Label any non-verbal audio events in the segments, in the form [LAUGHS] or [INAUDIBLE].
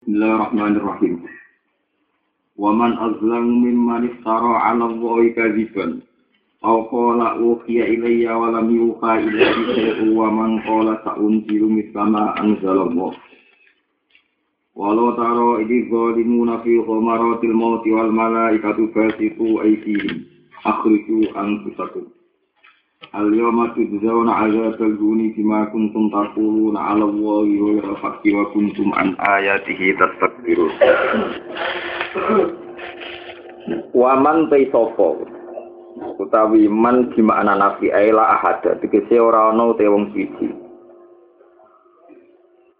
Bismillahirrahmanirrahim. Wa man azlamu mimman iftara 'ala Allahi kadziban aw qala uhiya ilayya wa lam yuha ilayhi shay'un wa man qala sa'unzilu. Walau taro idi zalimuna fi ghamaratil mauti wal malaikatu basitu aydihim akhriju anfusakum. Al-yawma tujzauna 'adzabal huni bima kuntum taquluna 'ala Allahi ghayra haqqi wa kuntum an ayatihi tastakbirun. Waman te sapa utawi man di makna nafi aila ahada. Tegese ora ana te wong siji.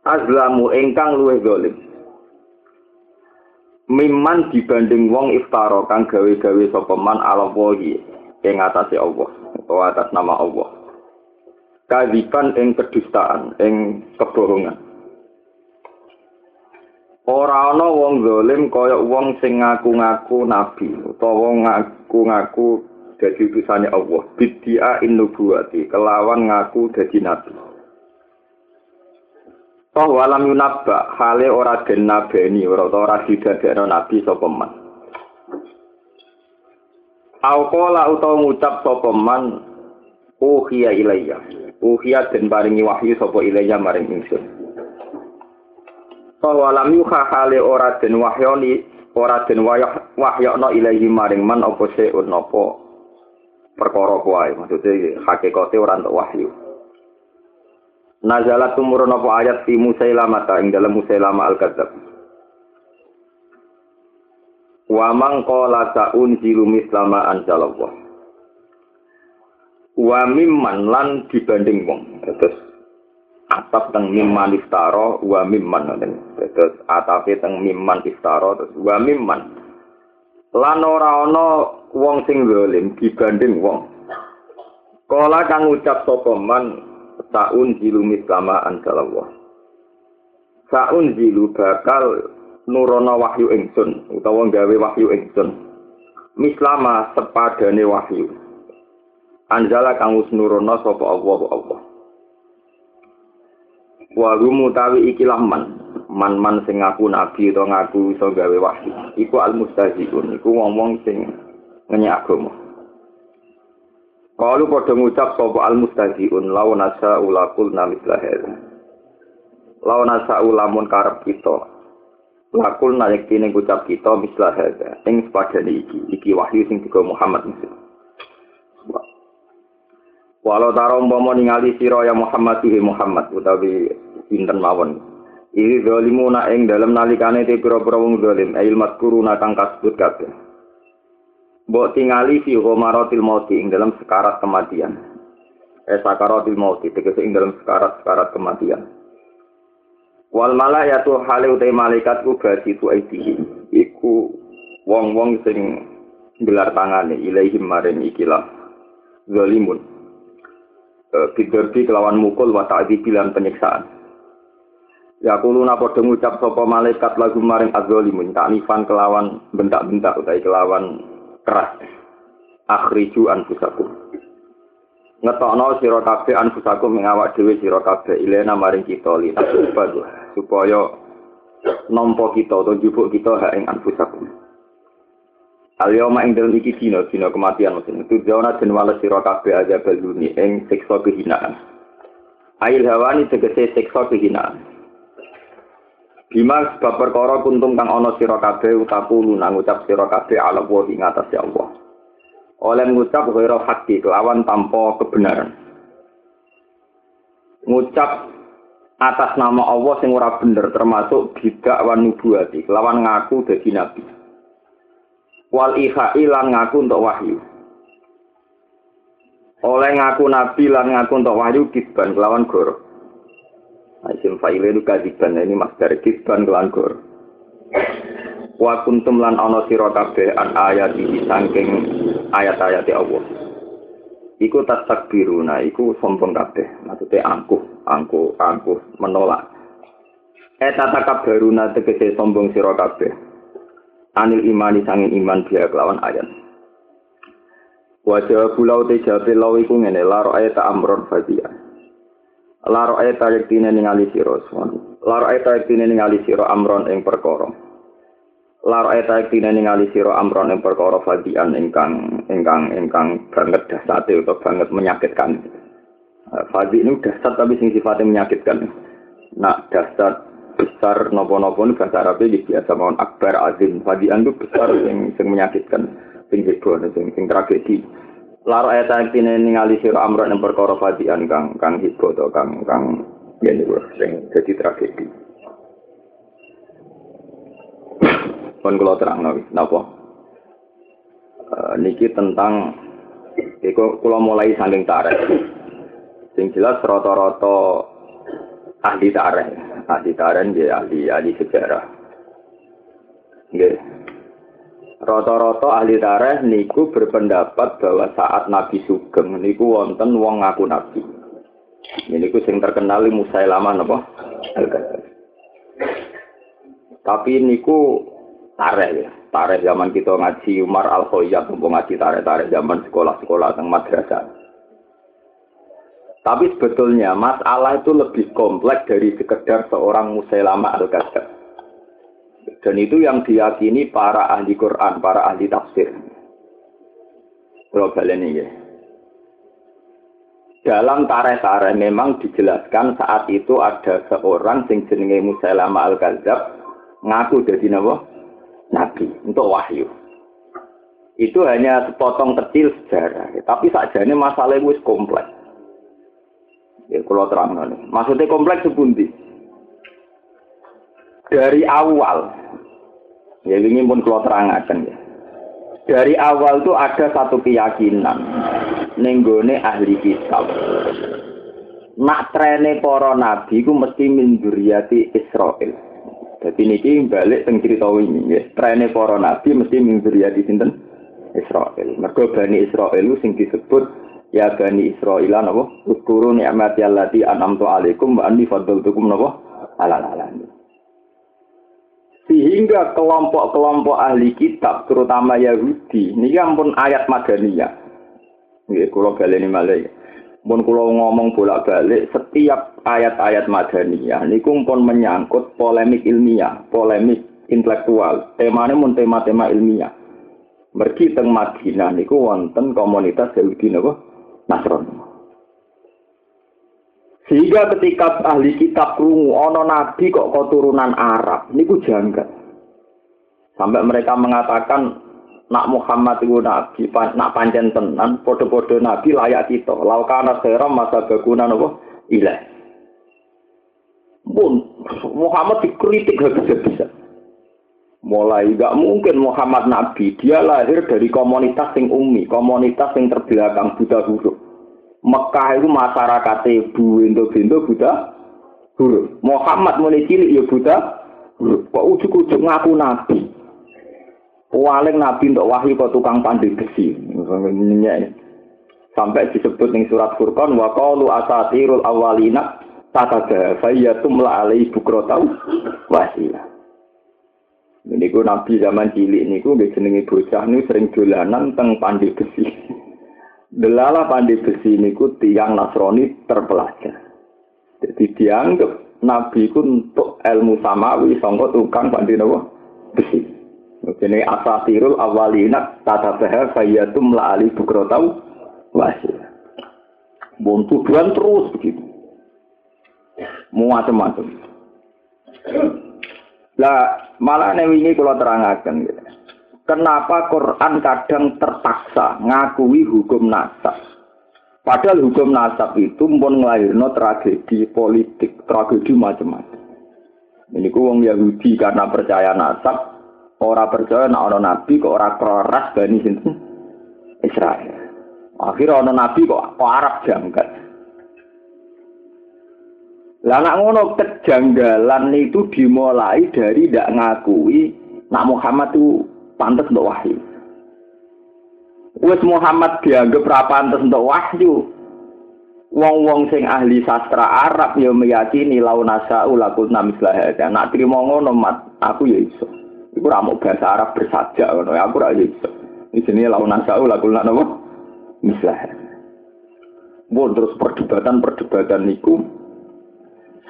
Azlamu ingkang luwih zalim Miman dibanding wong iftara kang gawe-gawe sapa man ala wahi ing atase Allah utawa atas nama Allah. Kadiban ing kedustaan, ing kebohongan. Ora ana wong zalim kaya wong sing ngaku-ngaku nabi utawa ngaku-ngaku dadi utusane Allah. Bidia innubuwati kelawan ngaku dadi nabi. Toh walam yunabba hale ora den nabeni ora ora didadekno nabi sapa man. Au qala utawa ngucap sapa man uhiya ilayya. Uhiya den paringi wahyu sapa ilayya maring ingsun. Toh walam yuha hale ora den wahyoni ora den wahyakno ilahi maring man apa seun napa perkara kuwi maksudnya hakikate ora entuk wahyu. Nazalat tumurun apa ayat fi Musailamah ing dalam Musailamah al-Kadzab. Wa man qala ta'unzilu mislama anzalallah. Wa mimman lan dibanding wong. Terus atap teng mimman iftara wa mimman ngoten. Terus atape teng mimman iftara terus wa mimman. Lan ora ana wong sing zalim dibanding wong. Kala kang ucap sapa man Sa'un zilu mislama anzalallah. Sa'un zilu bakal nurono wahyu ingsun utawa gawe wahyu ingsun. Mislama sepadane wahyu. Anjala kang wis nurono sapa Allah Allah. Wa mutawi ikilah man. Man-man sing ngaku nabi utawa ngaku iso gawe wahyu. Iku al-mustahziun, iku wong-wong sing ngenyek agama. Kalau pada ngucap sapa al mustahiun law nasa ulakul namis lahir. Law nasa ulamun karep kita. Lakul naik kini ngucap kita mislah hadza. Ing sepadane iki, iki wahyu sing digo Muhammad mesti. Walau taro umpama ningali sira ya Muhammad tuhi Muhammad utawi pinten mawon. Ini zalimuna ing dalam nalikane te pira-pira wong zalim, ail maskuruna kang kasebut kabeh. Mbok tingali fi ghomaratil mauti ing dalam sekarat kematian. Eh sakaratil mauti tegese ing dalam sekarat-sekarat kematian. Wal malayatu hale utai malaikat ku basi tu aitihi. Iku wong-wong sing gelar tangane ilaihim maring ikilah zalimun. E, Bidarbi kelawan mukul wa ta'dibi lan penyiksaan. Ya kuluna padha ngucap sapa malaikat lagu maring azzalimun taknifan kelawan bentak-bentak utawi kelawan keras akhriju anfusakum ngetokno sira kabeh anfusakum ing awak dhewe sira kabeh. Ilena maring kita li supaya nampa kita utawa jupuk kita hak ing anfusakum. Al-yawma ing dalem iki dina dina kematian mesti itu jawana den wales sira kabeh aja baluni ing siksa kehinaan. Ail hawani tegese siksa kehinaan. Bima sebab perkara kuntum kang ana sira kabeh utaku nang ngucap sira kabeh ala wa ing atas ya Allah. Oleh ngucap ghairu haqqi kelawan tanpa kebenaran. Ngucap atas nama Allah sing ora bener termasuk bidak wan nubuati kelawan ngaku dadi nabi. Wal ihai lan ngaku untuk wahyu. Oleh ngaku nabi lan ngaku untuk wahyu kisban kelawan goro. Isim fa'ile itu kadiban ini masdar kisban kelan gor. Wa kuntum lan ana sira kabeh an ayat iki saking ayat-ayat Allah. Iku tastakbiruna, iku sombong kabeh. Maksudnya angkuh, angkuh, angkuh, menolak. Eta takabbaruna tegese sombong sira kabeh. Anil imani sanging iman dia kelawan ayat. Wajah pulau te jabe lau iku ngene ayat amron fadia. Laro eta yektine ningali sira Laro eta yektine ningali sira amron ing perkara. Laro eta yektine ningali sira amron ing perkara fadian ingkang ingkang ingkang banget dasate utawa banget menyakitkan. Eh, Fadi ini dasar tapi sing sifatnya menyakitkan. Nak dasar besar nopo-nopo ini bahasa Arabnya biasa mohon akbar azim. Fadian itu besar yang, yang menyakitkan. Sing heboh, sing, sing tragedi. Ayat ayat ini ningali siro amron yang perkara fadian kang kang hibo atau kang kang nih sing jadi tragedi. Pun kalau terang nabi, napa? Uh, niki tentang Iku kula mulai saling tarik. Sing jelas rata-rata ahli tarik, ahli tarik dia ahli ahli sejarah. Nggih. Rata-rata ahli tareh niku berpendapat bahwa saat Nabi Sugeng niku wonten wong ngaku Nabi. Ini ku sing terkenal Musailamah napa? Tapi niku tareh ya. Tareh zaman kita ngaji Umar Al Khayyab ngaji tareh-tareh zaman sekolah-sekolah teng madrasah. Tapi sebetulnya masalah itu lebih kompleks dari sekedar seorang Musailamah Al-Kadzab. Dan itu yang diyakini para ahli Quran, para ahli tafsir. Kalau ini ya. Dalam tareh-tareh memang dijelaskan saat itu ada seorang sing jenenge Musailama al-Kadzab ngaku jadi nabi, nabi untuk wahyu. Itu hanya sepotong kecil sejarah, tapi sajane masalah itu kompleks. Ya kalau terang nih. Maksudnya kompleks sepundi. Dari awal Ya ini pun kalau terangkan ya. Dari awal tuh ada satu keyakinan nenggone ahli kitab. Nak trene para nabi ku mesti min Israel. Jadi niki balik teng cerita ini ya. Trene para nabi mesti min sinten? Israel. Mergo Bani Israel sing disebut ya Bani Israel napa? Uskuru ni'mati allati an'amtu alaikum wa anni faddaltukum napa? Alal alamin. Sehingga kelompok-kelompok ahli kitab, terutama Yahudi, ini ampun ayat Madaniyah. Ini kalau ini malah Pun kalau ngomong bolak-balik, setiap ayat-ayat Madaniyah, ini pun menyangkut polemik ilmiah, polemik intelektual. Temanya pun tema-tema ilmiah. Mergi teng Madinah niku wonten komunitas Yahudi napa Nasrani. Sehingga ketika ahli kitab krungu ono nabi kok keturunan Arab, niku janggal. Sampai mereka mengatakan nak Muhammad itu nabi, nak panjen tenan, podo-podo nabi layak kita. Laukana seram masa baguna nopo ilah. Pun Muhammad dikritik habis-habisan. Mulai gak mungkin Muhammad Nabi, dia lahir dari komunitas yang umi, komunitas yang terbelakang Buddha huruf. Mekah itu masyarakat ibu Indo Indo Buddha huruf. Muhammad mulai cilik ya Buddha huruf. Kok ujuk-ujuk ngaku nabi? Waling nabi untuk wahyu kok tukang pandai besi. Sampai disebut ning surat Furqan wa qalu asatirul awalina tatada fayyatum la alai bukrotau wasila. Ini ku nabi zaman cilik niku nggih jenenge bocah niku sering dolanan teng pandai besi. Delala pandi besi niku tiang Nasrani terpelajar. Jadi dianggap Nabi ku untuk ilmu samawi sangka tukang pandi nopo besi. Ini asatirul awalina tata bahar fayatum la ali bukrotau wasir. Bon tujuan terus begitu. Macam-macam. Lah malah ini kalau terangkan gitu. Kenapa Quran kadang terpaksa ngakui hukum nasab? Padahal hukum nasab itu pun ngelahirno tragedi politik, tragedi macam-macam. Ini ku wong Yahudi karena percaya nasab, orang percaya nak orang nabi kok orang keras bani sinten Israel. Akhirnya orang nabi kok, kok Arab jangkat. Lah nak ngono kejanggalan itu dimulai dari tidak ngakui nak Muhammad itu pantas untuk wahyu. Wes Muhammad dianggap ra pantas untuk wahyu. Wong-wong sing ahli sastra Arab ya meyakini lau nasa ulakul namislah ya. Nak terima ngono mat, aku ya iso. Iku ra mau bahasa Arab bersajak ngono, aku ra ya iso. Di sini lau nasa ulakul napa? Mislah. Bu terus perdebatan-perdebatan niku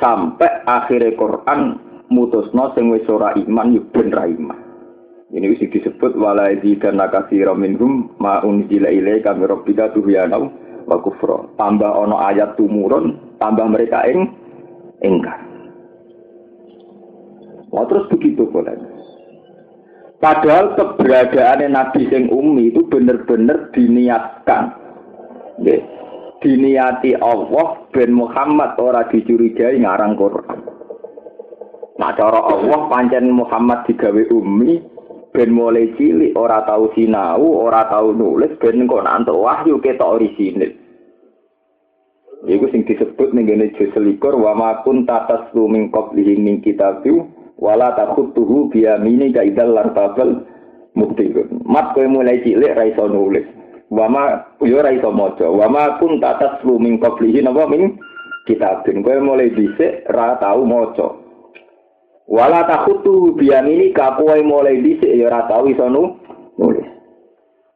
sampai akhirnya Quran mutusno sing wis ora iman yo ben ra iman. Ini wis disebut wala karena kasira minhum ma unzila ilaika min rabbika tuhyana wa kufra. Tambah ono ayat tumurun, tambah mereka ing ingkar. Wah terus begitu boleh. Padahal keberadaan Nabi sing umi itu benar-benar diniatkan. Ya. Diniati Allah ben Muhammad ora dicurigai ngarang Quran. Nah cara Allah pancen Muhammad digawe umi ben mulai cilik ora tahu sinau, ora tahu nulis ben kok nantuk wahyu ketok orisinil. Iku sing disebut ning ngene juz selikur wa ma kun tataslu min qablihi min kitabyu wala takhutuhu bi yamini ka idzal lartabal mubtilun. Mat kowe mulai cilik ra iso nulis. Wa ma yo ra iso maca. Wa ma kun tataslu min qablihi napa min kitabin. Kowe mulai dhisik ra tau maca. Wala takutu ini kapuai mulai dhisik ya ora tau iso nulis.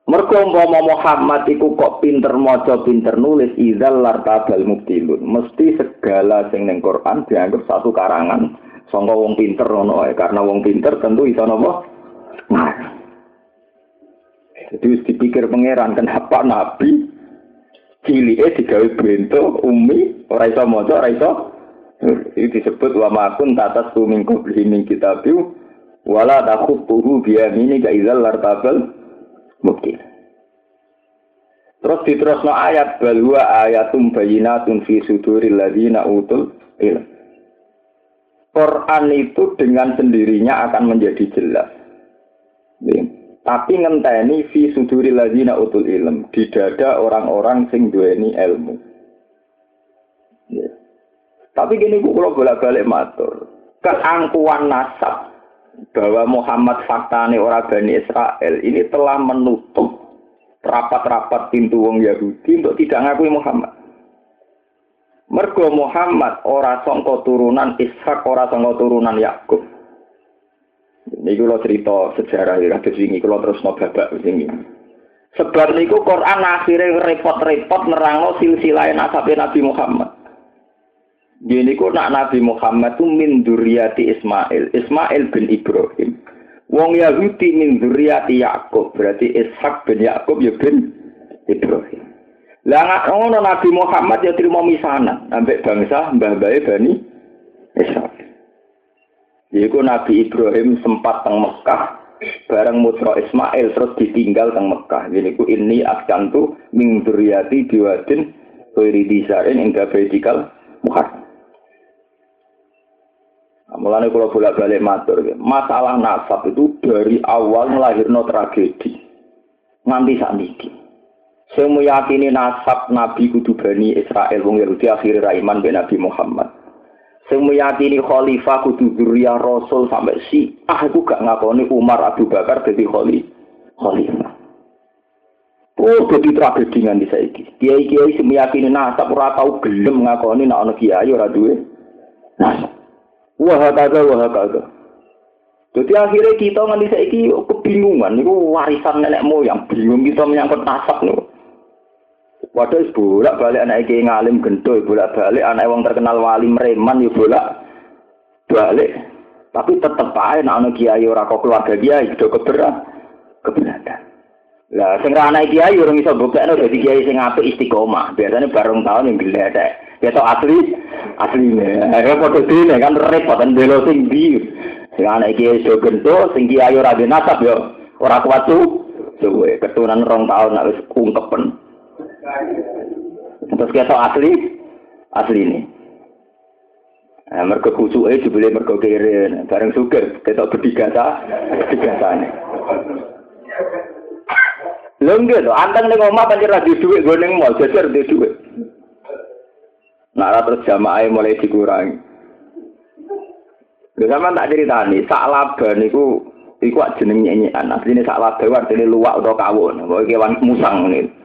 Mergo umpama Muhammad iku kok pinter maca pinter nulis idzal lartabal mubtilun. Mesti segala sing ning Quran dianggap satu karangan sangka wong pinter ngono karena wong pinter tentu iso napa? Nah. Jadi wis dipikir pangeran kenapa nabi cilike digawe bento umi ora iso maca ora ini disebut wa makun tatas tu min qabli min kitabiu wala takhutuhu biyamini ka idzal lartabal mungkin. Terus diterusno ayat bal huwa ayatum bayinatun fi suduril ladzina utul ilm. Quran itu dengan sendirinya akan menjadi jelas. Tapi ngenteni fi suduril ladzina utul ilm di dada orang-orang sing duweni ilmu. Tapi gini bu kalau bolak-balik matur, keangkuhan nasab bahwa Muhammad faktane orang Bani Israel ini telah menutup rapat-rapat pintu wong Yahudi untuk tidak ngakui Muhammad. Mergo Muhammad ora sangka turunan Ishak, ora sangka turunan Yakub. Ini kalau cerita sejarah ya, kados wingi kalau terus no babak ini. Sebab niku Quran akhirnya repot-repot nerangno silsilah nasab Nabi Muhammad. Gini ku nak Nabi Muhammad itu min duriyati Ismail. Ismail bin Ibrahim. Wong Yahudi min duriyati Yakub. Berarti Ishak bin Yakub ya bin Ibrahim. Lah ngono Nabi Muhammad ya terima misanan ambek bangsa mbah-mbahe Bani Israil. Iku Nabi Ibrahim sempat teng Mekah bareng mutra Ismail terus ditinggal teng Mekah. Jadi ku ini askantu min duriyati biwadin Kiri disain hingga vertikal Muhammad. Mulane kalau bolak-balik matur, masalah nasab itu dari awal melahirno tragedi. Nganti saat ini. Saya meyakini nasab Nabi kudu Bani Israel wong Yahudi akhir Raiman Nabi Muhammad. Saya meyakini khalifah kudu Zuriyah Rasul sampai si ah aku gak ngakoni Umar Abu Bakar jadi khalifah. Oh, jadi tragedi nganti saiki. Kiai-kiai meyakini nasab ora tau gelem ngakoni nek ana kiai ora duwe nasab. Wah kagak, wah kagak. Jadi akhirnya kita nganti saiki kebingungan, itu warisan nenek moyang, bingung kita menyangkut nasab nih. Waduh, bolak balik anak iki ngalim gento, bolak balik anak wong terkenal wali mereman, ya bolak balik. Tapi tetep aja anak kiai ora kok keluarga kiai, do keberat, keberatan. Lah sing anak kiai ora iso buktekno dadi kiai sing apik istiqomah. Biasanya bareng tahun yang gledek. Ya asli asline. Ya padha dene kan repot kan belo sing ndi. Sing ana iki iso gento, sing ki ayo ra nasab yo ora kuat tuh. Suwe keturunan rong tahun nek ungkepen. Terus ketok asli asli ini. Nah, mereka kusuke dibeli mereka kiri, bareng sugar, ketok berdigasa, berdigasane. Lho nggih to, anteng ning omah pancen ra duwe dhuwit ning mall, jajar duwe dhuwit. Nah, terus jamaah mulai dikurangi. Lha sampean tak critani, sak laba niku iku jeneng nyenyekan. Asline sak laba artine luwak utawa kawon, kok kewan musang ngene.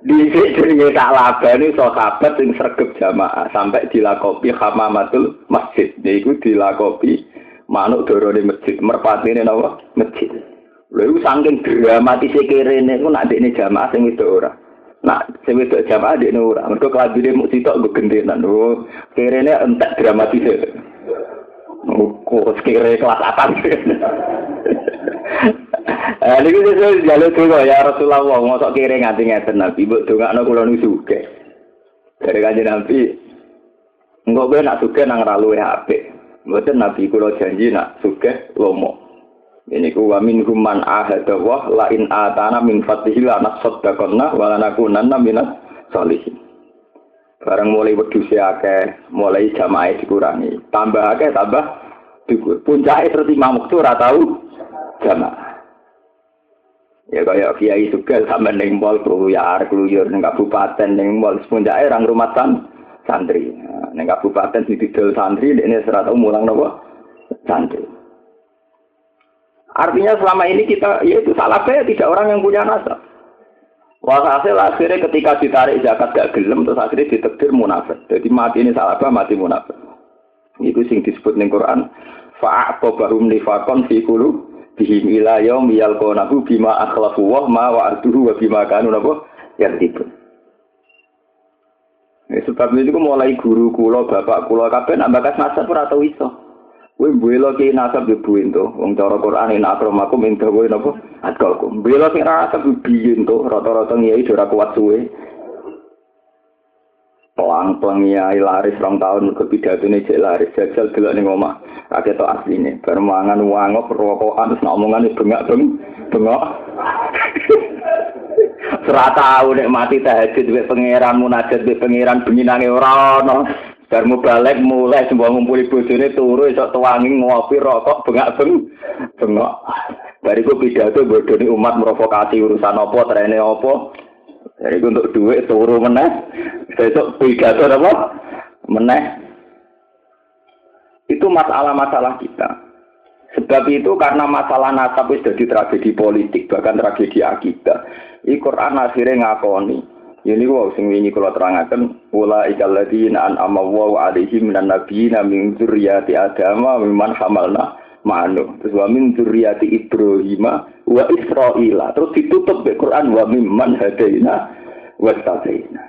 Dhisik jenenge sak laba niku sahabat sing sregep jamaah sampai dilakopi hamamatul masjid. Yaiku dilakopi manuk dorone masjid, merpatine napa? Masjid. Lha iku saking dramatis kene niku nak dekne jamaah sing itu ora. Nah, sing wedok jamaah di ora. Mergo kelabine mung sitok nggo gendenan. Oh, kirene entek dramatis. Kok kira kelas? Eh, ini sesuai jalur juga ya Rasulullah, ngosok kira nganti ngeten Nabi, buat dongakno kula nu suge. Dari kanjeng Nabi, enggak gue nak suge nang ralu HP. Mboten Nabi kula janji nak suge lomo. Ini ku wa min human ahada wa la in atana min fatihi la nasaddaqanna wa la nakunanna minas salihin. Barang mulai wedhus akeh, mulai jamaah dikurangi. Tambah akeh tambah dhuwur. Puncake terus imam waktu ora jamaah. Ya kaya kiai juga sampe ning mall keluyar keluyur ning kabupaten ning mall puncake orang rumah san santri. Nah, ning kabupaten didol santri ini serat mulang nopo santri. Artinya selama ini kita, ya itu salah saya tidak orang yang punya nasab. Walhasil akhirnya ketika ditarik zakat gak gelem, terus akhirnya ditekdir munafik. Jadi mati ini salah mati munafik. Itu sing disebut ning Quran. Fa'aqobahum nifakon fi kulu bihim ila yaum yalqonahu bima akhlafu wa ma wa'aduhu wa bima kanu napa yang itu. Ya, sebab itu mulai guru kula, bapak kula kabeh nak bakas nasab ora tau. Kowe mbela ki nasab yo buin to. Wong cara Quran ina akramakum min dawa napa? Atkalkum. Mbela sing nasab biyen to, rata-rata ngiyai ora kuat suwe. Pelang-pelang ya laris rong tahun ke pidato ini cek laris jajal delok ning omah kakek to asline bar mangan wangok rokokan terus omongan bengak beng bengok Serata tahu nek mati tahajud wek pangeran munajat wek pangeran bengi ora ono Bar balik mulai semua ngumpuli bojone turu esok tuangi ngopi rokok bengak beng bengok Bariku pidato bodoni umat merovokasi urusan apa trene apa Jadi untuk duit turu meneh, besok pidato apa? Meneh. Itu masalah-masalah kita. Sebab itu karena masalah nasab itu jadi tragedi politik, bahkan tragedi akidah. Ini Quran akhirnya ngakoni. Ini wow sing wingi kula terangaken ula ikal ladina an amawu alaihim minan nabiyina min dzurriyyati adama mimman hamalna ma'anu. Terus wa min dzurriyyati Ibrahim wa Israila. Terus ditutup di Quran wa mimman hadaina wa stafaina.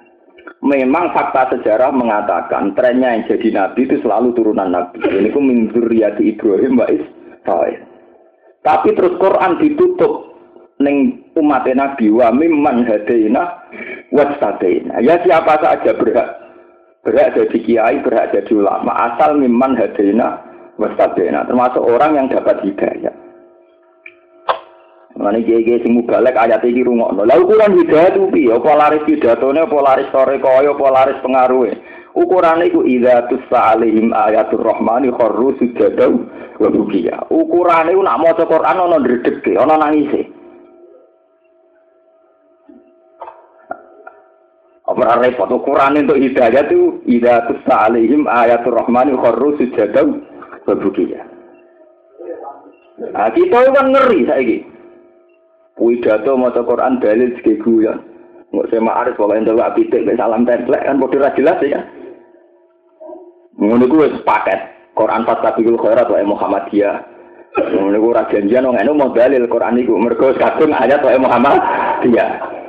Memang fakta sejarah mengatakan trennya yang jadi nabi itu selalu turunan nabi. Ini ku min dzurriyyati Ibrahim wa Israil. Tapi terus Quran ditutup ning umat nabi wa mimman hadaina wa stafaina. Ya siapa saja berhak berhak jadi kiai, berhak jadi ulama asal mimman hadaina wastabena termasuk orang yang dapat hidayah. Mane kiai-kiai sing mubalek ayat iki rungokno. Lah ukuran hidayah itu piye? Apa laris pidatone, apa laris sore kaya, apa laris pengaruhe? Ukurane iku idza tusa alaihim ayatul rahmani kharru sujadau wa bukiya. Ukurane nak maca Quran ana ndredege, ana nangise. Apa repot ukuran untuk hidayah itu idza tusa alaihim ayatul rahmani kharru sujadau bebukiya. Nah, kita kan ngeri saiki. Widato maca Quran dalil segi guyon. Nggak saya ma'arif kalau yang tahu apitik salam template kan bodoh jelas ya. Ngono kuwi paket. Quran Fatabikul Khairat wa Muhammadiyah. Ngono kuwi ora janjian wong anu mau dalil Quran iku mergo kadung ayat wa Muhammadiyah.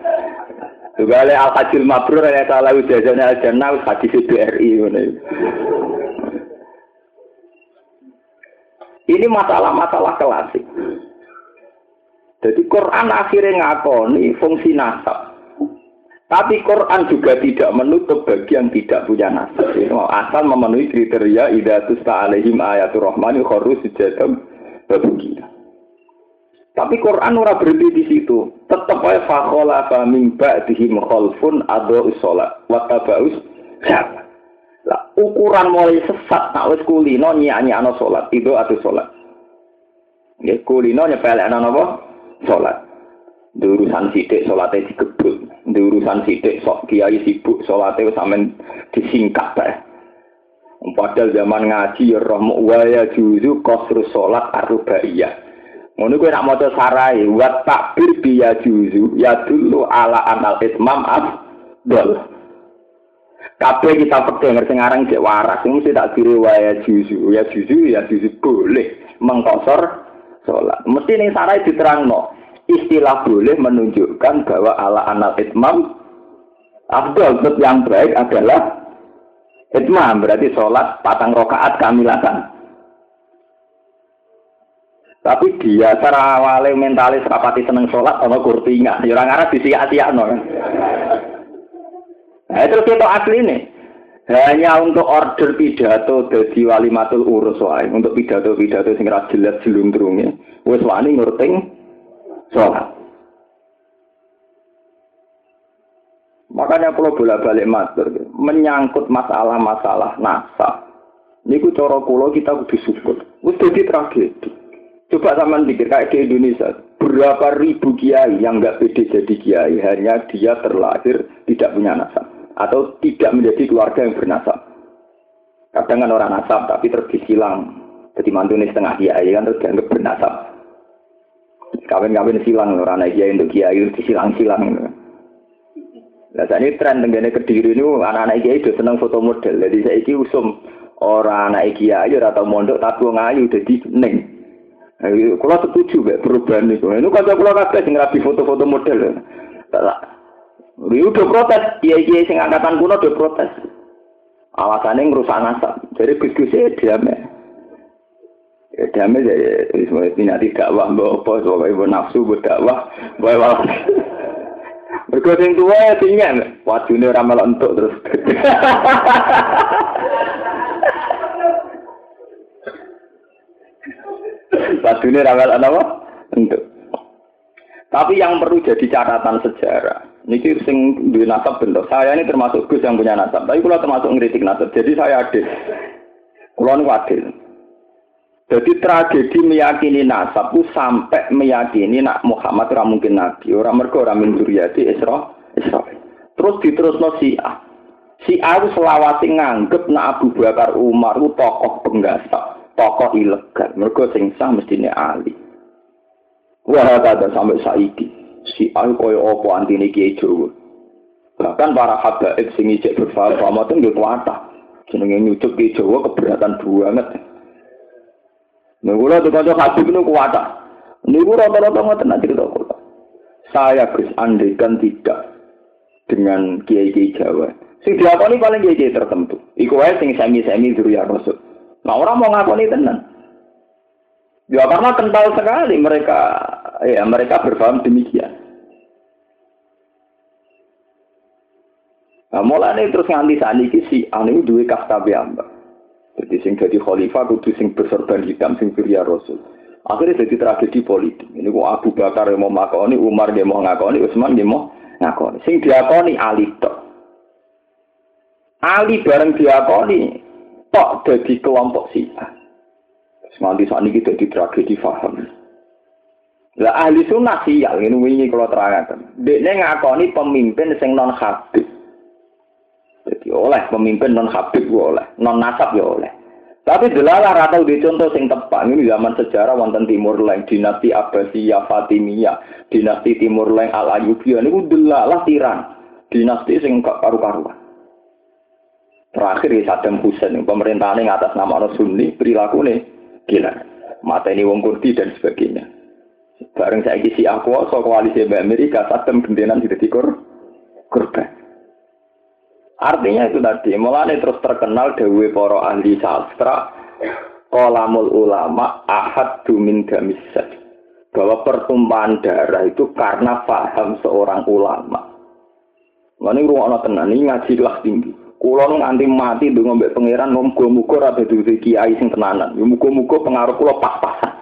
Juga oleh Al-Hajjul Mabrur ya salah ujazahnya Al-Jannah hadis BRI ngono. Ini masalah-masalah klasik. Jadi Quran akhirnya ngakoni fungsi nasab. Tapi Quran juga tidak menutup bagi yang tidak punya nasab. Asal memenuhi kriteria idatus ta'alaihim ayatul rahmani khorus sujadam babukina. Tapi Quran ora berhenti di situ. Tetap aja fakhola min ba'dihim khalfun adu sholat wa tabaus lah, ukuran mulai sesat nak wis kulino nyanyi ana salat, itu atau salat. Nggih kulino nyepelek ana napa? Salat. Di urusan sidik salate digebut. Di urusan sidik sok kiai sibuk salate wis sampean disingkat bae. Padahal zaman ngaji ya roh wa ya juzu qasru salat arbaiyah. Ngono kuwi nak maca sarai wa takbir bi ya juzu ya dulu ala anal itmam afdal. Kabeh kita pakai ngerti ngarang cek waras, mesti tak kiri waya juzu, ya juzu ya juzu boleh mengkosor sholat. Mesti nih sarai diterang no. Istilah boleh menunjukkan bahwa ala anak itmam Abdul yang baik adalah Itmam berarti sholat patang rokaat kamilatan. Tapi dia cara awalnya mentalis rapati seneng sholat sama kurtinga. Ya orang Arab disiak-siak no. Nah, terus kita asli nih. Hanya untuk order pidato dari wali matul urus wae. Untuk pidato-pidato sing ra jelas jelundrunge. Wis wani ngurting sholat. Makanya kalau bolak-balik matur, menyangkut masalah-masalah nasab. Niku cara kula kita kudu syukur. Wis dadi tragedi. Coba sama pikir kayak di Indonesia, berapa ribu kiai yang nggak pede jadi kiai hanya dia terlahir tidak punya nasab atau tidak menjadi keluarga yang bernasab. Kadang kan orang nasab tapi terus disilang. Jadi mantune setengah kiai kan terus dianggap bernasab. Kawin-kawin silang orang anak kiai untuk kiai disilang-silang. Nah, ini tren tenggane kediri ini anak-anak kiai itu seneng foto model. Jadi saya ini usum orang anak kiai atau mondok tapi ngayu jadi neng. Kalau setuju be perubahan itu. Ini kalau kalau kakek sing rapi foto-foto model. Tak. Ini udah protes. Kiai kiai sing angkatan kuno udah protes. Alasannya ngerusak nasab. Jadi gus-gusnya diam ya. Ya diam ya. Semuanya tidak dakwah. Bawa apa. Soalnya ibu nafsu berdakwah. Bawa [LAUGHS] Mergo sing tuwa ya tinggal, wajune ora melok terus. [LAUGHS] wajune ora melok apa? Entuk. Tapi yang perlu jadi catatan sejarah, niki sing duwe nasab bentuk. Saya ini termasuk Gus yang punya nasab, tapi kalau termasuk ngeritik nasab. Jadi saya adil. Kulo niku adil. Jadi tragedi meyakini nasab sampai meyakini nak Muhammad ora mungkin nabi, ora mergo ora min dzurriyyati Isra Israil. Terus diterusno Syiah. Syiah itu selawasi nganggep nak Abu Bakar Umar itu tokoh penggasak, tokoh ilegal. Mergo sing sah mestine Ali. Wah, ada sampai saiki. Syiah koyo opo antine Kiai Jawa. Bahkan para habaib sing ijek berfaham itu nggih kuatah. Jenenge nyucuk Kiai Jawa keberatan banget. Nah, kula tuh kanca Habib niku kuat. Niku rata-rata ngoten nak cerita kula. Saya Gus andekan tidak dengan kiai-kiai Jawa. Sing diakoni paling kiai-kiai tertentu. Iku wae sing semi-semi ya. Nah, orang mau ngakoni tenan. Ya karena kental sekali mereka ya mereka berpaham demikian. Nah, mulai terus nganti saat ini si anu duwe kasta ambak. Jadi sing jadi khalifah kudu sing bersorban hitam sing surya rasul. Akhirnya jadi tragedi politik. Ini kok Abu Bakar yang mau ngakoni, Umar yang mau ngakoni, Utsman yang mau ngakoni. Sing diakoni Ali tok. Ali bareng diakoni tok jadi kelompok Syiah. Semanti saat ini jadi tragedi faham. Lah ahli sunnah sial ini wingi kalau terangkan. Dia ngakoni pemimpin sing non habib. Jadi oleh pemimpin non habib oleh, non nasab ya oleh. Tapi delalah atau di contoh sing tepat ini zaman sejarah wonten Timur Leng, dinasti Abbasiyah, Fatimiyah, dinasti Timur Leng Al Ayyubiyah ini delalah tiran, dinasti sing gak karu-karuan. Terakhir ya Saddam Hussein, pemerintahan yang atas nama orang Sunni, perilaku nih gila, mata ini wong Kurdi dan sebagainya. Bareng saya kisi aku, so koalisi Amerika, Saddam gendenan tidak dikur korban. Artinya itu tadi, mulai terus terkenal dewi poro ahli sastra, kolamul ulama ahad dumin gamisat. Bahwa pertumpahan darah itu karena paham seorang ulama. Ini ruang tenan, ini ngaji kelas tinggi. Kulo nganti mati dengan mbak pangeran muga muga rada duwe kiai sing tenanan. Ya muga muga pengaruh kulo pas-pasan.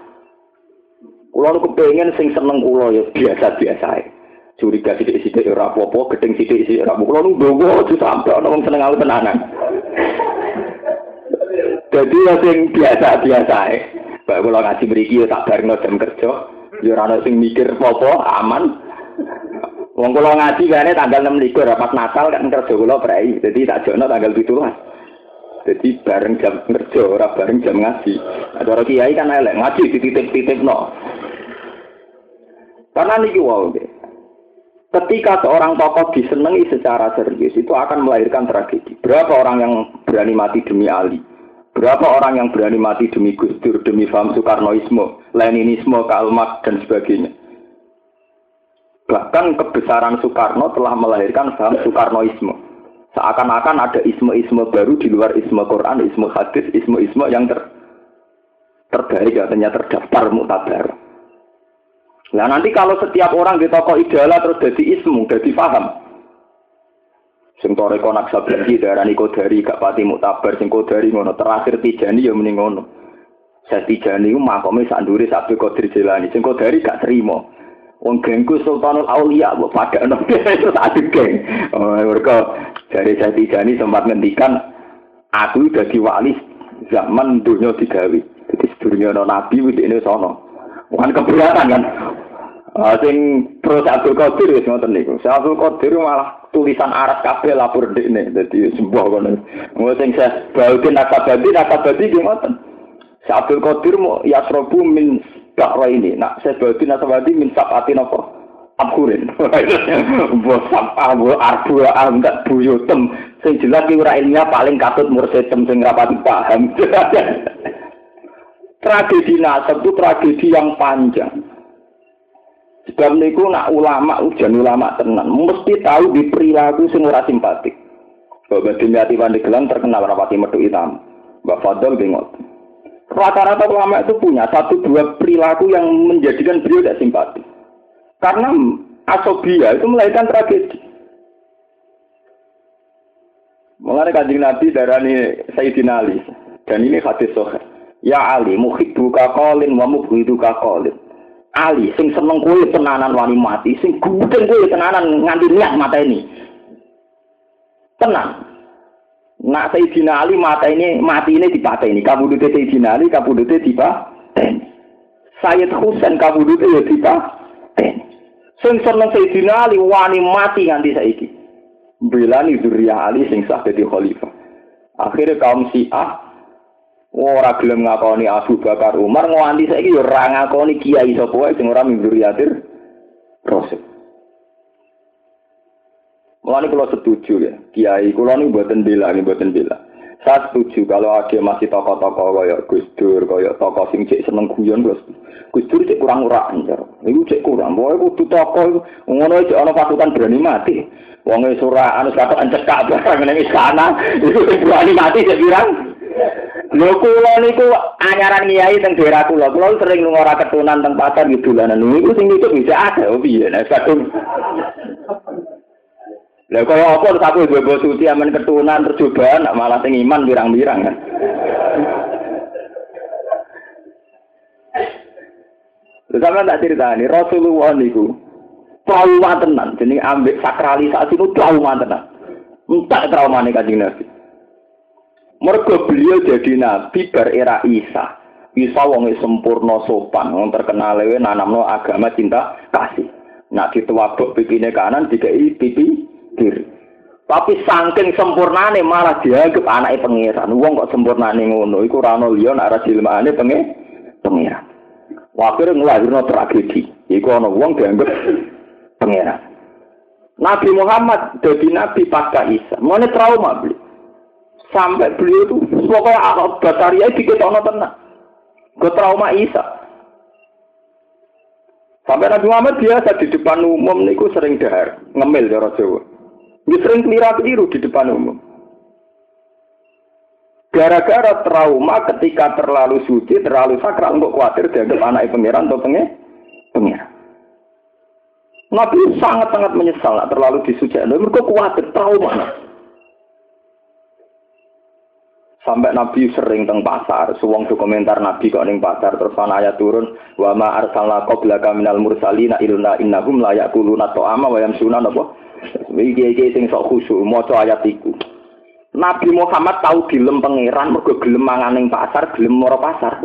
Kulo kepengen sing seneng kulo ya biasa-biasa ae curiga sidik-sidik ora apa-apa, gedeng sidik-sidik ora apa-apa. Kulo nu ndonga aja sampe ana wong seneng tenanan. Jadi ya sing biasa-biasa ae. Bae kula ngaji mriki ya tak barengno jam kerja, ya ora ana sing mikir apa aman. Wong kula ngaji kene tanggal 6 likur pas Natal kan kerja kula prei. Jadi tak jono tanggal 17. Jadi bareng jam kerja, ora bareng jam ngaji. Ada kiai kan elek ngaji di titik-titik no. Karena niki deh. Ketika seorang tokoh disenangi secara serius, itu akan melahirkan tragedi. Berapa orang yang berani mati demi Ali? Berapa orang yang berani mati demi Gus Dur, demi Faham Soekarnoisme, Leninisme, Kalmak, dan sebagainya? Bahkan kebesaran Soekarno telah melahirkan paham Soekarnoisme. Seakan-akan ada isme-isme baru di luar isme Quran, isme hadis, isme-isme yang ter terbaik katanya terdaftar mutabar. Nah nanti kalau setiap orang di tokoh idola terus jadi ismu, jadi paham. Sing toreko naksabandi darani kodari gak pati mutabar sing kodari ngono terakhir tijani ya mending ngono. Saya tijani ku makome sak ndure sak Qadir Jilani sing kodari gak terima. Wong gengku Sultanul Aulia mbok padakno terus adu geng. Oh, mereka dari saya tijani sempat ngendikan aku dadi wali zaman dunia digawe. Jadi sedurunge nabi wis ini sono. Bukan keberatan kan. Uh, sing terus Abdul Qadir wis ngoten niku. Abdul Qadir malah tulisan Arab kabeh lapor dekne. Dadi sembuh kono. Ngono sing saya Baudin Akabadi Akabadi ki ngoten. Abdul Qadir mau yasrobu min bakro ini. Nak saya Baudin Akabadi min sabati napa? Abhurin. [LAUGHS] Mbok sampah mbok arbu angkat buyutem. Sing jelas ki ora ilmiah paling katut mursetem sing rapati paham. [LAUGHS] tragedi nasab itu tragedi yang panjang. Sebab niku nak ulama ujian ulama tenan, mesti tahu di perilaku sing ora simpatik. Bapak Dimyati Pandeglang terkenal rapati metu hitam. Mbak Fadol bingot. Rata-rata ulama itu punya satu dua perilaku yang menjadikan beliau tidak simpatik. Karena asobia itu melahirkan tragedi. Mengenai kajian Nabi darani Sayyidina Ali. Dan ini hadis soheh. Ya Ali, muhibbuka qalin wa mubghiduka qalin. Ali sing seneng kowe tenanan wani mati, sing gudeng kowe tenanan nganti niat mata ini. Tenang. Nak Sayyidina Ali mata ini mati ini dipateni. Kabudute Sayyidina Ali kabudute dipateni. Sayyid Husain kabudute ya dipateni. Sing seneng Sayyidina Ali wani mati nganti saiki. Belani zuriyah Ali sing sah dadi khalifah. Akhirnya kaum Syiah ora gelem ngakoni Abu Bakar Umar nganti saiki yo ora ngakoni kiai sapa wae sing ora mimburiatir Rasul. Mulane kula setuju ya, kiai kula niku mboten bela, mboten bela. Saya setuju kalau ada masih tokoh-tokoh kaya Gus Dur, kaya tokoh sing cek seneng guyon Gus. Gus Dur cek kurang ora anjar. Iku cek kurang. Pokoke kudu tokoh ngono cek ana pasukan berani mati. Wong e surah anu kata encek kabeh ning istana, iku berani mati cek pirang. Lho kula niku anyaran kiai teng daerah kula. Kula sering lunga ora ketunan teng pasar gitu dolanan. Niku sing itu bisa ada piye kadung. Lah kaya apa terus aku mbok suci amen ketunan tercobaan malah sing iman birang-birang kan. Terus sampean tak ceritani Rasulullah niku trauma tenan jenenge ambek sakralisasi itu trauma tenan. Entah trauma nih kanjeng Nabi. Mergo beliau jadi nabi bar era Isa. Isa wong sempurna sopan, wong terkenal lewe nanamno agama cinta kasih. Nak dituwabuk pipine kanan dikai pipi kiri. Tapi saking sempurnane malah dianggap anake pangeran. Wong kok sempurnane ngono iku ora ono liya nek ora dilmane penge pangeran. Wakire nglahirno tragedi. Iku ana wong dianggap pangeran. Nabi Muhammad jadi nabi pasca Isa. Mone trauma beliau. Sampai beliau itu pokoknya alat bataria diketono tenang. Gue trauma Isa. Sampai Nabi Muhammad biasa di depan umum niku sering dahar, ngemil cara Jawa. Dia sering keliru di depan umum. Gara-gara trauma ketika terlalu suci, terlalu sakral, untuk khawatir dianggap anak pangeran atau pengen pengiran. Nabi sangat-sangat menyesal terlalu disuci. Mereka khawatir trauma. Sampai Nabi sering teng pasar, suwong komentar Nabi kok ning pasar terus ana ayat turun wa ma arsalna qablaka minal mursalina ilna innahum la yaquluna ta'ama wa yamsuna apa iki-iki sing sok khusyuk maca ayat iku. Nabi Muhammad tahu dilem pangeran mergo gelem mangan ning pasar gelem moro pasar.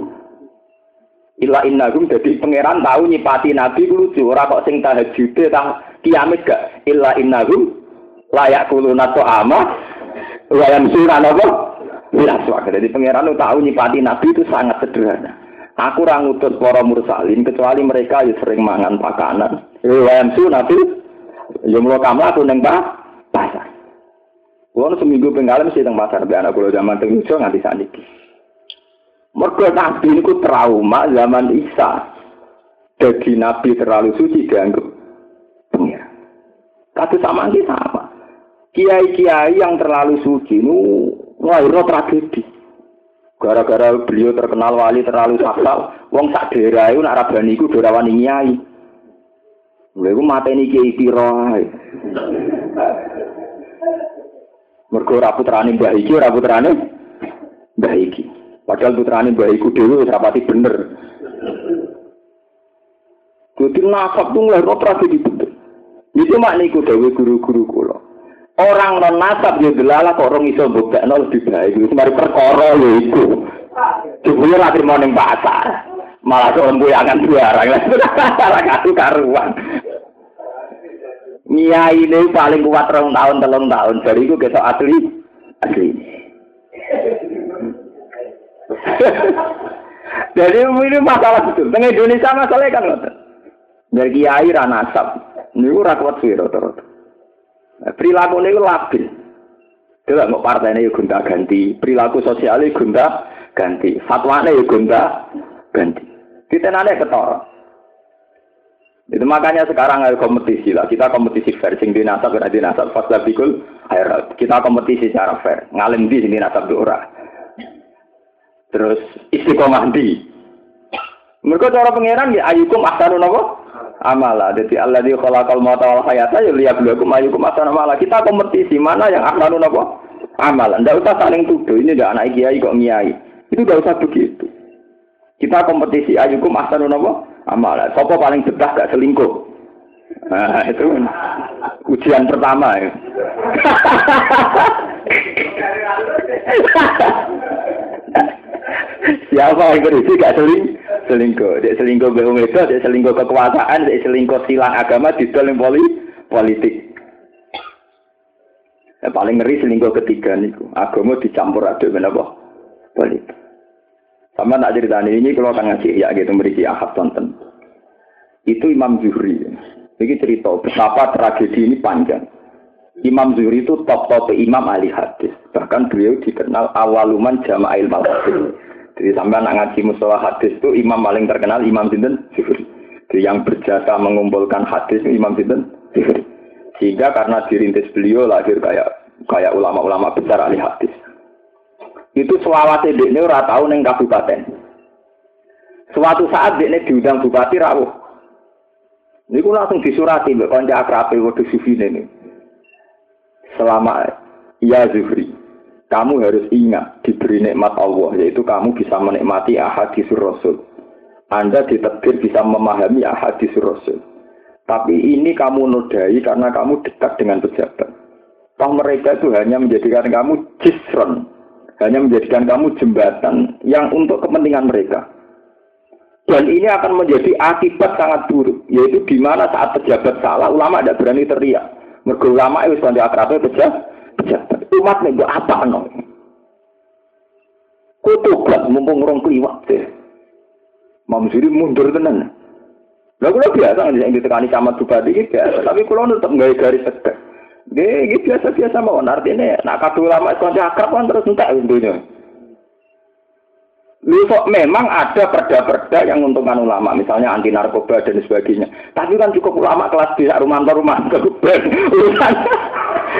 Ila innahum dadi pangeran tahu nyipati Nabi lucu ora kok sing tahajude tah kiamat gak. Illa innahum layak kuluna ta'ama wa yamsuna apa Jelas wae. Jadi pangeran tahu nyipati nabi itu sangat sederhana. Aku ora ngutus para mursalin kecuali mereka yang sering mangan pakanan. Riwayat su nabi yo mulo kamu aku neng pasar. Kulo seminggu pengalaman mesti teng pasar be anak kulo zaman teng Yusuf nganti saniki. Mergo nabi niku trauma zaman Isa. Jadi nabi terlalu suci dianggap pengiran. Kata sama ini sama. Kiai-kiai yang terlalu suci nu lahirnya tragedi. Gara-gara beliau terkenal wali terlalu sakral, wong sak daerah itu nak rabani iku ora wani nyai. Lha iku mateni kiai pira ae. Mergo ora putrane mbah iki ora putrane mbah iki. Padahal putrane mbah iku dhewe wis rapati bener. Jadi nasab tuh ngelahir tragedi betul. Itu makniku dewe guru-guru kula. Orang non nasab ya delala kok orang iso nol lebih. Itu mari perkara lho iku. Jebule ra trimo ning pasar. Malah kok akan barang. Ora katu karuan. Nia ini paling kuat rong tahun telung tahun. Dari itu kita asli asli. Jadi ini masalah betul. Tengah Indonesia masalahnya kan Dari kiai ranasab. Ini ora kuat sih. Perilaku ini labil. Coba mau partai ini gonta ganti. Perilaku sosialnya gonta ganti. Fatwa ini gonta ganti. Kita nanya ketor. Itu makanya sekarang ada kompetisi lah. Kita kompetisi fair. Sing di nasab, di nasab. Fasla bikul, Kita kompetisi secara fair. Ngalim di sini nasab ora. Terus istiqomah di. Mereka cara pangeran ya ayukum ahsanu napa? Amala. Jadi Allah di khalaqal mauta wal hayata ya liyabluwakum ayyukum ahsanu amala. Kita kompetisi mana yang ahsanu napa? Amal. Ndak usah saling tuduh. Ini ndak anak kiai kok ngiai. Itu ndak usah begitu. Kita kompetisi ayyukum ahsanu napa? Amala. Sopo paling betah gak selingkuh? Nah, itu ujian pertama ya. [LAUGHS] Siapa yang berisi gak seling selingkuh? Dia selingkuh be itu, dia selingkuh kekuasaan, dia selingkuh silang agama di dalam poli politik. Ya, paling ngeri selingkuh ketiga niku. Agama dicampur aduk menapa? Politik. Sama tak cerita ini kalau akan ngasih ya gitu berisi ahad tonton. Itu Imam Zuhri. Ini cerita betapa tragedi ini panjang. Imam Zuhri itu top-top imam ahli hadis. Bahkan beliau dikenal awaluman jama'il mal. Jadi sampai anak ngaji musola hadis itu imam paling terkenal Imam Sinten Zuhri. Jadi yang berjasa mengumpulkan hadis Imam Sinten Zuhri. Sehingga karena dirintis beliau lahir kayak kayak ulama-ulama besar ahli hadis. Itu selawat ini ora tahu neng kabupaten. Suatu saat dia diundang bupati rawuh. Ini langsung disurati mbak konca akrabe waduh sufi ini. Selama ya Zuhri, kamu harus ingat diberi nikmat Allah, yaitu kamu bisa menikmati ahadis Rasul. Anda ditekdir bisa memahami ahadis Rasul. Tapi ini kamu nodai karena kamu dekat dengan pejabat. Toh mereka itu hanya menjadikan kamu jisron, hanya menjadikan kamu jembatan yang untuk kepentingan mereka. Dan ini akan menjadi akibat sangat buruk, yaitu di mana saat pejabat salah, ulama tidak berani teriak. Mergo ulama itu sudah akrabnya pejabat pejabat. Umat nih buat apa no? Kutubat mumpung orang kliwat deh. Mam Suri mundur tenan. Lah kula biasa yang ditekani camat bupati iki biasa, tapi kula tetep gawe garis tegak. Nggih, iki biasa-biasa mawon artine nak kadung lama kanca akrab kan terus entek dunya. Lu memang ada perda-perda yang menguntungkan ulama, misalnya anti narkoba dan sebagainya. Tapi kan cukup ulama kelas B, rumah rumah keguben. Urusan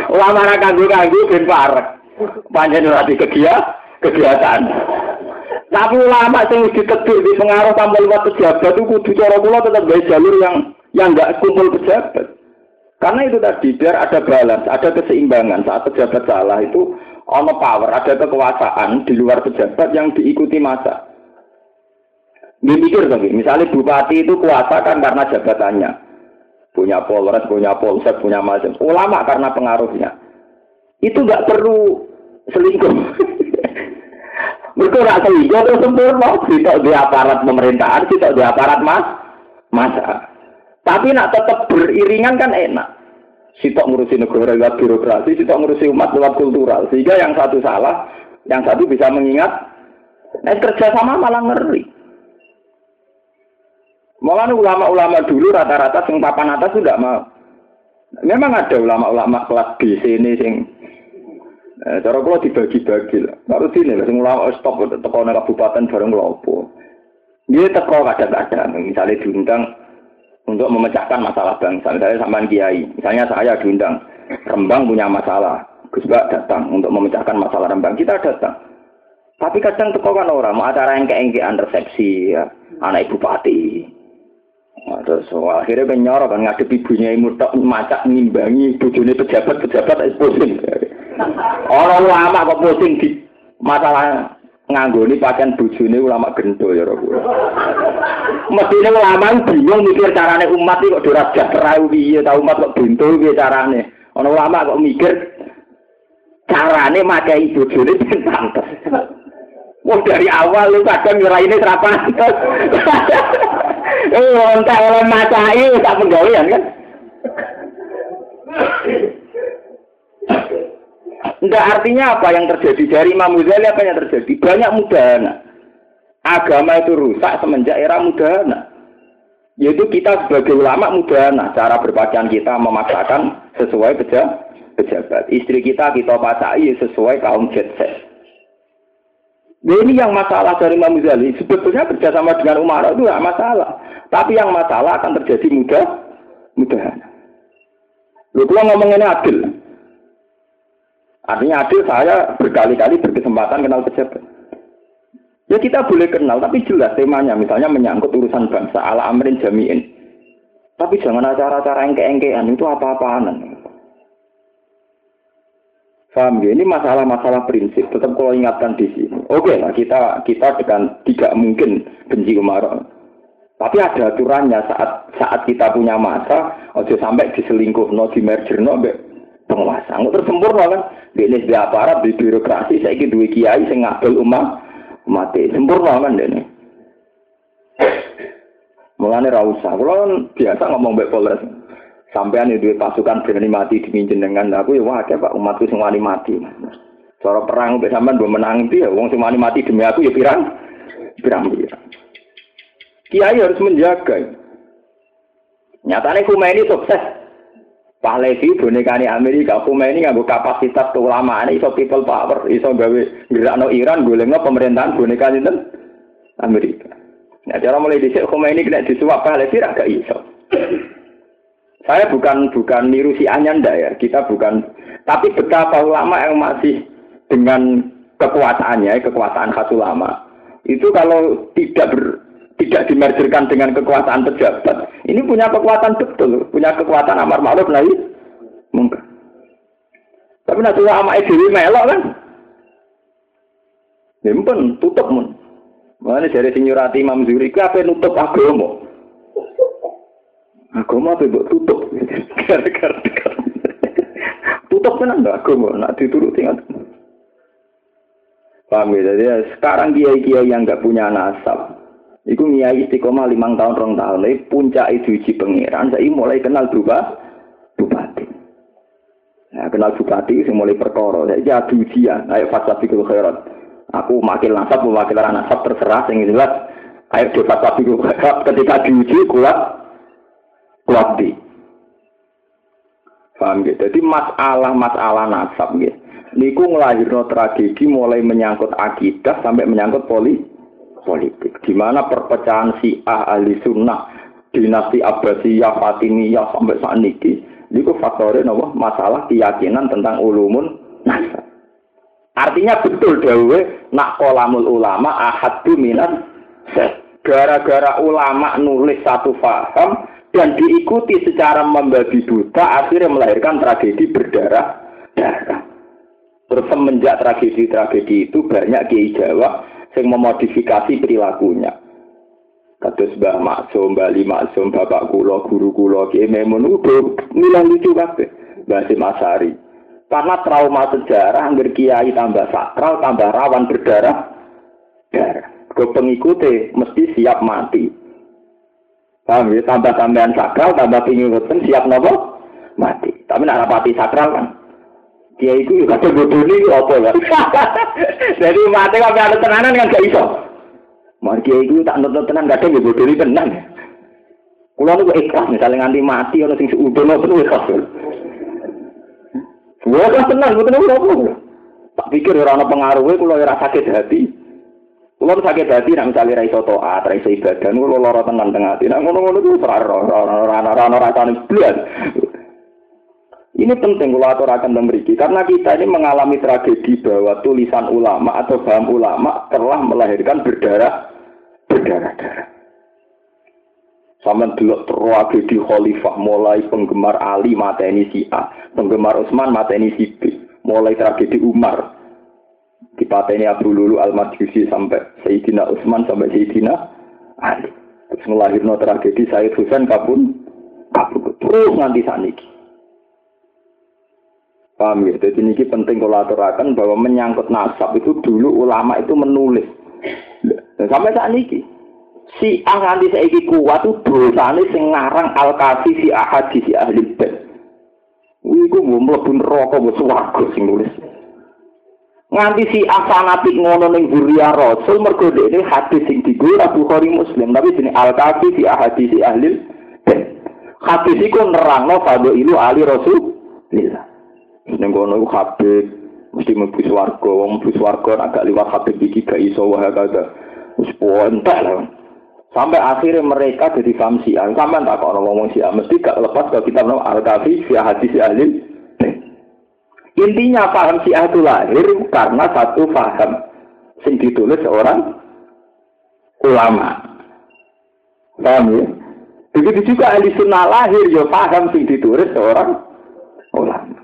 ulama ra kanggo-kanggo ben parek. Panjen ora kegiatan, kegiatan. Tapi ulama sing ditegur di pengaruh tanpa lewat pejabat itu kudu cara kula tetap gawe jalur yang yang enggak kumpul pejabat. Karena itu tadi biar ada balance, ada keseimbangan saat pejabat salah itu ono power, ada kekuasaan di luar pejabat yang diikuti masa. Dia mikir lagi, misalnya bupati itu kuasa kan karena jabatannya. Punya polres, punya polsek, punya macam. Ulama karena pengaruhnya. Itu nggak perlu selingkuh. [LAUGHS] Nggak selingkuh itu sempurna. Tidak di aparat pemerintahan, tidak di aparat mas, masa. Tapi nak tetap beriringan kan enak sitok ngurusi negara lewat birokrasi, sitok ngurusi umat lewat kultural. Sehingga yang satu salah, yang satu bisa mengingat. Nah, kerjasama malah ngeri. Malah ulama-ulama dulu rata-rata sing papan atas sudah mau. Memang ada ulama-ulama kelas B sini sing eh, cara kula dibagi-bagi lah. Baru sini lah sing ulama stop teko nang kabupaten bareng lopo. Dia teko kadang-kadang misalnya diundang untuk memecahkan masalah bangsa. Misalnya sampean kiai, misalnya saya diundang, Rembang punya masalah, Gus datang untuk memecahkan masalah Rembang. Kita datang. Tapi kadang teko kan orang mau acara yang keengkean resepsi ya, anak ibu pati. Terus akhirnya kan kan ngadep ibunya ibu tak macak ngimbangi bojone pejabat-pejabat itu pusing. Orang lama kok pusing di masalah nganggoni pakaian bojone ulama gento ya Rob. Mestine ulama bingung mikir carane umat iki kok ora sejahtera piye ta umat kok bento piye carane. Ana ulama kok mikir carane makai bojone ben pantes. Wah dari awal lu kadang serapan. Eh, macai tak penggawean kan. Enggak artinya apa yang terjadi dari Imam Ghazali apa yang terjadi? Banyak mudahana. Agama itu rusak semenjak era mudahana. Yaitu kita sebagai ulama mudahana. Cara berpakaian kita memaksakan sesuai pejabat. Istri kita kita pasai sesuai kaum jet set. Nah, ini yang masalah dari Imam Ghazali. Sebetulnya kerjasama dengan Umar itu tidak masalah. Tapi yang masalah akan terjadi mudah, mudahan. Lu kalau ngomong ini adil. Artinya adil saya berkali-kali berkesempatan kenal pejabat. Ya kita boleh kenal, tapi jelas temanya. Misalnya menyangkut urusan bangsa, ala amrin jami'in. Tapi jangan acara-acara yang keengkean itu apa-apaan. Paham ya? Ini masalah-masalah prinsip. Tetap kalau ingatkan di sini. Oke lah, kita kita dengan tidak mungkin benci Umar. Tapi ada aturannya saat saat kita punya masa, ojo sampai diselingkuh, no di merger, no penguasa. Nggak tersempurna kan? Ini di aparat, di birokrasi, saya ingin dua kiai, saya ngabel umat, mati. Sempurna kan ini. Mulane ra usah. Kulo biasa ngomong mbek Polres. Sampean itu pasukan berani mati demi jenengan. Aku ya wah Pak umatku sing wani mati. Cara perang mbek sampean mbok menang itu ya wong sing wani mati demi aku ya pirang? Pirang-pirang. Kiai harus menjaga. Nyatane Khomeini sukses. Pahlavi bonekane Amerika, Khomeini nganggo kapasitas keulamaan iso people power, iso gawe gerakno Iran golekno pemerintahan boneka sinten Amerika. Nah, cara mulai dhisik Khomeini kena disuap Pahlavi ra gak iso. Saya bukan bukan niru si Anyanda ya, kita bukan. Tapi betapa ulama yang masih dengan kekuasaannya, kekuasaan khas ulama, itu kalau tidak ber, tidak dimerjerkan dengan kekuasaan pejabat, ini punya kekuatan betul, punya kekuatan amar ma'ruf nahi mungkin. Tapi nanti ulama itu melok kan, Nyimpen, tutup mun. Mana dari sinyurati Imam Zuri, apa nutup agama? Agama apa buat tutup? [LAUGHS] Gara-gara tutup kan anda agama, nak dituruti kan? Paham ya? Jadi sekarang kiai-kiai yang nggak punya nasab, itu kiai istiqomah limang tahun rong tahun, ini puncak itu uji pengiran, saya mulai kenal juga bupati. Nah, kenal bupati, saya mulai perkara, saya jadi ujian, ayo fasafikul khairat. Aku makil nasab, mewakil nasab terserah, yang jelas, ayo fasafikul khairat, ketika diuji kuat, kuati. Paham gitu? Jadi masalah-masalah nasab gitu. Niku ngelahirno tragedi mulai menyangkut akidah sampai menyangkut poli politik. Di mana perpecahan si ahli sunnah, dinasti Abbasiyah, Fatimiyah sampai saat ini. Niku faktornya nopo masalah keyakinan tentang ulumun nasab. Artinya betul dawe nak kolamul ulama ahadu minat gara-gara ulama nulis satu faham dan diikuti secara membabi buta akhirnya melahirkan tragedi berdarah-darah. Terus semenjak tragedi-tragedi itu banyak kiai Jawa yang memodifikasi perilakunya. Kados Mbah Maksum, Mbah Maksum, Bapak Kulo, Guru Kulo, Kiai Memun, udah milang lucu kabeh. Mbah Masari. Karena trauma sejarah, hampir kiai tambah sakral, tambah rawan berdarah. Darah. Ke pengikuti mesti siap mati. Paham ya? Tambah tambahan sakral, tambah pingin boten siap nopo mati. Tapi nak rapati sakral kan. Dia itu juga ini apa ya? [LAUGHS] Jadi mati kalau ada tenanan kan gak iso. Mari dia itu tak nonton tenan ada bodoh ini tenan. Kulo niku ikhlas misalnya nganti mati ana sing seudono penuh ikhlas. Gua kan tenang, betul betul apa? Tak pikir ora ana pengaruhe kulo ora sakit hati. Kulo sakit hati nek misale ra iso taat, ra iso ibadah, kulo lara tenan tengah ati. Nek ngono-ngono ora ora ora rasane blas. Ini penting kalau aturakan memiliki karena kita ini mengalami tragedi bahwa tulisan ulama atau paham ulama telah melahirkan berdarah berdarah-darah. Sama dulu tragedi khalifah mulai penggemar Ali mata ini si A, penggemar Utsman mata ini si B, mulai tragedi Umar di ini Abu Lulu al Majusi sampai Sayyidina Utsman sampai Sayyidina Ali. Terus melahirkan tragedi Sayyid Husain kabun kabun terus nanti saniki. Paham ya? Jadi ini penting kalau aturakan bahwa menyangkut nasab itu dulu ulama itu menulis. Sampai saat ini, si A nganti saiki kuat itu dosane sing al kafi si ahadi si ahli bed. Iku mau mlebu neraka mbok swarga sing nulis. Nganti si A fanatik ngono ning Buria Rasul mergo ini hadis sing digo Bukhari Muslim tapi sini al kafi si ahadi si ahli. Hadis iku nerangno ilu ali Rasul. Lillah. Ning kono iku Habib mesti mlebu swarga, wong mlebu swarga agak liwat Habib iki gak iso wae kagak. Wis entek lah. Sampai akhirnya mereka jadi paham Syiah. Sampai tak kok ngomong Syiah. Mesti gak lepas kalau kita bilang Al-Kafi, Syiah hadis Ahlil. Intinya paham Syiah itu lahir karena satu paham. Sing ditulis seorang ulama. Paham ya? Begitu juga ahli sunnah lahir ya paham sing ditulis seorang ulama.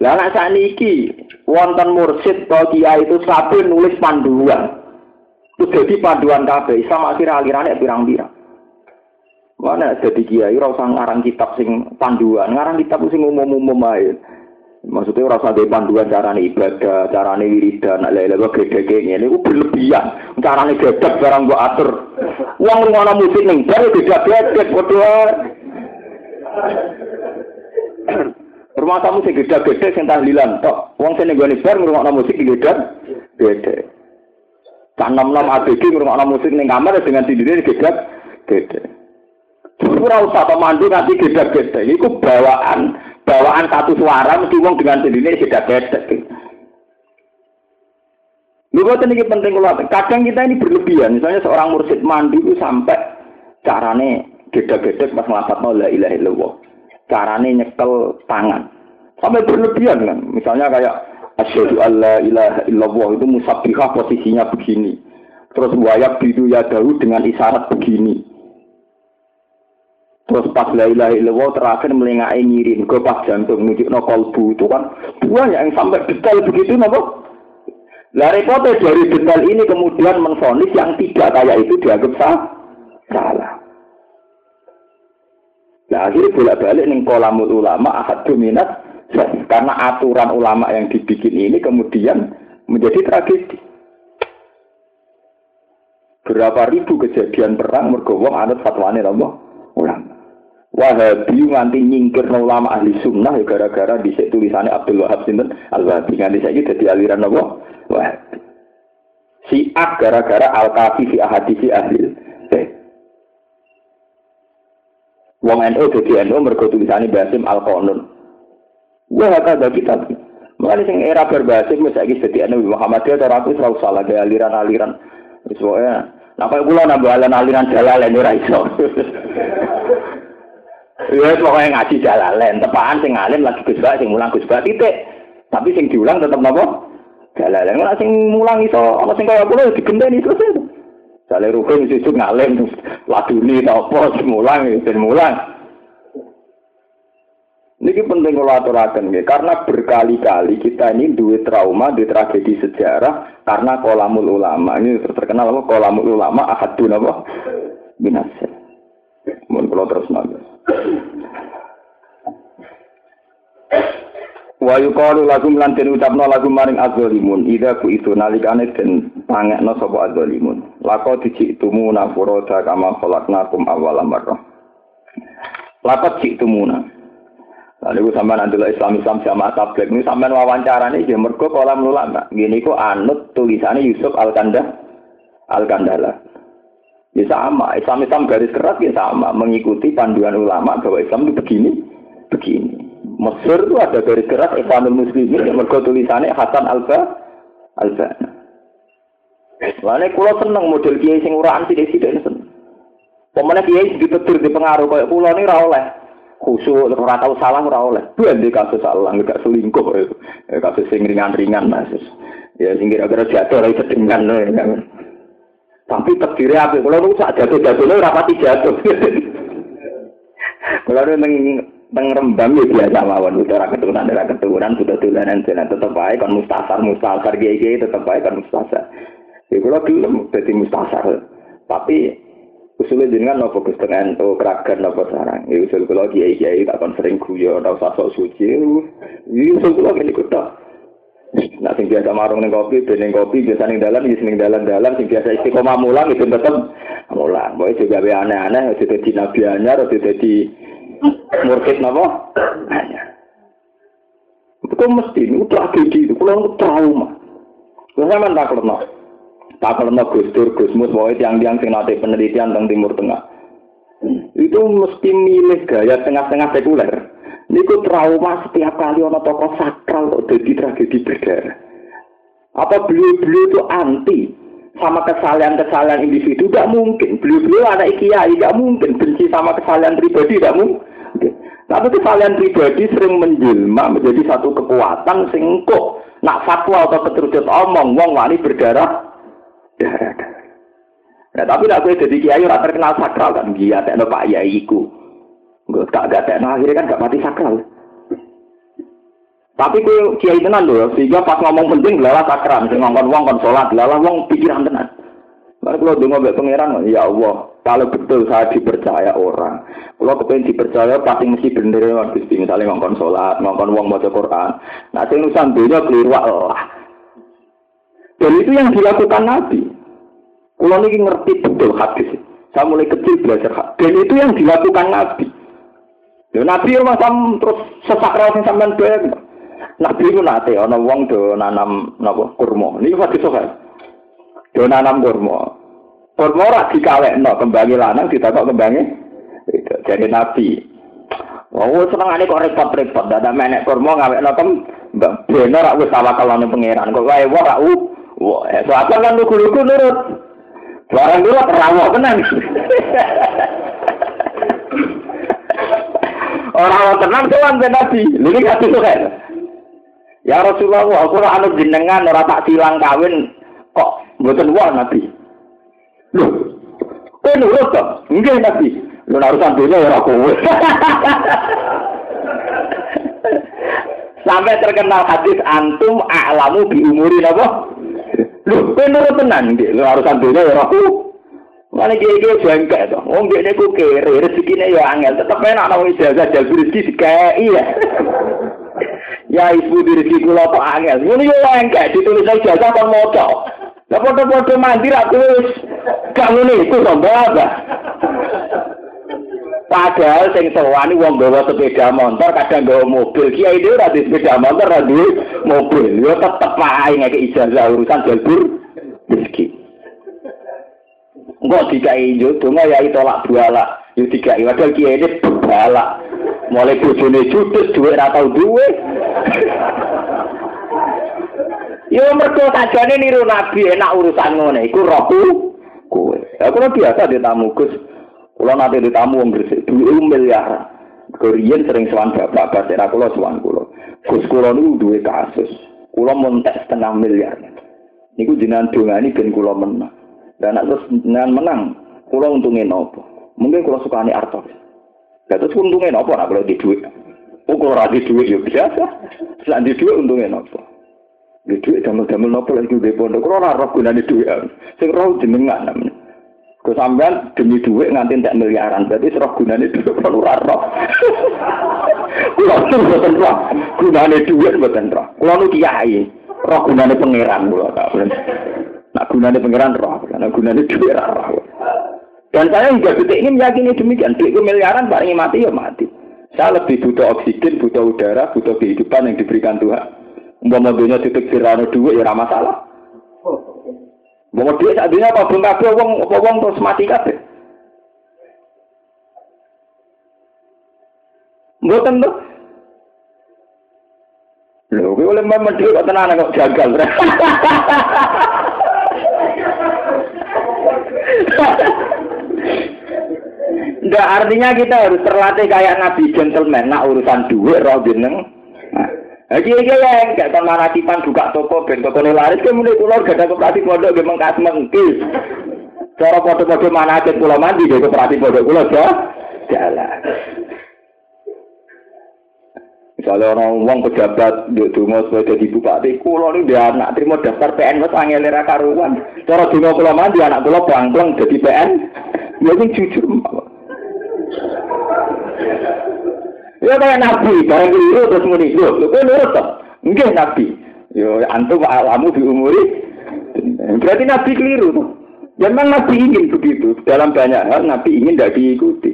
Lah anak saniki wonten mursid atau kiai itu sampai nulis panduan. Itu jadi panduan kabeh sama akhirnya alirannya pirang-pirang. Mana jadi kiai ora usah ngarang kitab sing panduan, ngarang kitab sing umum-umum ae. Maksudnya ora usah panduan carane ibadah, carane wiridan, lha-lha gede-gede ngene iku berlebihan. Carane gedek barang mbok atur. Wong ngono musik ning bar gedhe-gedhe padha Rumah gede-gede sing tahlilan tok. Wong sing nggone bar ngrungokno musik gede gede. Kan nom-nom ABG ngrungokno musik ning kamar dengan sendiri gede gede. Ora usah pemandu gede-gede. Iku bawaan bawaan satu suara mesti wong dengan sendiri gede-gede. Lu buat ini penting kalau kadang kita ini berlebihan. Misalnya seorang mursid mandi itu sampai carane gede-gede pas ngelapat la ilaha illallah carane nyekel tangan. Sampai berlebihan kan. Misalnya kayak asyhadu alla ilaha illallah itu musabbihah posisinya begini. Terus wayak bidu ya dahu dengan isyarat begini. Terus pas la ilaha illallah terakhir melengai ngirim ke pas jantung menuju no kolbu itu kan banyak yang sampai detail begitu nopo. Lah repotnya dari detail ini kemudian menfonis yang tidak kayak itu dianggap sah, salah. Nah akhirnya bolak-balik nih kolamul ulama ahad dominat karena aturan ulama yang dibikin ini kemudian menjadi tragedi. Berapa ribu kejadian perang mergowong anut fatwane Allah. Wahabi nganti nyingkir ulama ahli sunnah ya gara-gara di tulisannya Abdul Wahab Sinten Al Wahabi nganti saya jadi aliran Allah Wahabi. Si gara-gara Al Kafi fi ahadisi ahli Wong NU jadi NU mergo tulisane Basim Al Qanun. Wah kata kitab. Mulane sing era berbasim wis saiki dadi NU Muhammadiyah ora aku ora salah lagi aliran-aliran. Wis wae. Napa kula nambah aliran jalalen ora iso. [LAUGHS] Ya pokoknya ngaji jalalen, tepaan sing alim lagi Gus sing mulang Gus titik. Tapi sing diulang tetep napa? Jalalen. Ora sing mulang iso ana sing kaya kula digenteni terus. Sale rukun sesuk ngalim laduni ta apa semulang ben mulang. Niki penting kalau aturaken nggih karena berkali-kali kita ini dua trauma di tragedi sejarah karena kolamul ulama. Ini terkenal apa kolamul ulama ahadun apa binasa. Mun kula terus nangis. Wa yuqalu lakum lan den ucapna lagu maring azzalimun ida ku itu nalikane den pangekno sapa azzalimun lako dicitumu nafura kama khalaqnakum awwala marrah laqad jiktumuna Lalu gue sampean adalah Islam Islam sama tablet. Ini sampean wawancara nih, dia mergo kolam lula mbak. Gini kok anut tulisannya Yusuf Al Kanda Al Kandala. Ya sama, Islam Islam garis keras ya sama, mengikuti panduan ulama bahwa Islam itu begini, begini. Mesir itu ada garis keras Ikhwanul Muslimin yang mergo tulisannya Hasan Alba Alba. Lane kula seneng model kiai sing uraan sithik-sithik seneng. Pemene kiai ditetir di pengaruh kaya kula ni ora oleh. Khusuk ora tau salah ora oleh. Di kasus salah enggak selingkuh. Eh, kasus sing ringan-ringan Mas. Ya sing kira-kira jatuh ora sedengan Tapi terdiri apa? Kalau lu sak jatuh-jatuh lu rapati jatuh. [LAUGHS] Kalau lu neng neng rembang ya biasa mawon udah keturunan dari keturunan sudah tulanan jalan tetap baik kan mustasar mustasar gigi tetap baik kan mustasar. Ya kalau belum jadi mustasar. Tapi usulnya jenengan nopo Gus Teng ento keragan nopo sarang. Ya usul kula kiai kiai tak kon sering guyon ora usah sok suci. Ya usul kula ngene Nah, sing biasa marung ning kopi, ben kopi biasa ning dalan, ya ning dalan-dalan, sing biasa istiqomah mulang itu tetep mulang. Boy juga be aneh-aneh, itu dadi nabi anyar, itu dadi murkit napa? Anyar. Itu mesti itu tragedi itu, kalau trauma. Terus sampean tak kerno. Tak kerno Gus Dur, Gus Mus, boy tiang-tiang sing nate penelitian tentang Timur Tengah. Itu mesti milih gaya tengah-tengah sekuler. Niku trauma setiap kali ono tokoh sakral kok jadi tragedi berdarah. Apa beliau-beliau itu anti sama kesalahan-kesalahan individu? Tidak mungkin. Beliau-beliau anak kiai, tidak mungkin. Benci sama kesalahan pribadi, tidak mungkin. Tapi kesalahan pribadi sering menjelma menjadi satu kekuatan sing kok nak fatwa atau keterucut omong wong wani berdarah darah Nah, tapi nak gue jadi kiai ora terkenal sakral kan dia tak Pak Yaiku. Enggak gak gak tekno akhirnya kan gak mati sakral. Tapi kue kiai tenan loh, sehingga pas ngomong penting lala sakral, sing ngomong wong kon sholat, lala wong pikiran tenan. Lalu kalau dengar mbak pangeran, ya Allah, kalau betul saya dipercaya orang, kalau kepengen dipercaya pasti mesti bener ya Gusti, misalnya ngomong sholat, ngomong wong baca Quran. Nah, sing urusan dunia keliru Allah. Dan itu yang dilakukan Nabi. Kalau ini ngerti betul hadis. Saya mulai kecil belajar hadis. Dan itu yang dilakukan Nabi. Ya Nabi rumah sam terus sesak rawa sing sampean bayang. Nabi itu nate ana wong do nanam napa kurma. Niki pasti sok. Do nanam kurma. Kurma ora dikawekno kembangi lanang ditakok kembangi. Jadi Nabi. Wong senengane kok repot-repot, dadak menek kurma ngawekno kem Mbak bener aku salah kalane pangeran. Kok wae wong ra u. Wah, soalnya kan lugu-lugu nurut. Barang dulu terawak tenan. [LAUGHS] Orang tenang ben Nabi. Ini gak itu kan. Ya Rasulullah, aku ora anu jenengan ora tak silang kawin kok mboten wah Nabi. Loh, kowe nurut to? Nggih Nabi. Lu urusan dunia ya kowe. Sampai terkenal hadis antum a'lamu bi umuri napa? Loh, kowe nurut tenan nggih. Lu urusan dunia ya kowe. Mana kiai jengkel tuh, wong dia ku kere, rezekinya ya angel, tetap enak nawa ijazah jalur rezeki dikai ya. [LAUGHS] ya ibu di rezeki kula kok angel, ini yo engke ditulis ijazah kon moco. Lah foto-foto mandi ra tulis, kamu nih itu sombong apa? Padahal sing sewani wong bawa sepeda motor, kadang bawa mobil. Kiai itu ora sepeda motor, ora mobil. Yo tetep ae ngeke ijazah urusan jalur rezeki. Enggak jodoh, ya tolak buala. Yo dikai, padahal kiai ini buala. Mulai bojone judes, duit ratau duit. [LAUGHS] Yo mergo sajane niru nabi enak urusan ngene iku rohku kowe. Ya kula biasa di tamu Gus. Kula nate di tamu wong Gresik duwe miliar. Korean sering sowan bapak-bapak era kula sowan kula. Gus kula niku duwe kasus. Kula montek setengah miliar. Niku jenengan dongani ben kula menang. Dan nak terus dengan menang, kalau untungnya nopo. Mungkin kalau suka ini artos. Ya terus untungnya nopo nak kalau di duit. Oh kalau radi duit ya biasa. Selain di duit untungnya nopo. Di duit damel-damel nopo lagi di pondok. Kalau ora roh gunane duit. Sing roh jenengan namanya. Kau demi duit nganti tak miliaran. Berarti serah gunane duit ora roh. Kulo tuh boten roh. Gunane duit boten roh. [LAUGHS] Kulo nu kiai. Roh gunane pangeran kulo tak Nak gunanya pengiran roh, nak gunanya duit roh. Dan saya juga detik ini meyakini demikian. Duit miliaran paling mati ya mati. Saya lebih butuh oksigen, butuh udara, butuh kehidupan yang diberikan Tuhan. Umpama dunia titik sirano duit ya ramah salah. Mau duit saat ini apa belum kabeh wong apa wong terus mati kabeh. Mboten tuh. Lho, kowe oleh duit kok tenan kok jagal. [LAUGHS] Nggak artinya kita harus terlatih kayak Nabi gentleman, nak urusan duit roh jeneng. Jadi nah, iki ya enggak kon manasipan buka toko ben toko laris ke mulai kula gak ada koperasi pondok ge mengkas mengkis. Cara foto-foto mana aja kula mandi ge koperasi pondok kula ya. Jalan. Misalnya orang uang pejabat di dungo sebagai jadi bupati, kulo ini dia anak terima daftar PN wes angel era karuan. Cara dungo kulo mandi anak kulo bangkleng jadi PN. Ya ini jujur. Ya kayak nabi, barang keliru terus muni, lho, lho kok nurut? Enggak nabi. Yo antum alamu diumuri. Berarti nabi keliru tuh. Ya, memang nabi ingin begitu. Dalam banyak hal nabi ingin tidak diikuti.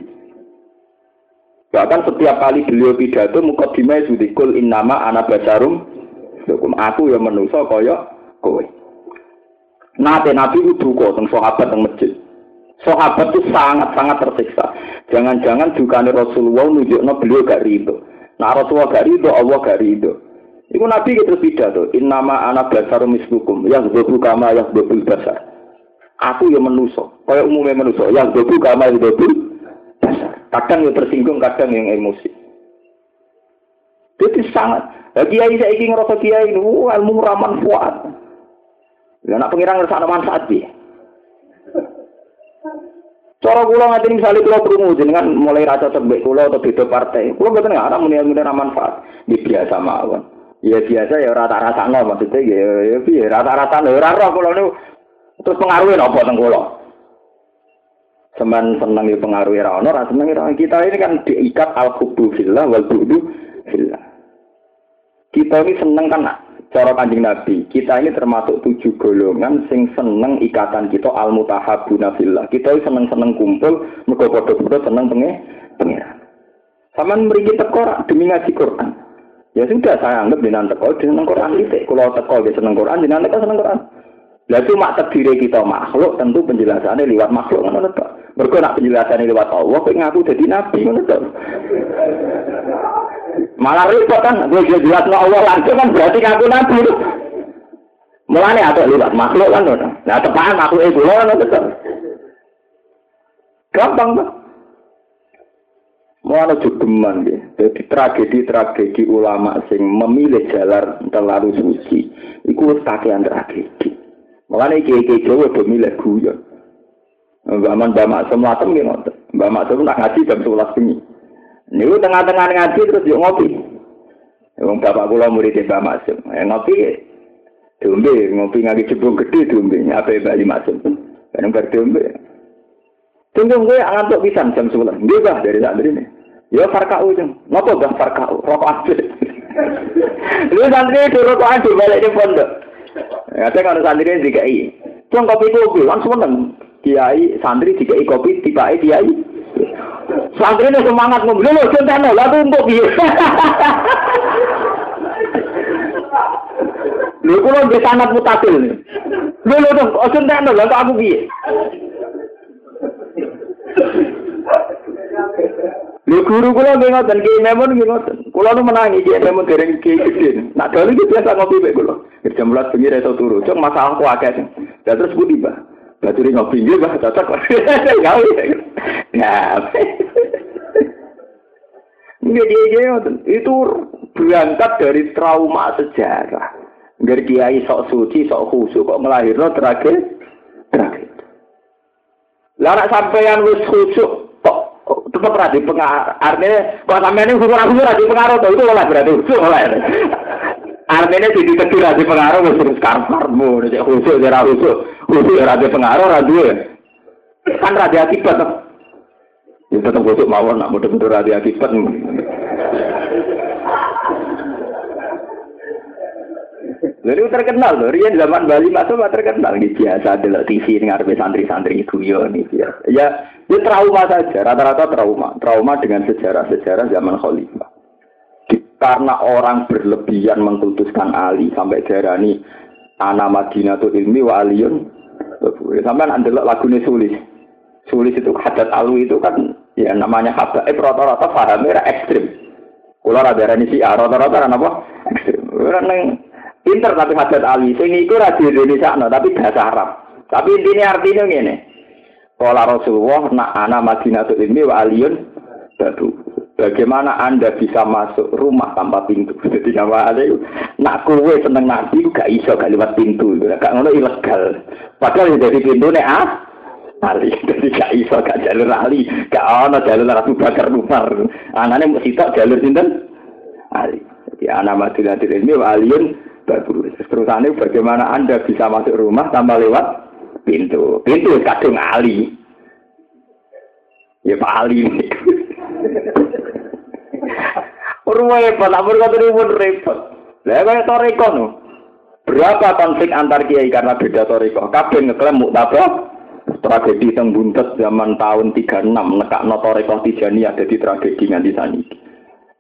Bahkan setiap kali beliau pidato mukadimah sudikul innama ana basarum hukum aku yang menuso kaya kowe. Nate nabi itu duka teng sahabat teng masjid. Sahabat itu sangat-sangat tersiksa. Jangan-jangan dukane Rasulullah nunjukno beliau gak rido. Nah Rasulullah gak rido, Allah gak rido. Iku Nabi gitu pidato, innama ana basarum mislukum, yang bebu kama yang bebu basar. Aku yang menuso, kaya umumnya menuso, yang bebu kama yang bebu Kadang yang tersinggung, kadang yang emosi. Jadi sangat. Ya, kiai saya ingin ngerasa kiai ini, uh, ilmu raman kuat. Ya, nak pengirang ngerasa manfaat dia. Cara kula ngati misalnya kula krungu jenengan mulai rasa cembek kula atau beda partai. Kula mboten ngarep muni muni ra manfaat. Di biasa mawon. Ya biasa ya rata-rata no maksudnya ya ya piye rata-rata no ora roh kula niku terus pengaruhe napa teng kula. Semen seneng ya pengaruhi ra ono, ra seneng ra kita ini kan diikat al hubbu fillah wal fillah. Kita ini seneng kan cara kanjeng Nabi. Kita ini termasuk tujuh golongan sing seneng ikatan kita al mutahabuna fillah. Kita ini seneng-seneng kumpul mergo padha-padha seneng penge pengiran. Saman mriki teko demi ngaji Quran. Ya sudah saya anggap dengan teko dengan Quran itu. Kalau teko dia seneng Quran, dengan teko seneng Quran. Lah cuma terdiri kita makhluk tentu penjelasannya lewat makhluk ngono Mergo nak penjelasannya lewat Allah kok ngaku dadi nabi ngono. Malah repot kan, gue jelas Allah langsung kan berarti ngaku nabi. Mulane ada lewat makhluk kan ngono. Nah tepat makhluk itu ngono to. Gampang tuh. Mau jogeman ya. Jadi tragedi-tragedi ulama sing memilih jalan terlalu suci. Iku kakean tragedi. Makanya kiai-kiai Jawa do milih guyon. Mbak Man Mbak Maksum latem. Mbak Maksum nak ngaji jam 11 bengi. Niku tengah-tengah ngaji terus yo ngopi. Wong bapak kula murid Mbak Maksum. Eh, ngopi diombe, ngopi ngaji jebung gede diombe. Apa Mbak Maksum? Kan bar diombe. Tunggu gue ngantuk pisan jam 11. Nggih, Bah, dari santri ini. Ya farkau jeng. Napa Bah farkau? Rokok aja. [LAUGHS] Lu santri itu rokok aja balik di pondok. Kata kalau santri ini dikai, cung kopi kopi langsung menang. Kiai santri dikai kopi tiba kiai. Santri ini semangat ngomong, lo contohnya lalu untuk dia. Lho kula di sanad mutasil. Lho lho ojo entekno lho aku piye. Lho guru kula nggih ngoten, Ki Memun nggih ngoten. Kula nu menangi Ki Memun dereng Ki Gede. Nak dalu iki biasa ngopi mek kula. Jam 11 bengi ra iso turu. Cuk masalah ku akeh. Lah terus budi, Mbah. Baturi ngopi nggih, Mbah, cocok. [LAUGHS] Gawe. Ya. Itu berangkat dari trauma sejarah. Dari kiai sok suci, sok khusyuk kok melahirkan terakhir. Terakhir. Lah nek sampeyan wis khusyuk ra di pengaruh. Artinya kok sampeyan ini ra di pengaruh itu oleh berarti khusyuk oleh. Artinya jadi ra di pengaruh wis terus karepmu nek khusyuk ora khusyuk. Khusyuk ra di pengaruh ra duwe. Kan ra di akibat. Ya tetep khusyuk mawon nak mudah-mudahan ra di akibat. Jadi terkenal loh, Rian zaman Bali masuk terkenal nih biasa di TV dengan santri-santri itu ya nih biasa. Ya, itu trauma saja, rata-rata trauma, trauma dengan sejarah-sejarah zaman Khalifah. Karena orang berlebihan mengkultuskan Ali sampai darah ini anak Madinah itu ilmi wa aliyun. Sampai anda lagunya sulis, sulis itu hadat alu itu kan ya namanya hadat. Eh rata-rata pahamnya ekstrim. Kalau ada si A, rata-rata apa? Ekstrim. Pinter tapi hajat Ali. Sing iku ra Indonesia no, tapi bahasa Arab. Tapi intinya artinya ngene. Kala Rasulullah nak ana Madinatul Ilmi wa aliyun. Bagaimana Anda bisa masuk rumah tanpa pintu? [LAUGHS] Jadi nama ada nak kue seneng nabi gak iso gak lewat pintu, gak ngono ilegal. Padahal dari pintu nih ah, ali. [LAUGHS] Jadi gak iso gak jalur ali, gak ono jalur ratu bakar numar. Anaknya mesti tak jalur sinten ali. Jadi anak Madinatul Ilmi wa aliyun baru. Terusannya bagaimana Anda bisa masuk rumah tanpa lewat pintu? Pintu kadung ali. Ya Pak Ali. [LAUGHS] Repot, ampun kata pun repot. Lah kaya toriko no. Berapa konflik antar kiai karena beda toriko? Kabeh ngeklaim muktabah tragedi teng buntet zaman tahun 36 nekakno toriko tijani ada di tragedi nganti saniki.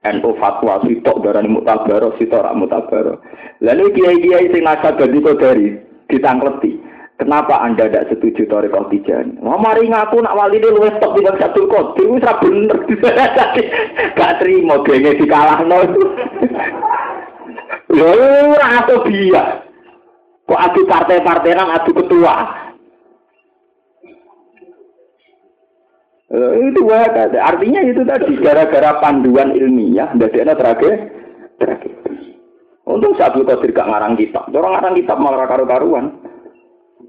NU fatwa sitok darani mutabaro sitok rak mutabaro. Lalu kiai-kiai sing nasabah dari ditangkleti. Kenapa anda tidak setuju Toriko Tijani? Wah mari ngaku nak wali ini luwes top tidak satu kodir, itu bener. [LAUGHS] Gak terima gengnya dikalah. Lalu [LAUGHS] atau dia? Kok adu partai-partai nang adu ketua? itu wadah. Artinya itu tadi gara-gara panduan ilmiah, anak terakhir, terakhir. Untuk satu Qadir gak ngarang kitab. Orang ngarang kitab malah karu-karuan.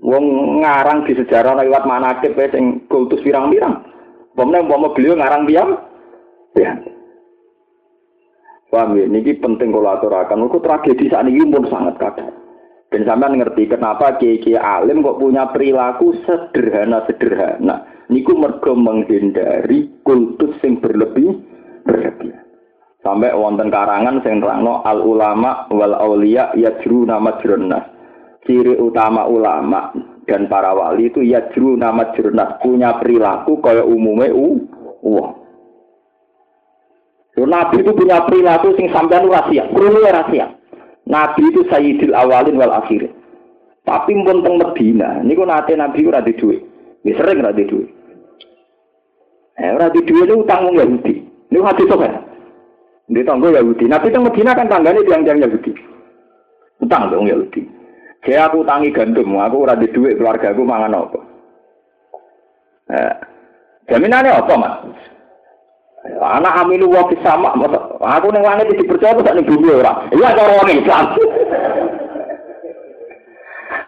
Wong ngarang di sejarah lewat mana ke sing kultus pirang-pirang. Pemenang mau beliau ngarang diam, ya. Paham ya? Ini penting kalau aturakan. Itu tragedi ini pun sangat kadang. Dan sampean ngerti kenapa kiai alim kok punya perilaku sederhana-sederhana. Niku mergo menghindari kultus yang berlebih berlebihan. Sampai wonten karangan sing nerangno al ulama wal aulia yajru nama jurnas ciri utama ulama dan para wali itu ya juru nama jurnas punya perilaku kaya umumnya u wah. Nabi itu punya perilaku sing sampean rahasia, perlu rahasia. Nabi itu sayyidil awalin wal akhirin. Tapi pun teng Medina, niku nate Nabi ora di duit. Ya sering ora di duit. Eh ora di duit utang wong Yahudi. Niku hadis kok. Di tanggo Yahudi. Nabi teng Medina kan tanggane tiang-tiang Yahudi. Utang dong Yahudi. Kayak aku tangi gandum, aku ora di duit keluarga aku mangan apa. Eh, jaminannya apa, Mas? Anak amilu wa sama, aku ning langit dipercaya kok ning bumi ora. Iya cara wong Islam.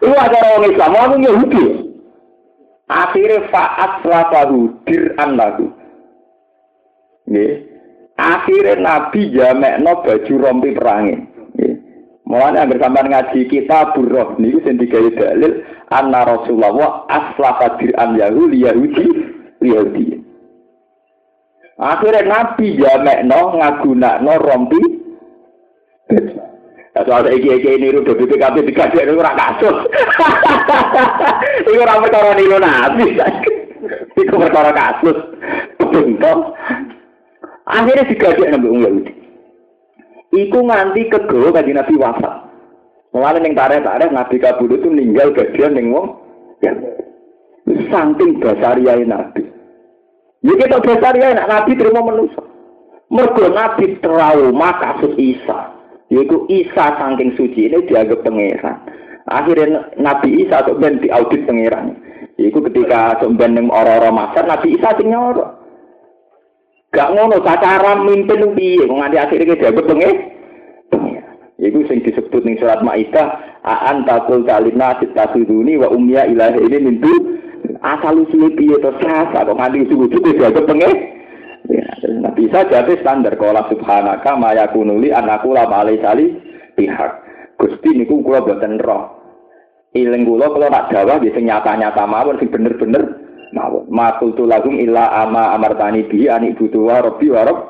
Iya cara wong Islam, aku Yahudi. Akhirnya faat lafahu dir'an lagu. Nggih. Akhirnya Nabi jamekno baju rompi perangi. Mulane agar sampean ngaji kita burroh niku sing digawe dalil anna Rasulullah aslafa an Yahudi Yahudi Yahudi. Akhirnya Nabi jamekno ngagunakno rompi. Soal iki-iki niru do BPKB dikasih ora kasus. [LAUGHS] Iku ora perkara niru Nabi. Iku perkara kasus. Akhirnya digawe nang Yahudi. Iku nganti kegawa kanjeng Nabi wafat. Mulane ning tarik-tarik Nabi kabudut itu meninggal bagian ning wong ya. Saking basariyae Nabi. Ya kita basariyae nak Nabi terima manusia. Mergo Nabi trauma kasus Isa. Yaitu Isa saking suci ini dianggap pangeran. Akhirnya Nabi Isa kok ben diaudit pangeran. Iku ketika sampeyan ning ora-ora Nabi Isa sing. Gak ngono cara mimpin piye nganti akhirnya dianggap pengen. Iku sing disebut ning surat Maidah, "Aan takul kalina tasuduni wa umya ilahi ini mintu asal usul piye to sasa kok nganti usul dianggap pengen. Ya, nah bisa jadi standar kalau subhanaka maya kunuli anakku lama sali pihak. Gusti niku kula boten roh. Iling kula kalau nak ya sing nyata-nyata mawon sing bener-bener. Makultu lagum illa ama amartani bi ani butuh wa rabbi wa rabb.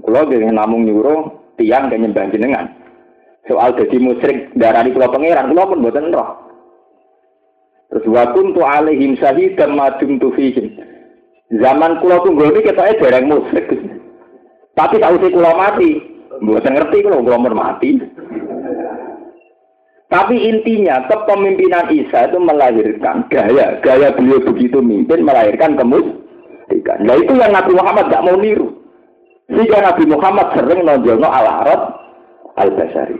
Kula nggih namung nyuruh tiang ke nyembah jenengan. Soal jadi musyrik darani kula pangeran kula pun mboten roh. Terus wa kuntu alaihim syahidan ma dumtu fihim. Zaman kula tunggu iki ketoke dereng musyrik. Tapi usah kula mati, mboten ngerti kula kula mati. Tapi intinya kepemimpinan Isa itu melahirkan gaya, gaya beliau begitu mimpin melahirkan kemusyrikan. Nah itu yang Nabi Muhammad tidak mau niru. Sehingga Nabi Muhammad sering nonjolno al Arab al Basari.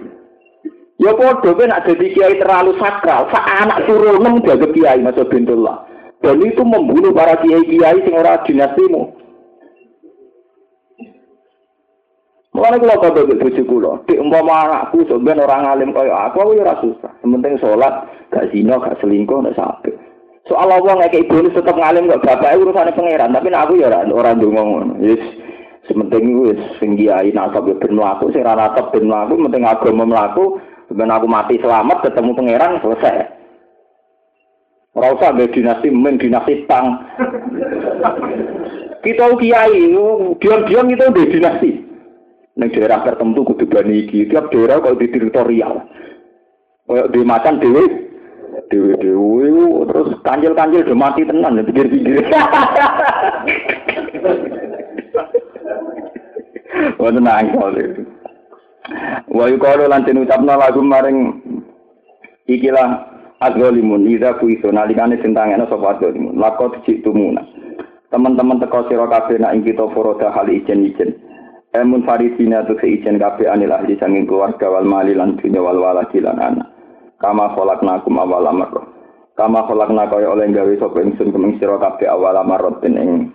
Ya podo kan nak jadi kiai terlalu sakral, sak anak turunem jaga kiai masa bintullah. Dan itu membunuh para kiai-kiai sing ora dinastimu. Mulane kula padha mbek bojo kula, dik umpama anakku sampeyan orang alim kaya aku, aku ya ora susah. Sementing salat, gak zina, gak selingkuh, nek sampe. Soal Allah ngekek bonus tetep ngalim kok bapak urusane pangeran, tapi nek aku ya ora ora ndonga ngono. Yes. Sementing wis sing kiai nasab ben mlaku, sing ora nasab ben mlaku, penting agama mlaku, ben aku mati selamat ketemu pangeran selesai. Ora usah mbek dinasti men dinasti tang. [LAUGHS] kita kiai, diam-diam kita udah dinasti. Neng daerah tertentu kudu bani iki. Tiap daerah kalau di teritorial. Kayak di macan dewe, dewe dewe, terus kanjil udah mati tenan, pikir pikir. [LAUGHS] Wah tenang kalau itu. Wa yuqalu lan den ucapna lagu maring ikilah adzalimun idza kuiso nalikane sentangene sapa adzalimun lakot tumuna. Teman-teman teko sira kabeh nak ing kita foroda hal ijen-ijen. Emun farisina tu seijen kabeh anil ahli sanging keluarga wal mali lan dunya wal waladi lan anak. Kama khalaqnakum awal amarro. Kama khalaqna kaya oleh gawe sapa ingsun kumeng sira kabeh awal amarro ing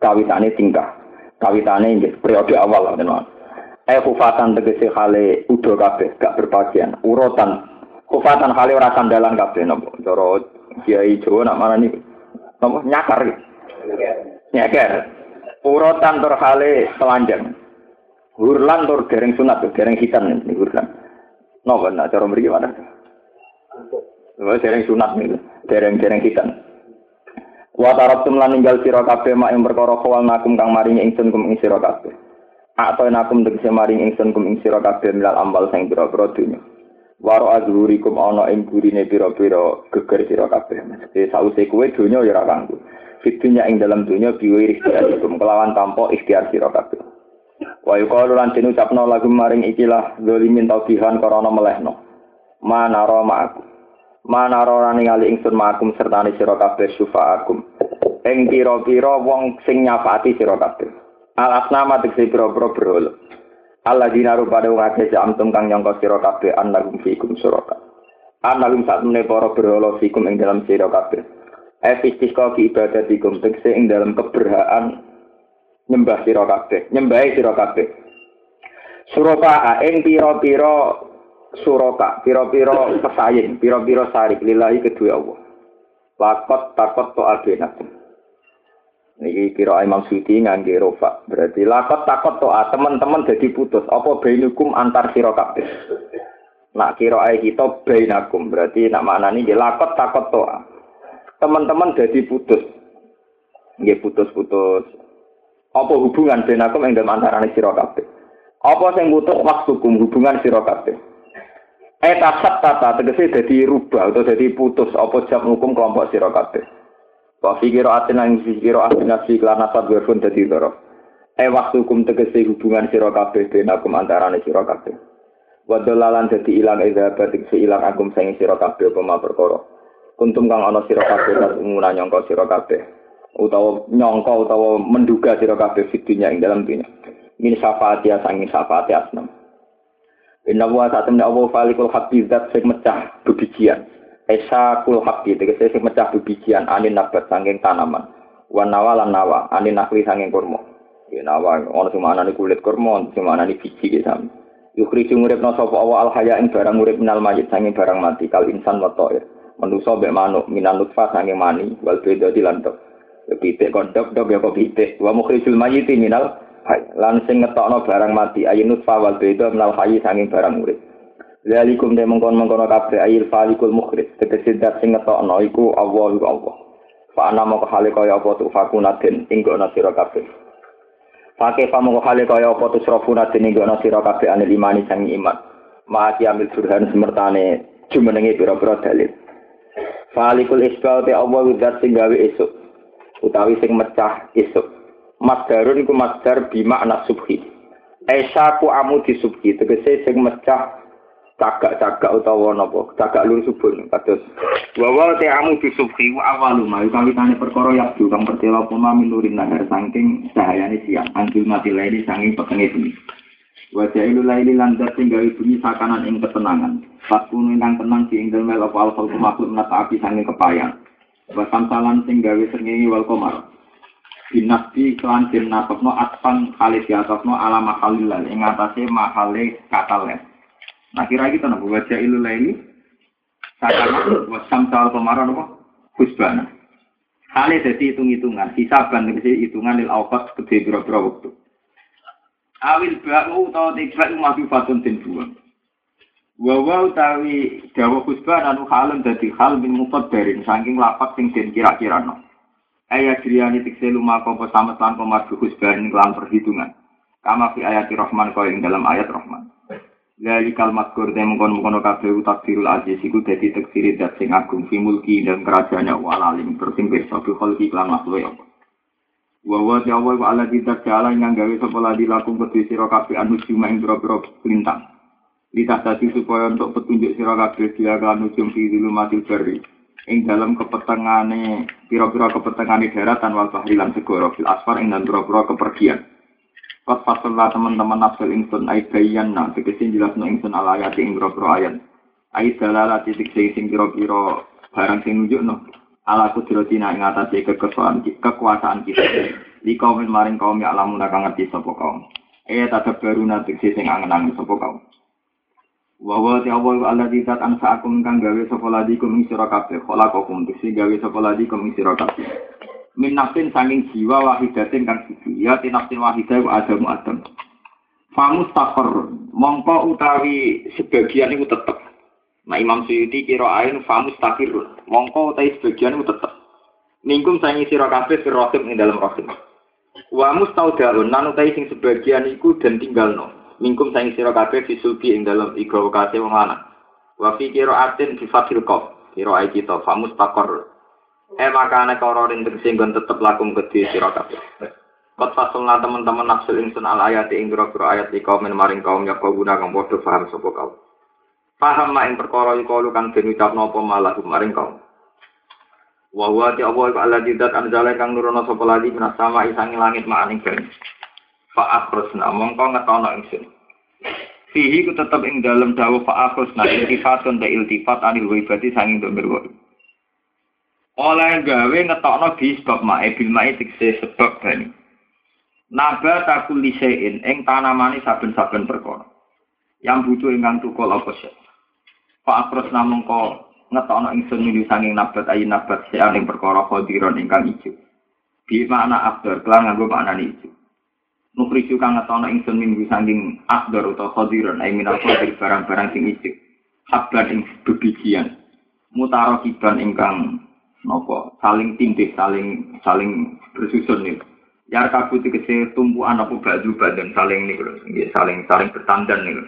kawitane tingkah. Kawitane nggih periode awal tenan. Eh kufatan tegese hale udo kabeh gak berbagian. Urutan kufatan hale ora sandalan kabeh napa. Cara Kiai Jawa nak marani napa nyakar. Nyakar. Urutan tur hale telanjang. Hurlan tur dereng sunat, dereng hitam ini hurlan. Napa nak cara mriki mana? Wah dereng sunat nih, dereng dereng hitam. Wa tarabtum lan ninggal sira kabeh mak ing perkara nakum kang maringi ingsun kum ing sira kabeh. Atau nakum tegese maring ingsun kum ing sira milal ambal sing pira-pira dunya. Waro azhurikum ana ing burine pira-pira geger sira kabeh. Mesti sause kuwe dunya ya ora kanggo. Fitunya ing dalam dunya biwiri ikhtiarikum kelawan tanpa ikhtiar sira kabeh. Wa yuqalu lan den ucapno lagu maring ikilah zalimin taubihan karana melehno. Mana ro ma'aku. Mana ro ningali ingsun ma'akum sertane sira kabeh syufa'akum. Ing pira-pira wong sing nyafati sira kabeh. Al asnama tegese pira-pira berhala. Allah dinaru pada wong akeh jamtum kang nyangka sira kabeh annagum fikum suraka. Annagum satune para berhala fikum ing dalam sira kabeh. Efistika ki ibadatikum tegese ing dalam keberhaan nyembah sira kabeh, nyembahi sira kabeh. Suraka ing pira-pira suraka, pira-pira pesaing, pira-pira sarik lillahi kedua Allah. Lakot takot to agenat. Niki kira Imam Suyuti ngangge rofa. Berarti lakot takot to teman-teman jadi putus. Apa bainukum antar sira kabeh. Nak kira kita bainakum. Berarti nak maknani nggih lakot takot to. Teman-teman jadi putus. Nggih putus-putus. Apa hubungan benakum ing dalam sira kabeh? Apa sing putus waktukum hubungan sira kabeh? Eta sat tata tegese dadi rubah atau dadi putus apa jam hukum kelompok sira kabeh. Wa fikira atin lan fikira atin nasi lan asad werfun dadi doro. E waktu hukum tegese hubungan antarane sira kabeh. Wa dalalan dadi ilang ida batik ilang akum sing sira kabeh apa perkara. Kuntum kang ana kabeh lan umuna nyangka sira kabeh utawa nyongko utawa menduga sira kabeh fidunya ing dalam dunia min syafaati sanging syafaati asnam. Inna wa satamna Allah falikul haqqi zat sing mecah bebijian. Esa kul haqqi tegese sing mecah bebijian anin nabat sanging tanaman. Wan nawa lan nawa anin nakli sanging kurma. Ya nawa ana sing manani kulit kurma ana sing manani biji ki sami. Yukhriju nguripna sapa Allah al haya ing barang urip minal mayit sanging barang mati kal insan wa ta'ir. Manusa mek manuk minan nutfah sanging mani wal beda dilantok pitik kondok dok ya kok pitik wa mukhrijul mayyiti minal hay. Lan sing ngetokno barang mati ayunut fawal beda minal hayy sanging barang urip. Zalikum de kabeh ayil falikul mukhrij tegese sing ngetokno iku Allah iku Allah. Fa ana moko hale kaya apa tu sira kabeh. Hale kaya apa tu sira kabeh sang iman. Ambil surhan semertane pira-pira dalil. Falikul isbal te Allah sing gawe esuk utawi sing mecah isuk. Masdarun iku masdar bima anak subhi. Esa ku amu di subhi tegese sing mecah cagak-cagak utawa napa cagak lur subuh kados wawa te amu di subhi wa awalu ma kawitane perkara yabdu kang pertela apa minurin nahar saking cahayane siang anjul mati laini saking petenge bumi Wajah ilu laili lan dat sing bunyi sakanan ing ketenangan. Pas ingkang tenang di ing apa al khalqu makhluk menata api sange kepayang. bahkan talan sing gawe sengingi wal komar dinasti klan jen napekno atpan kali di atasno ala mahalilal yang ngatasi mahali katalen nah kira kita nopo wajah ilu lainnya sakana wasam tal komar nopo khusbana kali jadi hitung-hitungan. Hisab dan hitungan lil awqat gede biro-biro waktu awil bau tau tiba-tiba masih fatun din buang. Wawa utawi dawa khusbah anu halem dadi hal min mutaddarin saking lapak sing den kira-kira no. Ayat jriyani tikse lumako pesamet lan komardu khusbah ing kelan perhitungan. Kama fi ayat Rahman kau ing dalam ayat Rahman. Lali kalimat kur dem mengkono mengkono kabeh takdirul aziz iku dadi tekdiri dat sing agung fi mulki dan kerajaannya walalim terus sing pirsa bi kholqi lan makhluk ya wa wa ya wa ala kita jala yang gawe sapa ladi lakum kedhi sira anu cuma ing pira-pira lintang Litah tadi supaya untuk petunjuk sira kabeh dia kan ujung fi dulu mati beri ing dalam kepetengane pira-pira kepetengane daratan wal bahri lan segara fil asfar ing dan pira-pira kepergian. Pas fasallah teman-teman nafsul ingsun ay bayan na tegese jelasno ingsun ala ayat ing pira-pira ayat ay dalala titik sing pira-pira barang sing nunjukno. Ala kudratina ing atase kekuasaan kekuasaan kita. Di kaum maring kaum ya alamun akan ngerti sapa kaum. Eh tetap baru nanti sing angen-angen sapa kaum wa wa ta wa Allah di tat ansa aku kang gawe sapa ladi kum ing sira kabeh kala kaum dise gawe sapa ladi kum ing sira kabeh min nafsin saking jiwa wahidatin kang siji ya tinafsin wahidah wa adamu adam famus takor mongko utawi sebagian itu tetep Nah Imam Suyuti kira ain famus takir mongko utai sebagian itu tetep. Mingkum saingi sira kabeh rohim ing dalam rohim. Wa mustaudaun nan utai sing sebagian iku dan tinggalno. Mingkum saingi sira kabeh fisulbi ing dalam iga kase wong lanang. Wa fi atin fi fatil qaf. Kira ai kita famus takor. Eh makane kororin tegese tetep lakum kedhi sira kabeh. Kot fasulna teman-teman nafsul insun al ayat ing pira ayat di kaum maring kaum ya kau guna kang padha paham sapa kaum. Paham mak ing perkara iku kang den ucapno apa malah maring kaum. Wa huwa ti Allah iku Allah didat anzala kang nurono sapa lagi minas sama isangi langit mak ing ben. Fa akhrusna mongko ngetono ingsun. Fihi ku tetep ing dalem dawuh fa akhrusna iltifatun ta iltifat anil waibati sanging untuk berwa. Oleh gawe ngetokno di sebab mae bil mae tikse sebab bani. Naba takul lisein ing tanamane saben-saben perkara. Yang butuh ingkang tukul apa sih? Pak Akros namung ko ngetokno ingsun minu sanging nabat ayin nabat sean ing perkara khodiron ingkang ijo. Bi makna akdor, kelan nganggo makna ijo. Nukriju kang ngetono ingsun minu sanging akdor utawa khodiron ayin minal khodir barang-barang sing ijo. Habban ing bebijian. Mutaro kiban ingkang nopo saling tindih, saling saling bersusun nih. Yar kabu tegese tumpuan apa baju badan saling nih lho, saling saling bertandan nih lho.